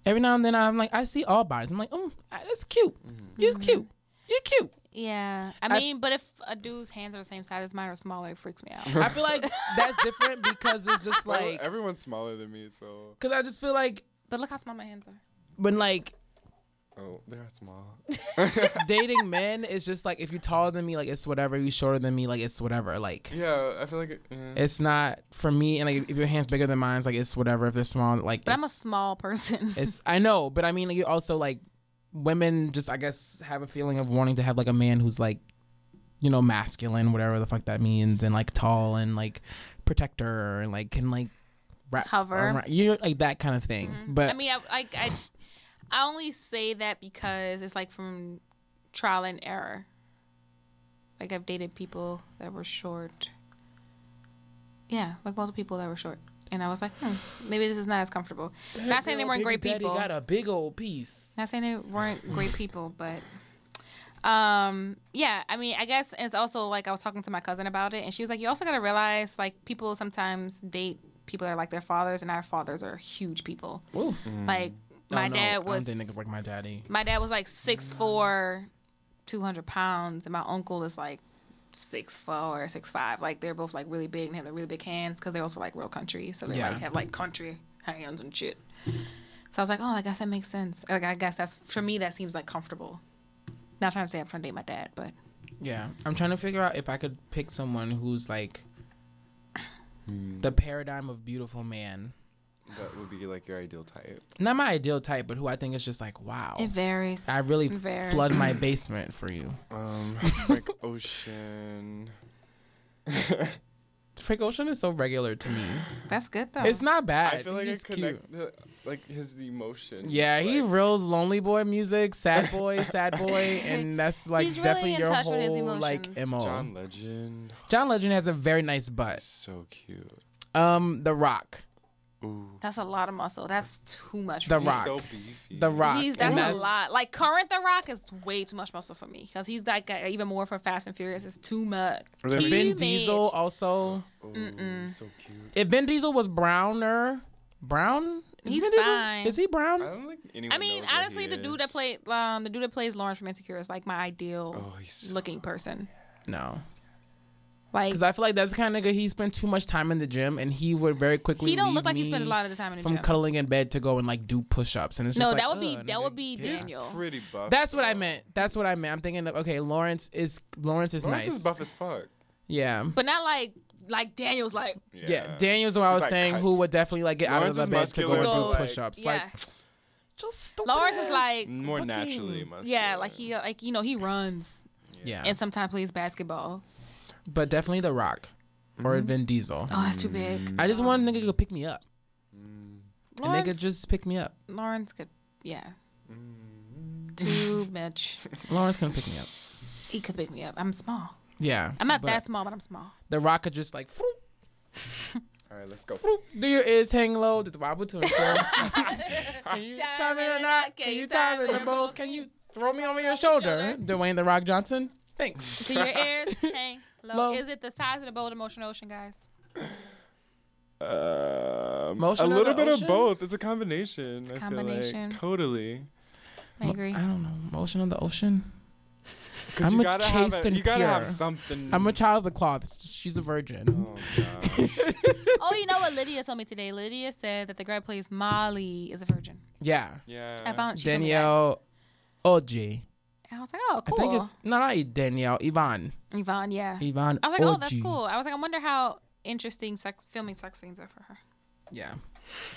Every now and then, I'm like, I see all bodies. I'm like, oh, that's cute. You're cute. You're cute. yeah, I I- mean, but if a dude's hands are the same size as mine or smaller, it freaks me out. I feel like that's different because it's just Well, like, everyone's smaller than me, so because I just feel like but look how small my hands are. when like oh, they're small. dating men, is just like if you're taller than me, like it's whatever. You're shorter than me, like it's whatever. Like yeah, I feel like it, eh. it's not for me. And like if your hands bigger than mine, it's like it's whatever. If they're small, like But I'm a small person. It's I know, but I mean, like, you also like women just I guess have a feeling of wanting to have like a man who's like, you know, masculine, whatever the fuck that means, and like tall and like protector and like can like wrap Hover. around- you know, like that kind of thing. But I mean, I, I, I, I only say that because it's like from trial and error. Like I've dated people that were short. Yeah, like multiple people that were short, and I was like, hmm, maybe this is not as comfortable. Not saying they weren't great people. got a big old piece. Not saying they weren't great people, but um yeah i mean i guess it's also like i was talking to my cousin about it and she was like you also got to realize like people sometimes date people that are like their fathers and our fathers are huge people Ooh. like my no, dad I was don't think niggas like my daddy. my dad was like six four, two hundred pounds, and my uncle is like six four, six five. Like they're both like really big and have like, really big hands because they're also like real country, so they Yeah. like have like country hands and shit. So I was like, oh, I guess that makes sense. Like I guess that's for me that seems like comfortable. Not trying to say I'm trying to date my dad, but Yeah, I'm trying to figure out if I could pick someone who's like Hmm. the paradigm of beautiful man. That would be like your ideal type. Not my ideal type, but who I think is just like, wow. it varies. I really It varies. flood my basement for you. Um, like ocean. Frank Ocean is so regular to me. That's good though. It's not bad. I feel like He's I cute. connect the, like his emotion. Yeah, he like, real lonely boy music, sad boy, sad boy, and that's like He's really definitely in your touch with his whole like emotions. mo. John Legend. John Legend has a very nice butt. So cute. Um, The Rock, Ooh. That's a lot of muscle. That's too much. The for me. Rock. So beefy. The Rock. He's and that's, a lot. Like current The Rock is way too much muscle for me because he's like uh, even more for Fast and Furious. It's too much. And then Too Vin much. Diesel also. Ooh, so cute. If Vin Diesel was browner, brown. Is He's Vin Diesel- fine. Is he brown? I don't think anyone I mean, knows honestly, he the dude that played um the dude that plays Lawrence from Insecure is like my ideal Oh, so looking person. No, Like because I feel like that's the kind of nigga he spent too much time in the gym, and he would very quickly. he don't leave look like he spent a lot of the time in the from gym. cuddling in bed to go and like do push-ups, and it's no, just that like, would be ugh, that nigga, would be get- Daniel. pretty buff. That's what I meant. That's what I meant. I'm thinking, of, okay, Lawrence is Lawrence is Lawrence nice. is buff as fuck. yeah. But not like like Daniel's like yeah, Daniel's what I was like, saying. cut. Who would definitely like get Lawrence out of the bed to go and do but, push ups. yeah. Like, just stupid Lawrence is like More fucking- naturally muscular. yeah, like he like you know he runs yeah, and sometimes plays basketball. But definitely The Rock or Mm-hmm. Vin Diesel. Oh, that's too big. I just want a nigga to go pick me up. A Lawrence, nigga just pick me up. Lawrence could yeah. Mm. Too much. Lawrence couldn't pick me up. He could pick me up. I'm small. Yeah, I'm not that small, but I'm small. The Rock could just like. Froop, All right, let's go. froop, do your ears hang low? Did the wobble to and fro? Can you time it or not? Can you time it in the bowl? Can you throw me over your shoulder, Dwayne the Rock Johnson? Thanks. Do your ears hang low? Low. Is it the size of the boat of Motion Ocean, guys? Um, Motion a of little the bit ocean? of both. It's a combination. I combination. Feel like. Totally. I agree. I don't know. Motion of the ocean. Because I'm you a gotta chaste have a, and you gotta have something. I'm a child of the cloth. She's a virgin. Oh gosh. oh, you know what Lydia told me today? Lydia said that the girl plays Molly is a virgin. Yeah. yeah. I found she told me that. Danielle OG. And I was like, oh, cool. I think it's no, not Danielle, Yvonne. Yvonne, yeah. Yvonne. I was like, oh, that's cool. I was like, I wonder how interesting sex filming sex scenes are for her. Yeah.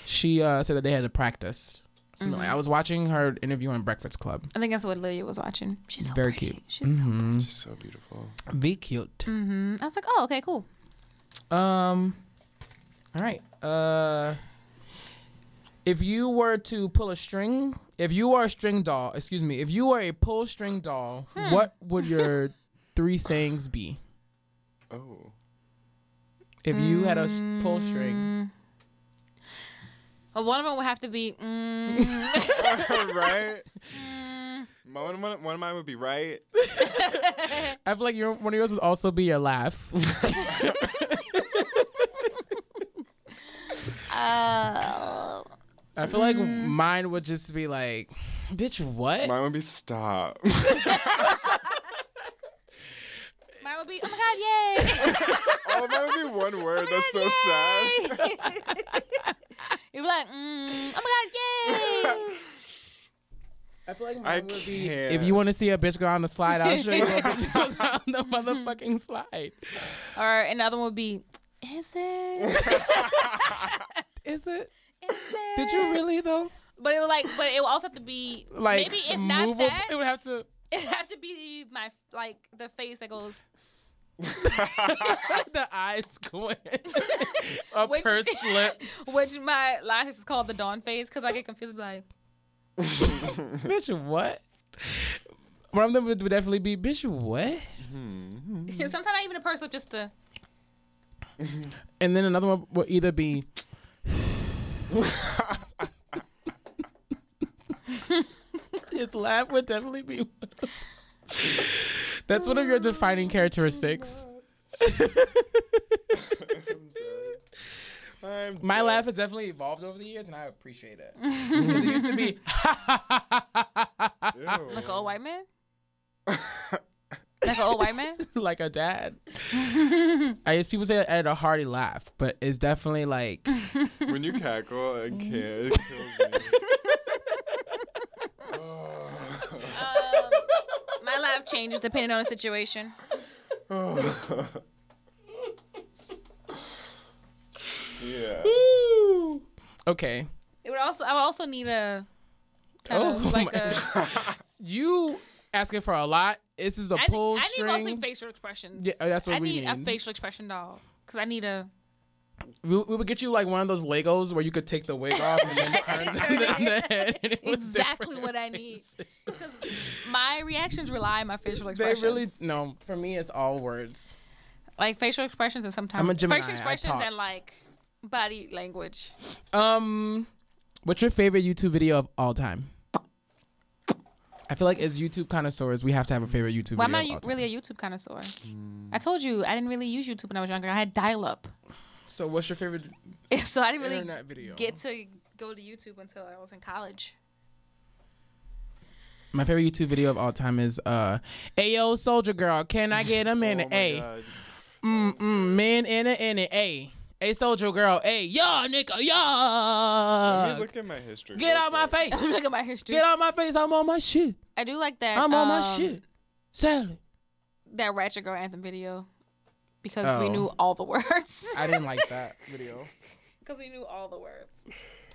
She uh, said that they had to practice. So Mm-hmm. like, I was watching her interview on Breakfast Club. I think that's what Lydia was watching. She's so Very pretty. cute. She's so. She's so beautiful. Be cute. hmm I was like, oh, okay, cool. Um. All right. Uh. If you were to pull a string, if you were a string doll, excuse me, if you were a pull string doll, Hmm. what would your three sayings be? Oh. If you had a pull string, Mm. Well, one of them would have to be. Mm, right? One, one, one of mine would be right. I feel like your one of yours would also be your laugh. uh, I feel like mine would just be like, bitch, what? Mine would be stop. mine would be, oh my God, yay! oh, that would be one word. That's so sad. You'd be like, mm, oh my God, yay! I feel like I mine would be can't. if you want to see a bitch go on the slide, I'll show you a bitch goes on the motherfucking slide. or another one would be, is it? Is it? Did you really though? But it would like, but it would also have to be Like maybe if not movable- that, it would have to. it'd have to be my like the face that goes. the eyes going up Which- her lips. Which my last is called the dawn face because I get confused like bitch, what? One of them would definitely be bitch, what? sometimes not even a person just the And then another one would either be. His laugh would definitely be. one of- That's one of your defining characteristics. Oh I'm My dead. laugh has definitely evolved over the years, and I appreciate it. 'Cause it used to be. Like an old white man. like an old white man. like a dad. I guess people say I had a hearty laugh, but it's definitely like when you cackle, I can't. It kills me. Um, my laugh changes depending on the situation. yeah. okay. It would also I would also need a kind of Oh like my a. You asking for a lot. This is a I, need- pull I need mostly facial expressions. Yeah, that's what I we need a need. facial expression doll because I need a. we, we would get you like one of those Legos where you could take the wig off and then turn the, the head. and it was Exactly different. what I need. Because my reactions rely on my facial expressions. They really no. For me, it's all words. like facial expressions and sometimes I'm a Gemini, facial I expressions and like body language. Um, what's your favorite YouTube video of all time? I feel like as YouTube connoisseurs, we have to have a favorite YouTube Well, I'm video. not all u- time. really a YouTube connoisseur. I told you I didn't really use YouTube when I was younger. I had dial up, So, what's your favorite so I didn't really video? get to go to YouTube until I was in college. My favorite YouTube video of all time is uh, "Ayo Soldier Girl, can I get a minute? Oh my A, God. mm mm, men in it in it. A, a Soldier Girl. A, yeah, nigga, Let me look at my history. Get real out my quick. face. Look at my history. Get out my face. I'm on my shit. I do like that. I'm on my um, shit. Sally. That Ratchet Girl anthem video because Oh. we knew all the words. I didn't like that video. Because we knew all the words.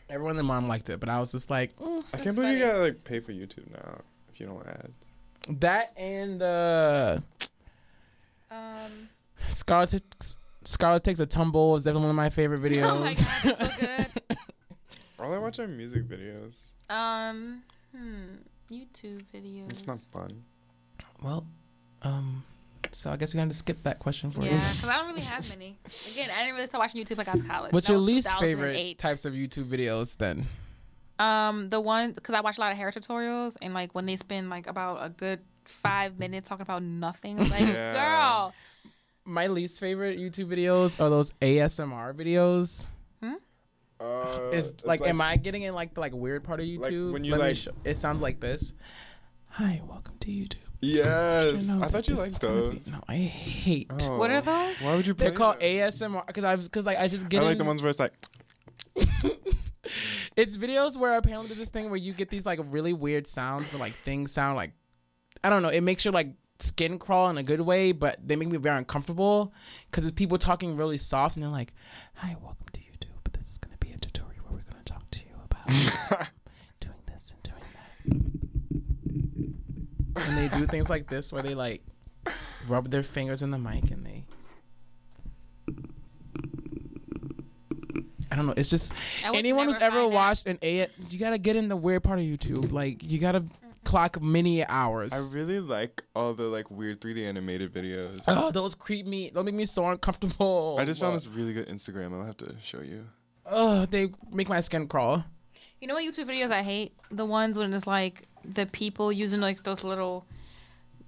Everyone and mom liked it, but I was just like, mm. I can't believe you gotta like pay for YouTube now if you don't want ads. that and uh, Um, Scarlet takes, Scarlet takes a tumble is definitely one of my favorite videos. oh my god, so good. All I watch are music videos. Um, hmm, YouTube videos. It's not fun. well, um, so I guess we're gonna skip that question for Yeah, you. because I don't really have many. Again, I didn't really start watching YouTube like I got college. What's That your least favorite 2008. types of YouTube videos then? Um, the one because I watch a lot of hair tutorials and like when they spend like about a good five minutes talking about nothing, like Yeah. girl, My least favorite YouTube videos are those ASMR videos. Uh, It's, like, am I getting in like the like weird part of YouTube? when you, Let like- show- it sounds like this. Hi, welcome to YouTube. Yes, know I thought you liked is gonna be- those. No, I hate. Oh. what are those? Why would you play They're called them? ASMR because I because like I just get I like in- the ones where it's like, It's videos where apparently there's this thing where you get these like really weird sounds, but like things sound like I don't know. It makes your like skin crawl in a good way, but they make me very uncomfortable because it's people talking really soft and they're like, "Hi, welcome to YouTube. But this is gonna be a tutorial where we're gonna talk to you about doing this and doing that." And they do things like this where they like rub their fingers in the mic and they. I don't know. It's just anyone who's ever find that. watched an A, you gotta get in the weird part of YouTube. Like you gotta clock many hours. I really like all the like weird 3D animated videos. Oh, those creep me. Those make me so uncomfortable. I just found this really good Instagram. I'll have to show you. Oh, they make my skin crawl. You know what YouTube videos I hate? The ones when it's like the people using like those little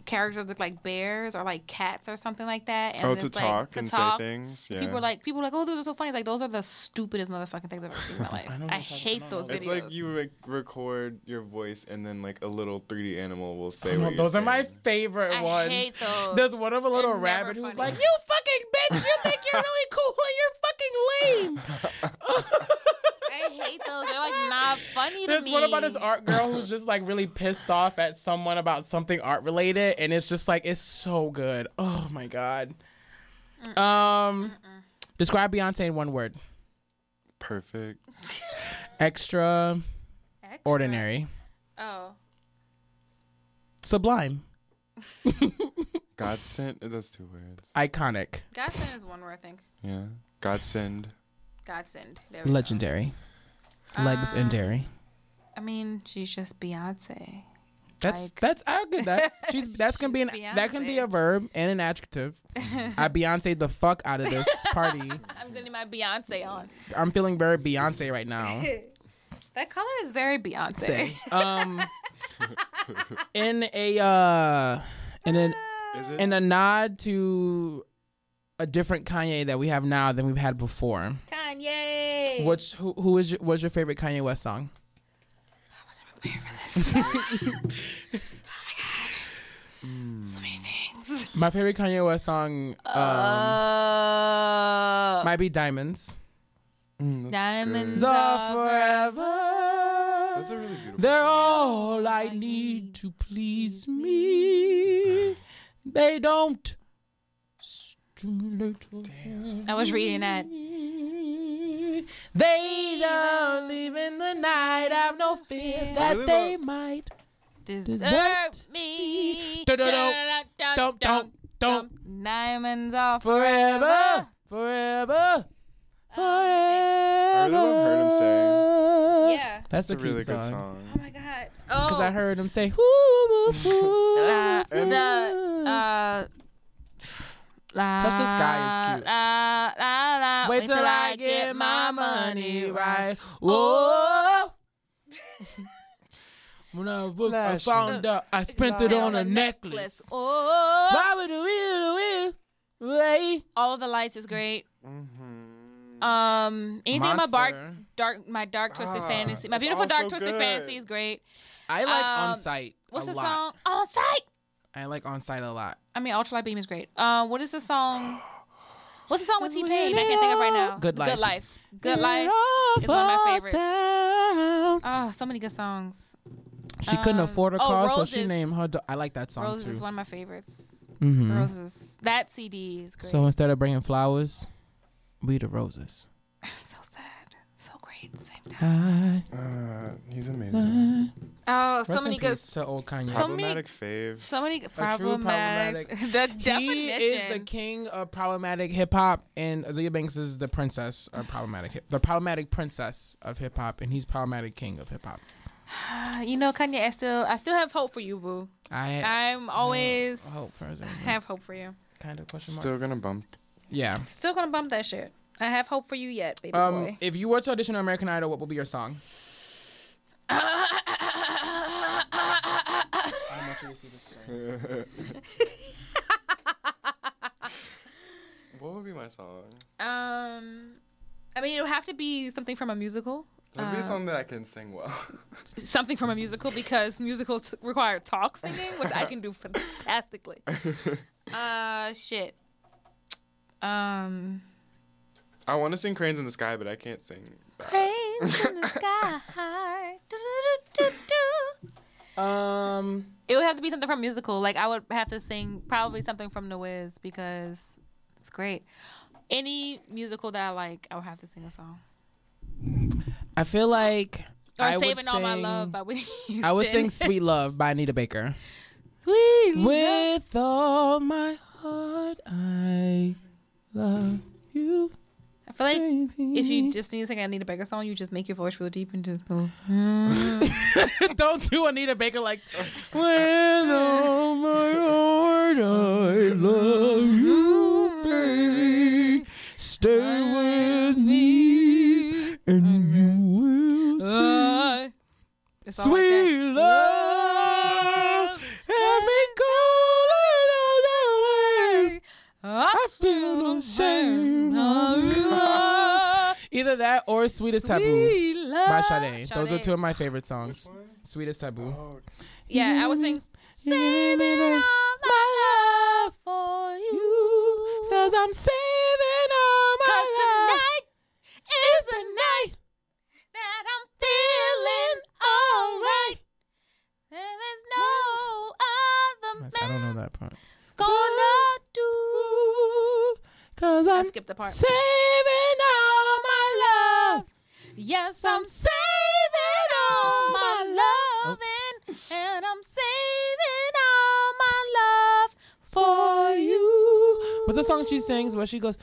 characters look like bears or like cats or something like that. And oh, to like, talk to and talk. say things. Yeah. People are like people are like, oh, those are so funny. Like those are the stupidest motherfucking things I've ever seen in my life. know I, what you're hate those videos. it's like you like record your voice and then like a little 3D animal will say Oh, what you're those are my favorite I ones. I hate those. There's one of a little They're rabbit who's funny. like, "You fucking bitch! You think you're really cool? and You're fucking lame." I hate those. They're like not funny to There's me. one about this art girl who's just like really pissed off at someone about something art related, and it's just like it's so good. Oh my god. Um, describe Beyonce in one word: Perfect. extra, Extra. ordinary, Oh, sublime, God sent. That's two words. iconic, God Godsend is one word, I think. Yeah. God send. Godsend. There we go. legendary, legs and dairy. I mean, she's just Beyonce. That's Like- that's I get that. She's that's gonna be an She's that can be a verb and an adjective. I Beyonce the fuck out of this party. I'm getting my Beyonce on. I'm feeling very Beyonce right now. That color is very Beyonce. Say, um, in a uh, in an in a nod to a different Kanye that we have now than we've had before. Kanye. Which who who is your, was your favorite Kanye West song? I wasn't prepared for this. oh my god. So many things. My favorite Kanye West song um, Uh, might be Diamonds. Mm, Diamonds good. The forever. That's a really beautiful. They're all I need to please me. They don't stimulate. I was reading that. They don't leave in the night. I have no fear that they love- might. Desert Desert me. Da-da-dum, Don't, don't, don't. Diamonds are Forever, forever, forever. I really love Heard 'Em Say. Yeah. That's It's a, a really cute good song. song. Oh my god. Oh. Because I heard him say. Uh, the uh. La, Touch the Sky is cute. La, la, la, Wait till I get my money right. Whoa. when I, was, I found out, I spent it on a necklace. Oh. Why would we do it? All the lights is great. Mm-hmm. Um, anything about dark, Monster. dark, my dark twisted Ah, fantasy, my beautiful dark twisted good. fantasy is great. I like Um, On Sight. What's a the lot. song? On Sight. I like On Sight a lot. I mean, Ultralight Beam is great. Um, what is the song? What's the song with T-Pain? I can't think of right now. Good Life. Good life. Good life. It is one of my favorites. Oh, so many good songs. She couldn't Um, afford a oh, car, so she named her. Do- I like that song Roses too. is one of my favorites. Mhm. Roses. That CD is great. So instead of bringing flowers, we the roses. So great same time. Hi. Uh, he's amazing. Oh, so Rest many in good. peace to old Kanye. So many- Problematic fave. So many true problematic. the definition. he is the king of problematic hip hop, and Azealia Banks is the princess of problematic hip, the problematic princess of hip hop, and he's problematic king of hip hop. You know, Kanye, I still, I still have hope for you, boo. I I'm always hope for have hope for you. kind of question mark. Still gonna bump. yeah. Still gonna bump that shit. I have hope for you yet, baby Um, boy. if you were to audition for American Idol, what would be your song? I don't want you to see this. What would be my song? Um, I mean, it would have to be something from a musical. That'd be Uh, a that I can sing well. Something from a musical because musicals t- require talk singing, which I can do fantastically. Uh, shit. Um, I want to sing Cranes in the Sky, but I can't sing. that. cranes in the sky. Do-do-do-do-do. Um, It would have have to be something from musical. Like I would have to sing probably something from The Wiz because it's great. Any musical that I like, I would have to sing a song. I feel like Or I would Saving All My sing- Love by Whitney Houston. I would sing "Sweet Love" by Anita Baker. Sweet Love. With all my heart, I love you. I feel like if you just need to sing an Anita Baker song, you just make your voice real deep and just go. Don't do Anita Baker like with all my heart I love you, baby. Stay with me and you will see. It's all like that. Sweet love, let me go little darling. I feel the same. Either that or Sweetest Taboo by Sade. Those are two of my favorite songs. Sweetest as Taboo. Oh. Yeah, I was sing. Saving all my love for you. Cause I'm saving all my Cause love. tonight is the night that I'm feeling alright. There is no other man. I don't know that part. gonna do. Cause I I'm skipped the part. saving all my love. Yes, I'm saving all my loving, and I'm saving all my love for you. What's the song she sings where she goes?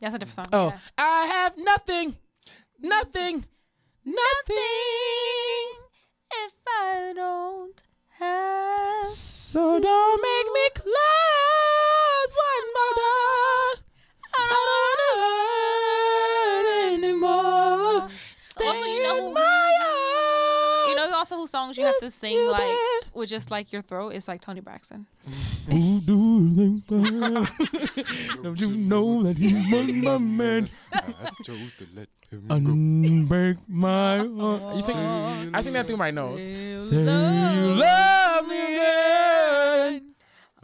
That's a different song. Oh, yeah. I have nothing, nothing, nothing. if I don't have. So don't make me close one more door. I don't wanna hurt anymore. Stay Also, you know in my arms. You know also whose songs you have to sing like. With just like your throat? It's like Toni Braxton. Do you think I- Don't you know that he was my man? I chose to let him Unbreak my heart. You sing, I sing that through my nose. Say you love me again.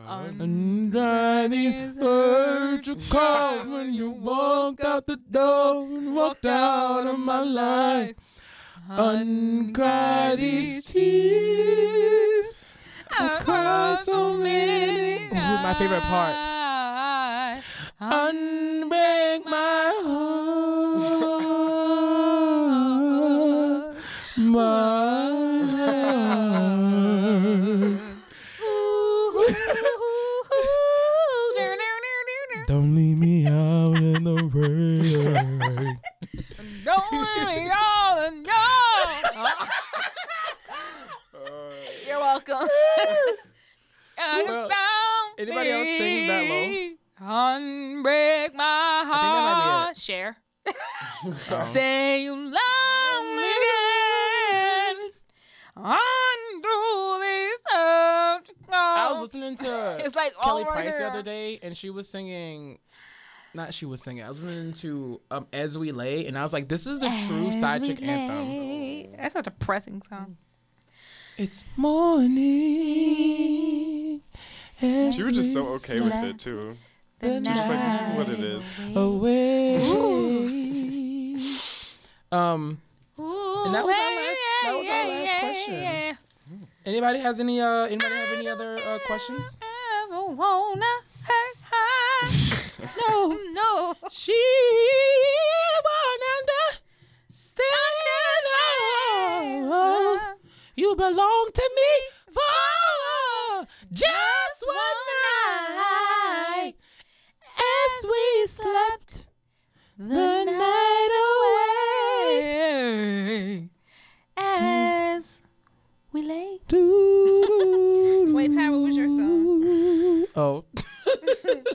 And dry these hurt you caused when you walked out the door and walked out of my life. Uncry these tears. My favorite part. Ah, ah, ah. Unbreak and she was singing. Not she was singing. I was listening to um, "As We Lay," and I was like, "This is the true side chick anthem." That's a depressing song. It's morning. as She was just so okay with it too. the She's just like, this is what it is. Away. um. And that was our last- that was our last question. Anybody has any? Uh. Anybody have any other uh, questions? No. no. She won't understand. Oh, you belong to me for just one night as we slept the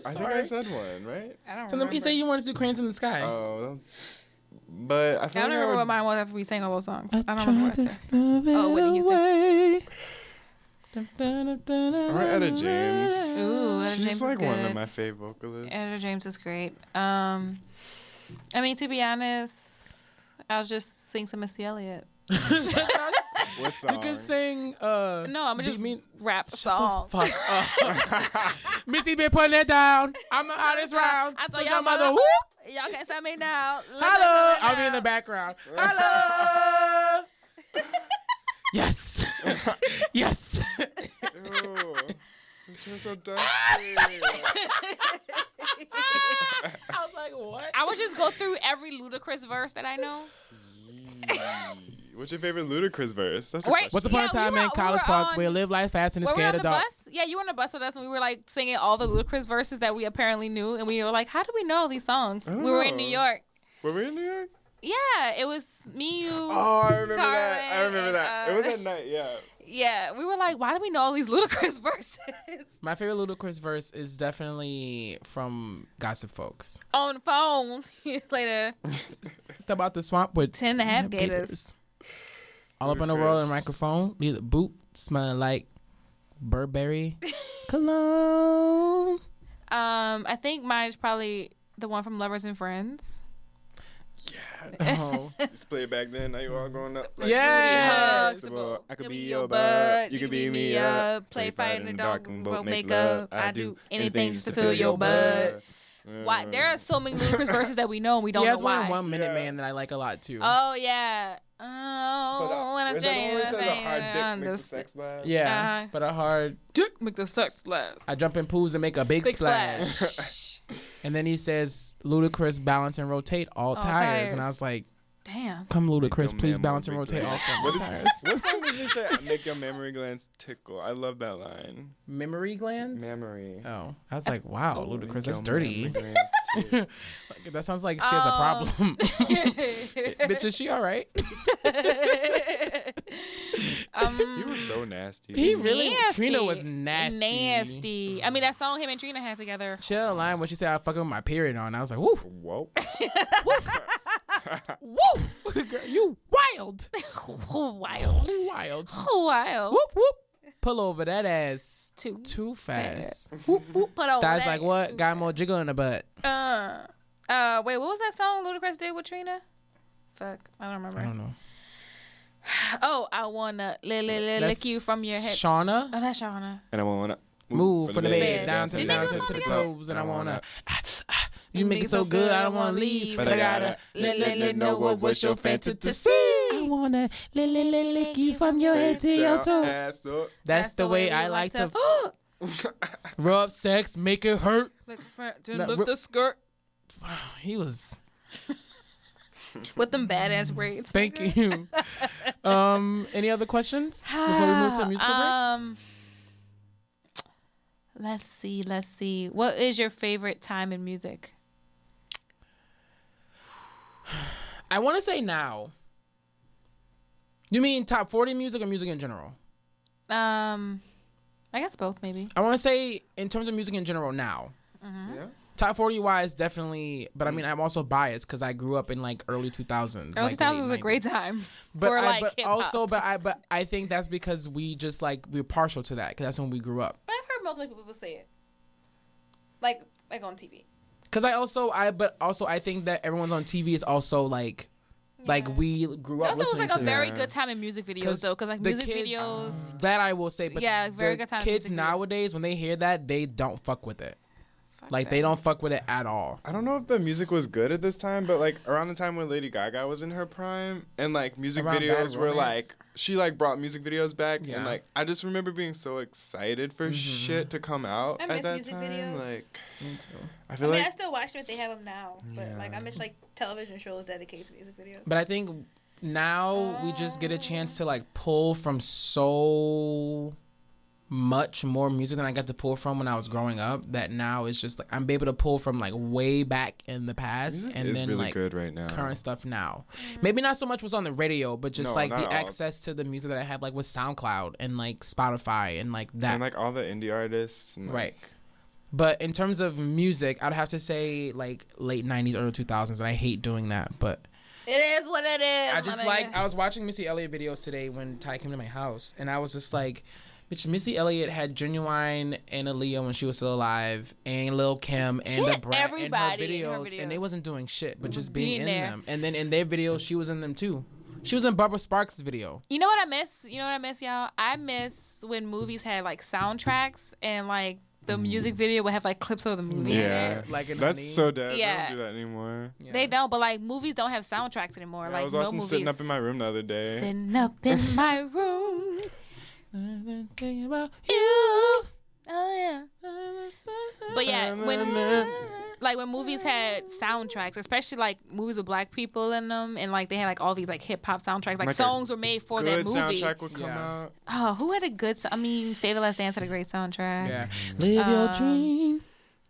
I think I said one, right? I don't know. So let me say you wanted to do Cranes in the Sky. Oh, that was, but I I don't like I remember would, what mine was after we sang all those songs. I don't remember what I said. Oh, it Whitney Houston. away. Alright, Etta James. Ooh, Etta She's James like is one of my fave vocalists. Etta James is great. Um, I mean, to be honest, I'll just sing some Missy Elliott. What song? You can sing. Uh, No, I'm Beat just Me- rap Shut song. the fuck up. Missy been putting it down. I'm the hottest round. I thought Took y'all your mother. mother- Whoop. Y'all can't stop me now. Hello. I'll be in the background. Hello. yes. yes. Ew. You're so dusty. I was like, what? I would just go through every Ludacris verse that I know. What's your favorite Ludacris verse? That's a Wait, question. Once upon Yeah, a time we were- in College were Park, on- we live life fast and Were we on scared the of dark. bus? Yeah, you were on the bus with us, and we were like singing all the Ludacris verses that we apparently knew, and we were like, "How do we know all these songs?" We were in New Oh. York. Were we in New York? Yeah, it was me, you. Oh, I remember that. I remember and, that. uh, it was at night, yeah. Yeah, we were like, "Why do we know all these Ludacris verses?" My favorite Ludacris verse is definitely from Gossip Folks. on the phone years later. Step out the swamp with Ten and a half gators. All up in the world in Ludacris. microphone. Leave the boot smelling like Burberry cologne. Um, I think mine is probably the one from Lovers and Friends. Oh. Used to play it back then. Now you all growing up. Like, Yes. Flexible. I could Could be be your your bud. bud, You could be me up. Play fight in the dark and and both both make make love. up. I I do do anything just to feel your butt. bud. Why? There are so many Ludacris verses that we know and we don't He know has one why. in One Minute Yeah. Man that I like a lot too. Oh yeah. Oh, uh, when I is that change, where it I says a say hard dick makes the the sex last? yeah, uh, but a hard. dick make the sex last. I jump in pools and make a big, Big splash. splash. And then he says, "Ludacris balance and rotate all, All tires. And I was like, Damn. "Come, Ludacris, please man balance and rotate off glands. four What, tires." is, what song did you say? Make your memory glands tickle. I love that line. Memory glands. Memory. Oh, I was like, "Wow, Make Ludacris, your that's dirty." memory glands tickle. Like, that sounds like she has a Um, problem. Bitch, is she all right? um, You were so nasty. He really, nasty. Trina was nasty. Nasty. I mean, that song him and Trina had together. She had a line where she said, "I fucking with my period on." I was like, "Woo, Whoa. woo, Girl, you wild, Wild. wild, Wild. whoop whoop." Pull over that ass Too. too fast. Whoop, whoop, put on That's that. like what? Got more jiggle in the butt. Uh, uh, wait, what was that song Ludacris did with Trina? Fuck, I don't remember. I don't know. Oh, I wanna li- li- li- lick you from your head. Shawnna. Oh, that's Shawnna. And I wanna Move from the bed, bed. down to the down to, to the toes, and I wanna. You make it so good, I don't wanna leave, but I gotta let let let know what's what's your fantasy. I wanna let let let lick you from your head to your toe. Ass. That's the way I like to rub sex, make it hurt. Like, lift ri- the skirt He was. with them badass braids. Thank you. um, any other questions before we move to a musical break? Um, let's see. Let's see. What is your favorite time in music? I want to say now. You mean top forty music or music in general? Um, I guess both maybe. I want to say in terms of music in general now. Yeah. Top 40 wise, definitely. But I mean, I'm also biased because I grew up in like early 2000s. Early like 2000s late was a great time But, for I, like but hip also, but I, but I think that's because we just like we're partial to that because that's when we grew up. But I've heard multiple people say it, like like on TV. Because I also, I, but also I think that everyone's on TV is also like, like we grew It up also was like a to very that. good time in music videos though, because like the music kids- videos. That I will say, but Yeah, very the good time Kids nowadays, when they hear that, they don't fuck with it. Fuck Like they don't fuck with it at all. I don't know if the music was good at this time, but like around the time when Lady Gaga was in her prime, and like music Around videos were like she like brought music videos back, Yeah. and like I just remember being so excited for mm-hmm. shit to come out I at miss that music time. videos. Like Me too. I I feel mean, like I still watch them if they have them now, but like I Yeah. miss like television shows dedicated to music videos. But I think now we just get a chance to like pull from so much more music than I got to pull from when I was growing up. That now it's just like I'm able to pull from like way back in the past music and is then really like good right now. current stuff now. Mm-hmm. Maybe not so much what's on the radio, but just No, like the access to the music that I have, like with SoundCloud and like Spotify and like that. and like all the indie artists, and, like, right. But in terms of music, I'd have to say like late '90s, early 2000s, and I hate doing that. But It is what it is. I just like I was watching Missy Elliott videos today when Ty came to my house, and I was just like, "Bitch, Missy Elliott had Ginuwine and Aaliyah when she was still alive, and Lil Kim and She Da Brat in her, everybody in her videos, and they wasn't doing shit, but just being, Being in there. them. And then in their videos, she was in them too. She was in Barbara Sparks' video. You know what I miss? You know what I miss, y'all? I miss when movies had like soundtracks and like the mm. music video would have like clips of the movie. in Yeah, it. Like in that's Honey? so dead. Yeah. They don't do that anymore. They don't, but like movies don't have soundtracks anymore. I like was no watching movies. sitting up in my room the other day. Sitting up in my room. Thinking about You. Oh yeah. But yeah, when like when movies had soundtracks, especially like movies with black people in them, and like they had like all these like hip hop soundtracks, like, Like songs were made for that movie. soundtrack would come Yeah. out. Oh, who had a good? So- I mean, Save the Last Dance had a great soundtrack. Yeah. Live your Um, dreams.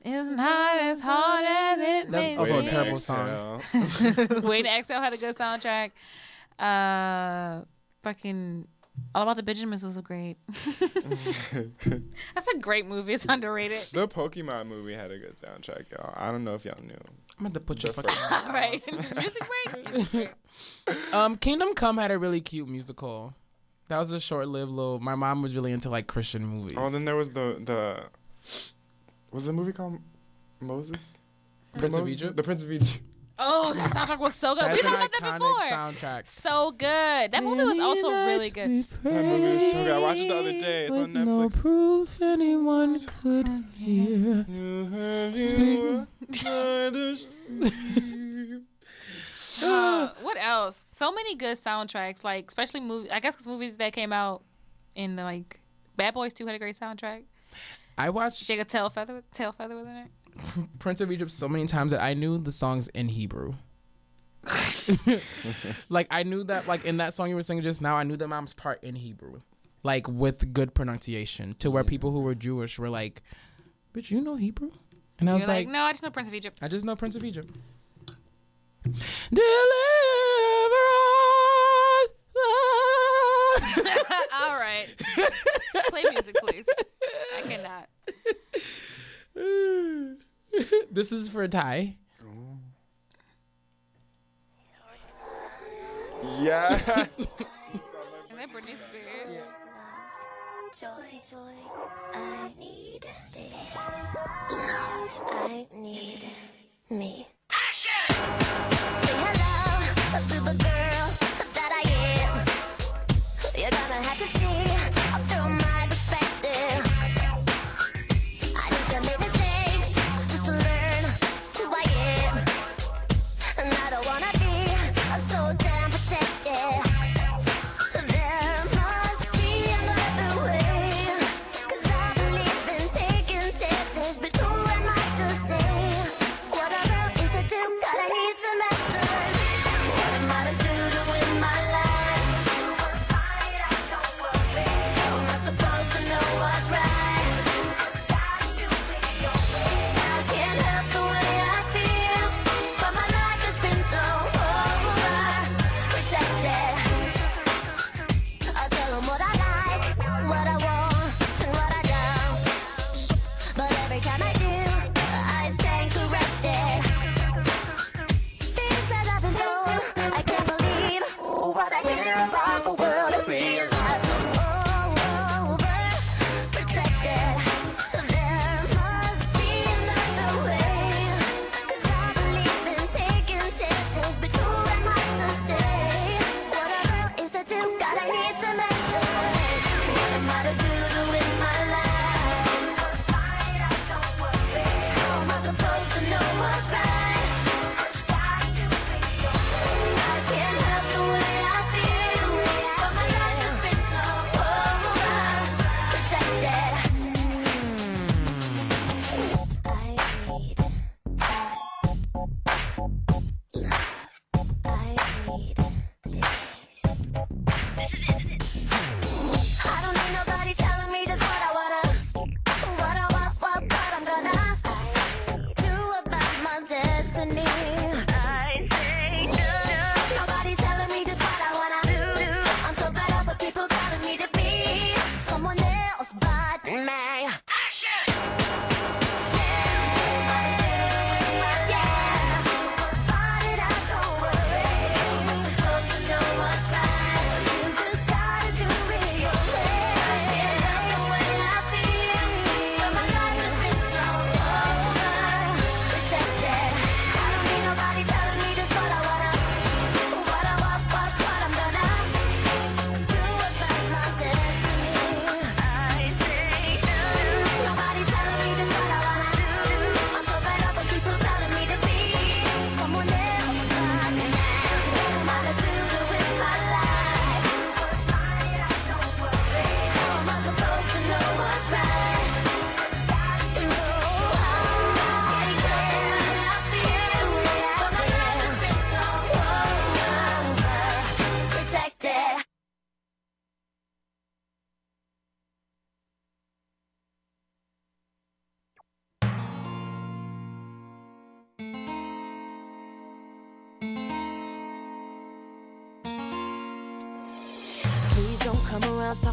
It's not as hard as it That's may also a terrible song. Exhale. Wayne XL had a good soundtrack. Uh, fucking All About the Benjamins was a great. That's a great movie. It's underrated. the Pokemon movie had a good soundtrack, y'all. I don't know if y'all knew. I'm gonna put your The fucking. All right, music break. Music break. Um, Kingdom Come had a really cute musical. That was a short-lived little. My mom was really into like Christian movies. Oh, then there was the the was the movie called Moses? Prince of Moses? Egypt? The Prince of Egypt. Oh, that soundtrack was so good. That's we talked about that before. soundtrack. So good. That movie was also really good. That movie was so good. I watched it the other day. It's on No Netflix. proof anyone could hear. You Speak- you by the stream. Uh, what else? So many good soundtracks. Like especially movies. I guess 'cause movies that came out in the like Bad Boys Two had a great soundtrack. I watched Shake a tail feather. Tail feather was in it. Prince of Egypt so many times that I knew the songs in Hebrew. like I knew that like in that song you were singing just now, I knew the mom's part in Hebrew. Like with good pronunciation. To where people who were Jewish were like, But you know Hebrew? And I was like, like, no, I just know Prince of Egypt. I just know Prince of Egypt. Deliver us. All right. Play music, please. I cannot. this is for a tie. Yes. Is that Britney Spears? Joy, joy, I need this. Love, I need me. Say hello to the girl that I am. You're gonna have to see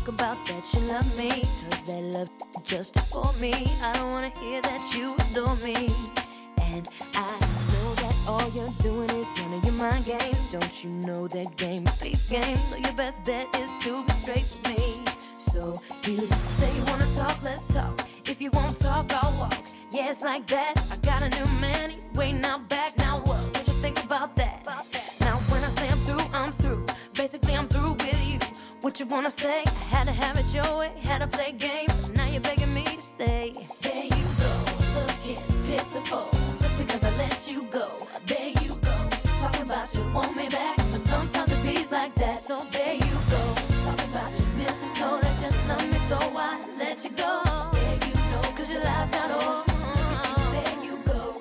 talk about that you love me. Cause that love just for me. I don't wanna hear that you adore me. And I know that all you're doing is one of your mind games. Don't you know that game beats game? So your best bet is to be straight with me. So you say you wanna talk, let's talk. If you won't talk, I'll walk. Yeah, it's like that. I got a new man, he's waiting out back. Now what? What you think about that? Now when I say I'm through, I'm through. Basically, I'm through with. What you wanna say? I had to have it your way, had to play games. Now you're begging me to stay. There you go, looking pitiful. Just because I let you go. There you go, talking about you want me back. But sometimes it beats like that. So there you go, talking about you miss me so that you love me so I let you go. There you know, cause your life's not over. There you go.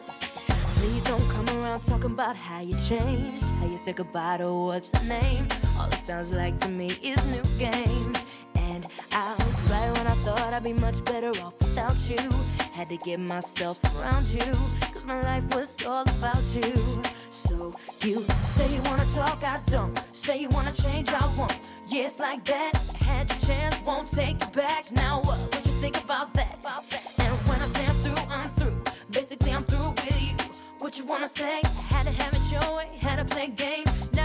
Please don't come around talking about how you changed, how you said goodbye to what's her name. All it sounds like to me is new game. And I was right when I thought I'd be much better off without you. Had to get myself around you, cause my life was all about you. So you say you wanna talk, I don't. Say you wanna change, I won't. Yeah, it's like that. Had your chance, won't take it back. Now what? What you think about that? And when I say I'm through, I'm through. Basically, I'm through with you. What you wanna say? Had to have it your way, had to play games. Now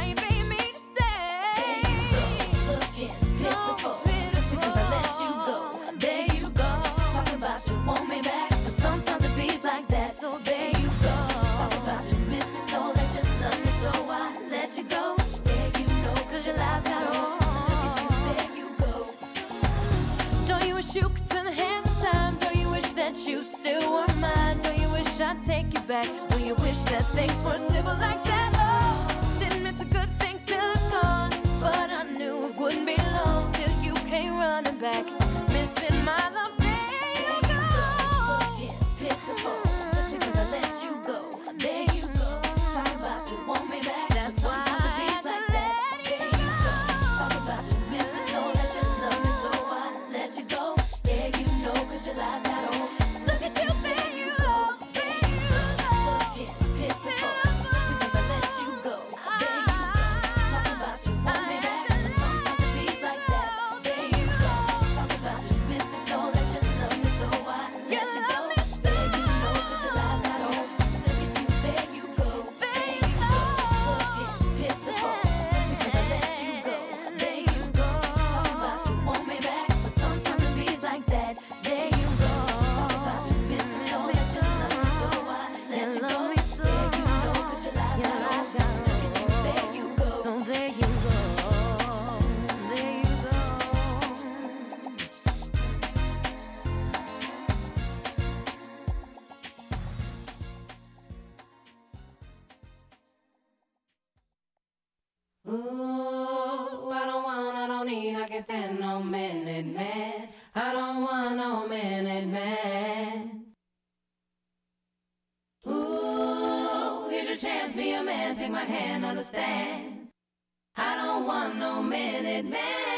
I'd take you back? Don't you wish that things were simple like that? Oh, didn't miss a good thing till it's gone. But I knew it wouldn't be long till you came running back. Stand no minute man. I don't want no minute man. Ooh, here's your chance, be a man, take my hand, understand. I don't want no minute man.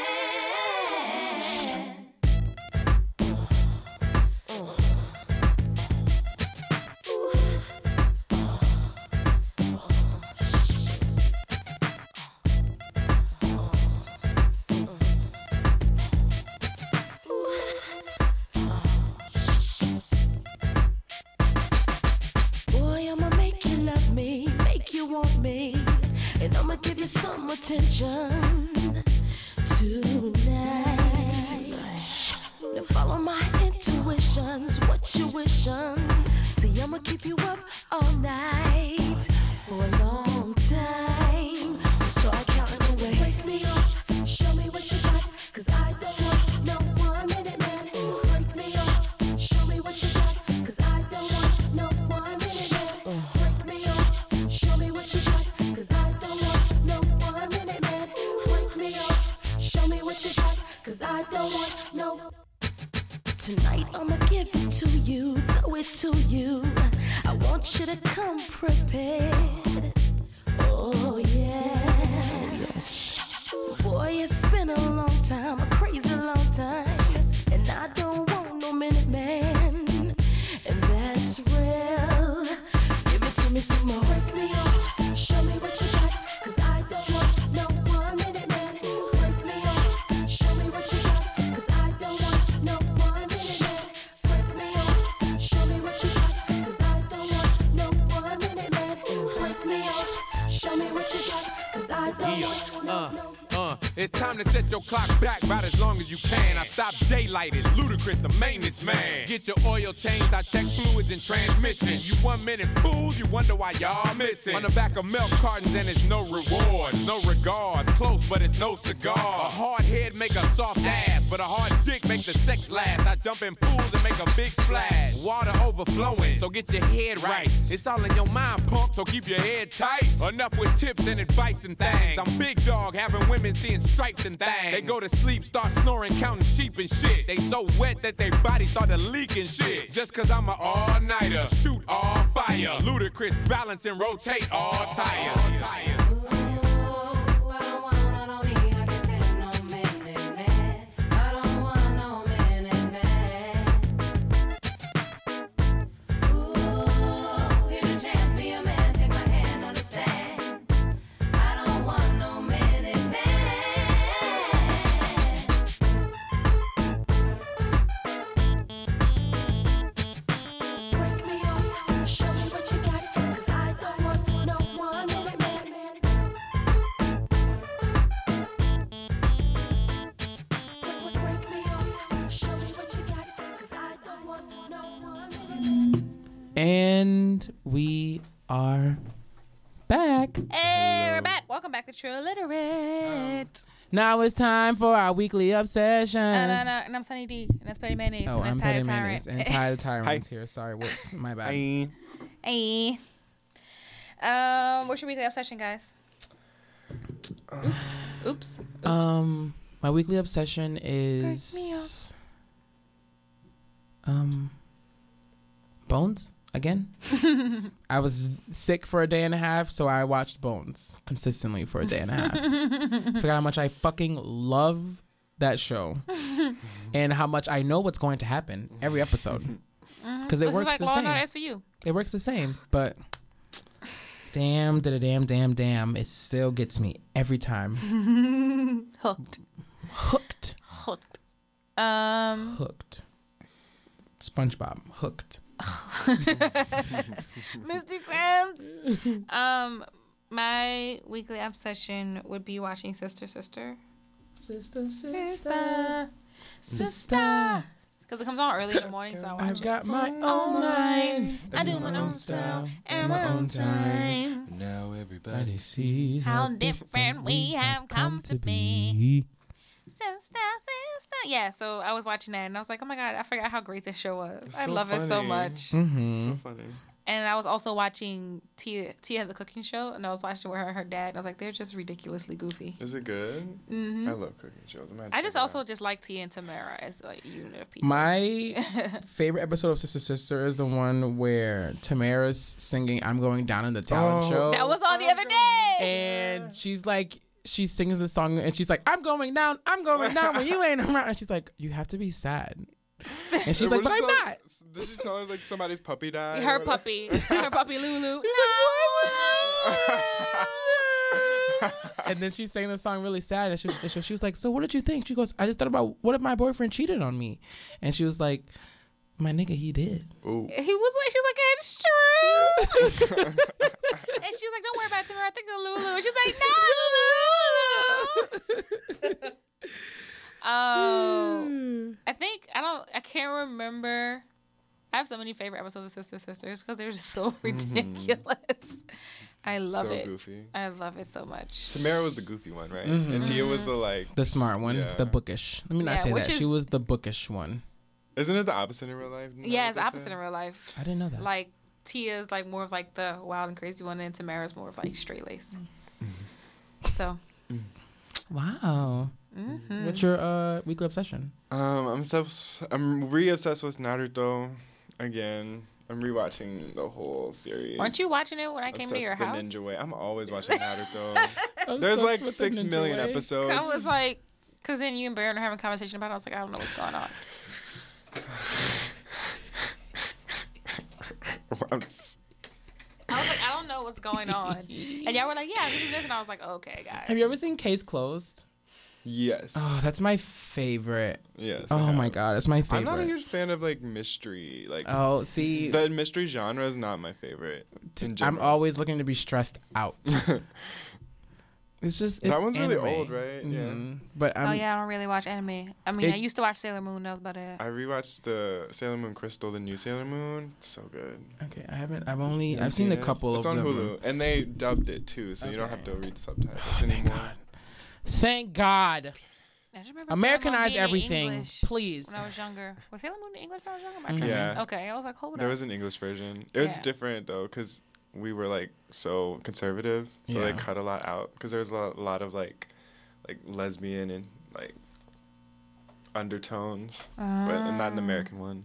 Changed, I check fluids and transmission. You one minute fools, you wonder why y'all missing. On the back of milk cartons, and it's no rewards, no regards. Close, but it's no cigar. A hard head make a soft ass, but a hard dick make the sex last. I jump in pools and make a big splash. Water overflowing, so get your head right. It's all in your mind, punk, so keep your head tight. Enough with tips and advice and things. I'm big dog, having women seeing stripes and things. They go to sleep, start snoring, counting sheep and shit. They so wet that their body started leaking shit. Just cause I'm an all-nighter, shoot all fire. Ludacris, balance and rotate all tires. Ooh, I back. Welcome back to True Illiterate. Now it's time for our weekly obsessions. Uh, no, no, and I'm Sunny D, and that's Petty Mayonnaise. Oh, and I'm that's Petty Ty the Mayonnaise and Tyrant. Ty the Tyrant's here. Sorry, whoops, my bad. Hey. Um, what's your weekly obsession, guys? Oops. Oops. Oops. Um, my weekly obsession is um Bones again. I was sick for a day and a half, so I watched Bones consistently for a day and a half. Forgot how much I fucking love that show and how much I know what's going to happen every episode because it This works like the Law same. It works the same, but damn, da damn, damn, damn, it still gets me every time. Hooked. Hooked. Hooked. Um, Hooked. SpongeBob. Hooked. Mr. Krabs. um, my weekly obsession would be watching Sister Sister. Sister, Sister. Sister. Because it comes on early in the morning, so I watch it. I've it. got my own mind. I do my own style and my own time. Now everybody Everybody sees How different we have come to be. Sister, sister. Yeah, so I was watching that and I was like, oh my God, I forgot how great this show was. It's I so love it so much. Mm-hmm. So funny. And I was also watching Tia. Tia has a cooking show, and I was watching with her and her dad. And I was like, they're just ridiculously goofy. Is it good? hmm I love cooking shows. I'm I just also out. just like Tia and Tamera as like a unit of people. My favorite episode of Sister Sister is the one where Tamera's singing "I'm Going Down" in the talent Oh. show. that was on the other day. and she's like she sings the song and she's like i'm going down i'm going down when you ain't around. And she's like you have to be sad. And she's like What but i'm the- not. Did she tell her like somebody's puppy died? her puppy, her puppy Lulu. and then she sang the song really sad and she, was, and she, she was like so what did you think? She goes i just thought about what if my boyfriend cheated on me? And she was like my nigga he did Ooh. He was like, she was like, it's true. and she was like, don't worry about it, Tamera. I think of Lulu. And she's like, no, Lulu. Oh, I think I don't. I can't remember. I have so many favorite episodes of Sister Sisters because they're just so mm-hmm. ridiculous. I love so it. goofy. I love it so much. Tamera was the goofy one, right? Mhm. And Tia was the mm-hmm. like. the smart one Yeah. the bookish let me not Yeah, say which that is- she was the bookish one Isn't it the opposite in real life? Isn't Yeah, it's opposite say? in real life. i didn't know that Like Tia's like more of like the wild and crazy one, and Tamera's more of like straight lace. So. wow mhm. what's your uh weekly obsession Um, I'm so I'm re obsessed with Naruto again. I'm rewatching the whole series. Weren't you watching it when I came to Obsessed your with the house? Ninja Way. I'm always watching Naruto. There's like six million episodes. I was like, because then you and Baron are having a conversation about it. I was like, I don't know what's going on. I'm- I was like, I don't know what's going on. and y'all were like, yeah, this is this. And I was like, okay, guys. have you ever seen case closed Yes. Oh, that's my favorite. Yes. Oh my god, that's my favorite. I'm not a huge fan of like mystery. Like Oh, see, the mystery genre is not my favorite. In I'm always looking to be stressed out. it's just it's That one's really old, right? Yeah. Mhm. But I'm, oh yeah, I don't really watch anime. I mean, I used to watch Sailor Moon. That was about it. I rewatched the Sailor Moon Crystal, the new Sailor Moon. It's so good. okay. I haven't. I've only. You I've seen a couple It's of them. It's on them. Hulu, and they dubbed it too, so you don't have to read the subtitles thank anymore. God. Thank God. I just remember Sailor Moon Americanize everything, English please. When I was younger, was Sailor Moon in English when I was younger? Am I. Yeah. Okay, I was like, hold on. There was an English version. It was Yeah. different though, because we were like so conservative, so Yeah. they cut a lot out. Because there was a lot, a lot of like, like lesbian and like undertones, but not an Ah. American one.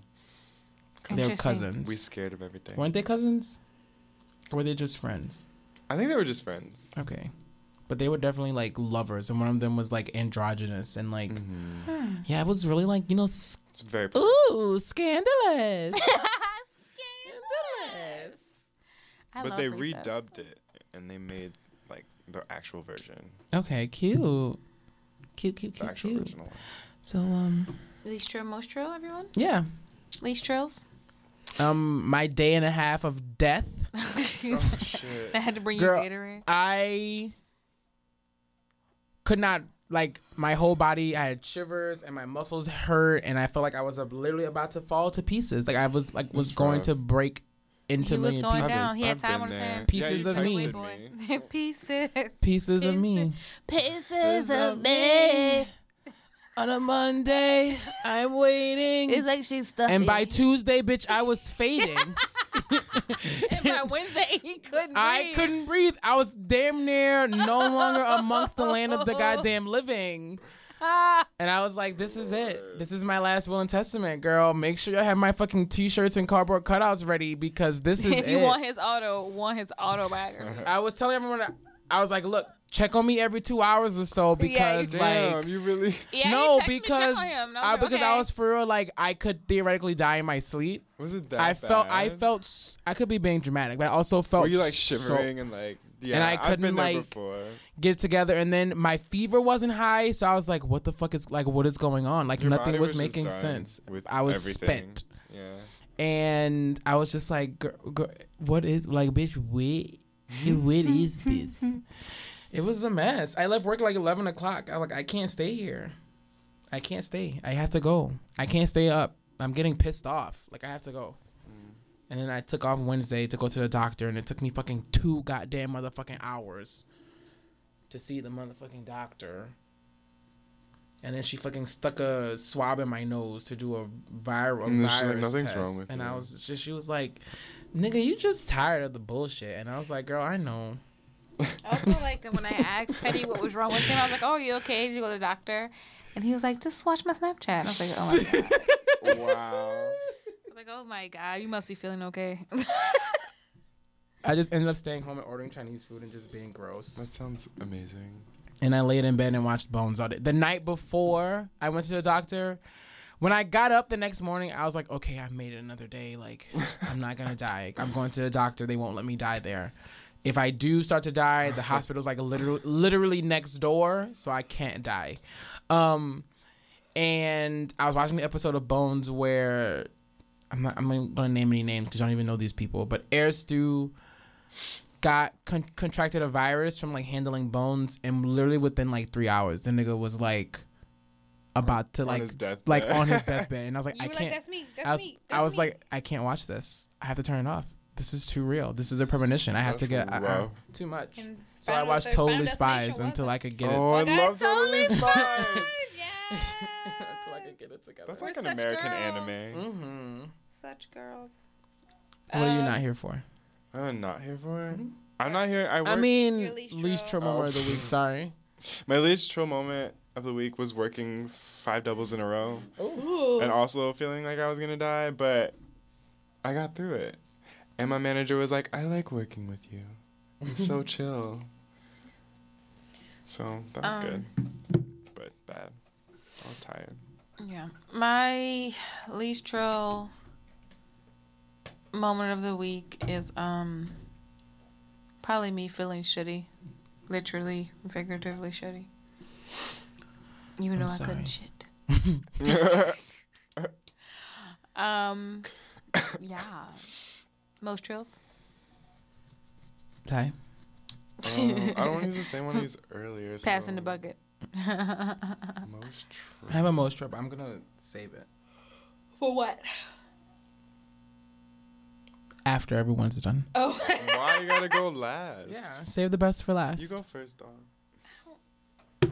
They're cousins. We scared of everything. Weren't they cousins? Or were they just friends? I think they were just friends. Okay. But they were definitely like lovers, and one of them was like androgynous and like, Mm-hmm. yeah, it was really like you know, s- It's very. ooh, scandalous. I but love they Recess. redubbed it and they made like the actual version, Okay, cute, cute, cute, the cute, actual cute. original. So um, Least trill, most trill, everyone. yeah, Least trills. um, my day and a half of death. Oh shit! I had to bring Girl, you Gatorade. I could not like my whole body. I had shivers and my muscles hurt, and I felt like I was uh, literally about to fall to pieces. Like I was like was That's going rough. to break into He was million going pieces. down. He had I've time on his hands. Pieces yeah, of me. texted Boy. Pieces. Pieces of me. Pieces of me. On a Monday, I'm waiting. It's like she's stuffy. and by Tuesday, bitch, I was fading. and by Wednesday, he couldn't. I breathe. couldn't breathe. I was damn near no longer amongst the land of the goddamn living. And I was like, this is it. This is my last will and testament, girl. Make sure you have my fucking t-shirts and cardboard cutouts ready because this is if you it. want his auto, want his auto back. I was telling everyone, I was like, look, check on me every two hours or so because Damn, like. you really. Yeah, no, he me check because on him. and I was I, like, because okay. I was for real like I could theoretically die in my sleep. Was it that I felt I felt s- I could be being dramatic, but I also felt Were you like so- shivering and like? Yeah, I I've couldn't, like, get it together. And then my fever wasn't high so i was like what the fuck is like what is going on? Like Your nothing body was, making sense. i was everything. spent. Yeah. and i was just like "Gir- gir- what is like bitch what what is this? It was a mess. I left work like 11 o'clock. I like i can't stay here. I can't stay. I have to go. I can't stay up. I'm getting pissed off. Like i have to go and then I took off Wednesday to go to the doctor, and it took me fucking two goddamn motherfucking hours to see the motherfucking doctor. And then she fucking stuck a swab in my nose to do a viral And then she's like, virus "Nothing's test. wrong with and you." I was just, she was like, "Nigga, you just tired of the bullshit." And I was like, "Girl, I know." I also like that when I asked Petty what was wrong with him, I was like, "Oh, you okay? Did you go to the doctor?" And he was like, "Just watch my Snapchat." And I was like, "Oh my god." wow. I was like, "Oh my god, you must be feeling okay." I just ended up staying home and ordering Chinese food and just being gross. That sounds amazing. and I laid in bed and watched Bones all day. The night before I went to the doctor, when I got up the next morning, I was like, okay, I made it another day. Like, I'm not gonna die. I'm going to the doctor. They won't let me die there. If I do start to die, the hospital's like literally, literally next door, so I can't die. Um, and I was watching the episode of Bones where I'm not, I'm not gonna name any names because I don't even know these people, but Arastoo got con- contracted a virus from like handling bones, and literally within like three hours, the nigga was like about to On like his like on his deathbed, and I was like, You I were can't. "That's me, that's I was, me, I was me." like, I can't watch this. I have to turn it off. This is too real. This is a premonition. I have to get I, I- rough. too much. And So I watched Totally Spies until. I could get it. Oh, I love Totally Totally Spies. Yeah. until I could get it together. That's We're like an American girls. anime. Mm-hmm. Such girls. So what are you Um, not here for? I'm not here for it. I'm not here. I, work, I mean, Your least least troll. trauma Oh. of the week. Sorry. my least chill moment of the week was working five doubles in a row, and also feeling like I was gonna die, but I got through it. And my manager was like, "I like working with you. You're so chill." So that was Um, good, but bad. I was tired. Yeah. My least troll moment of the week is um probably me feeling shitty. Literally, figuratively shitty. Even though I'm I sorry. couldn't shit. Um, yeah. Most trills. Ty. Um, I don't use the same one I used earlier. Passing the bucket. Most I have a most trip. But I'm gonna save it For what? After everyone's done. Oh. Why you gotta go last? Yeah, save the best for last. You go first, dog.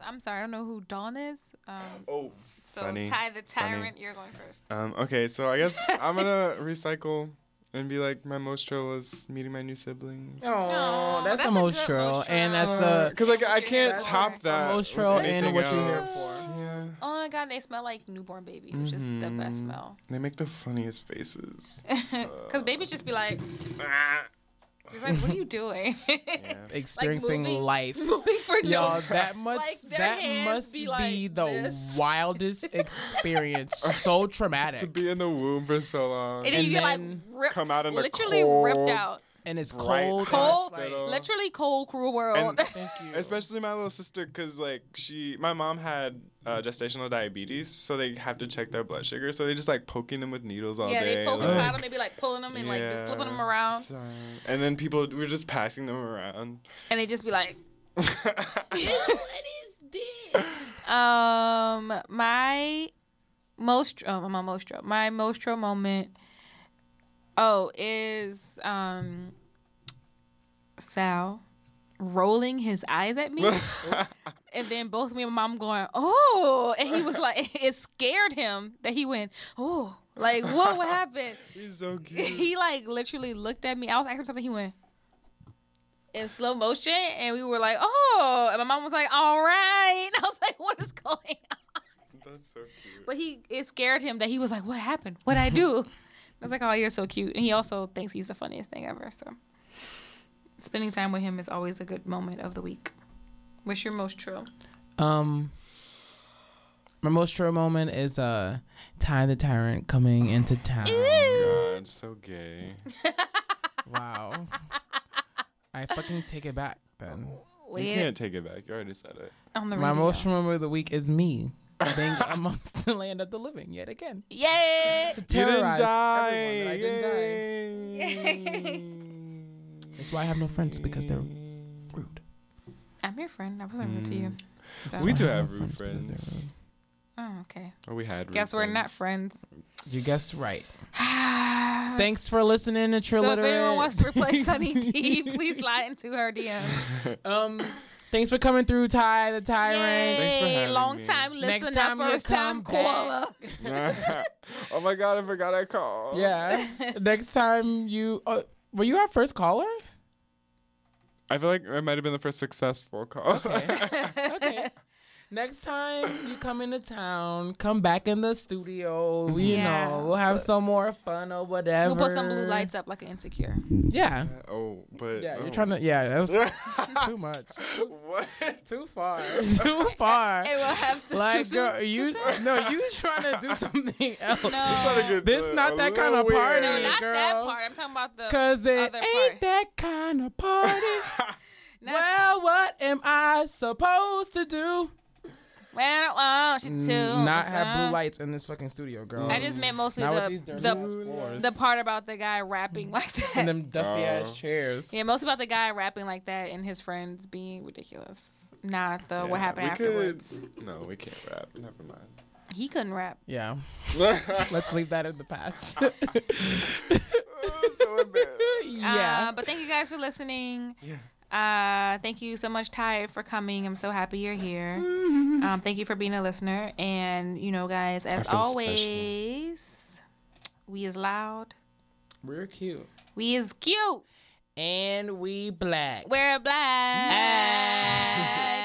I'm sorry, I don't know who Dawn is. Um, oh. so Sunny. Ty the Sunny. Tyrant, you're going first. Um, okay, so I guess I'm gonna recycle and be like my most trail was meeting my new siblings. Oh, that's, that's a a most good and that's a because like, I What you're here can't for. top that. most with and anything what you're here for. Yeah. Oh my god, they smell like newborn baby, which is the best Mhm. smell. They make the funniest faces. Because babies just be like, it's like, what are you doing? experiencing moving- life. moving Y'all, that much Like, that must be be, the this. wildest experience. so traumatic. to be in the womb for so long. and then you get like ripped, come out in the literally ripped out. And it's Right cold. Cold, and it's like- literally cold, cruel world. And Thank you. especially my little sister, because like she, my mom had uh, gestational diabetes, so they have to check their blood sugar. So they just like poking them with needles all yeah, day. Yeah, they poke them like- out and they be like pulling them and like flipping them around, So- and then people were just passing them around. and they just be like, "What is this?" um, my most oh my mostro my mostro moment oh is um Sal rolling his eyes at me and then both me and my mom going oh and he was like it scared him that he went oh like whoa what happened He's so cute. he like literally looked at me I was asking him something he went in slow motion and we were like oh and my mom was like all right and I was like what is going on That's so cute. but he it scared him that he was like, "What happened? What I do?" I was like, "Oh, you're so cute," and he also thinks he's the funniest thing ever. So, spending time with him is always a good moment of the week. What's your most true? Um, my most true moment is uh, Ty the Tyrant coming into town. Oh God, so gay. Wow. I fucking take it back then. You can't take it back. You already said it. on the My radio. most true moment of the week is me being amongst the land of the living yet again. Yay! To You didn't terrorize die. everyone that I didn't die. Yay. That's why I have no friends because they're rude. I'm your friend. I wasn't rude to you. That's We do have no rude because they're friends. rude. Oh, okay. Oh, we had. Guess rude we're not friends. friends. You guessed right. Thanks for listening to So if anyone wants to replace Sunny D, please slide into her DM. um, thanks for coming through, Ty the Tyrant. Thanks for Yay! having Long me. time Next listener, time you first time come back. caller. oh my god, I forgot I called. Yeah. Next time you, uh, were you our first caller? I feel like I might have been the first successful call. Okay. okay. Next time you come into town, come back in the studio. You Yeah. know, we'll have some more fun or whatever. We'll put some blue lights up like an insecure. Yeah. oh, but Yeah, oh. you're trying to. Yeah, that was too much. what? Too far. Too far. And we'll have some Like, too girl, too you soon? no, you trying to do something else. No. Trying to get This the- not a that kind of little party. No, weird. not that girl. part. I'm talking about the Cause it other ain't part. that kind of party. Not- well, what am I supposed to do? Well, oh, she too. Not have blue lights in this fucking studio, girl. I just meant mostly Not the the, the part about the guy rapping like that. and them dusty ass Oh. chairs. yeah, mostly about the guy rapping like that and his friends being ridiculous. Not the what happened we afterwards. Could, no, we can't rap. Never mind. He couldn't rap. Yeah. Let's leave that in the past. so embarrassed. yeah. Uh, but thank you guys for listening. Yeah. Uh, thank you so much, Ty, for coming. I'm so happy you're here. Um, thank you for being a listener. And, you know, guys, as always, we is loud. We're cute. We is cute. And we black. We're black.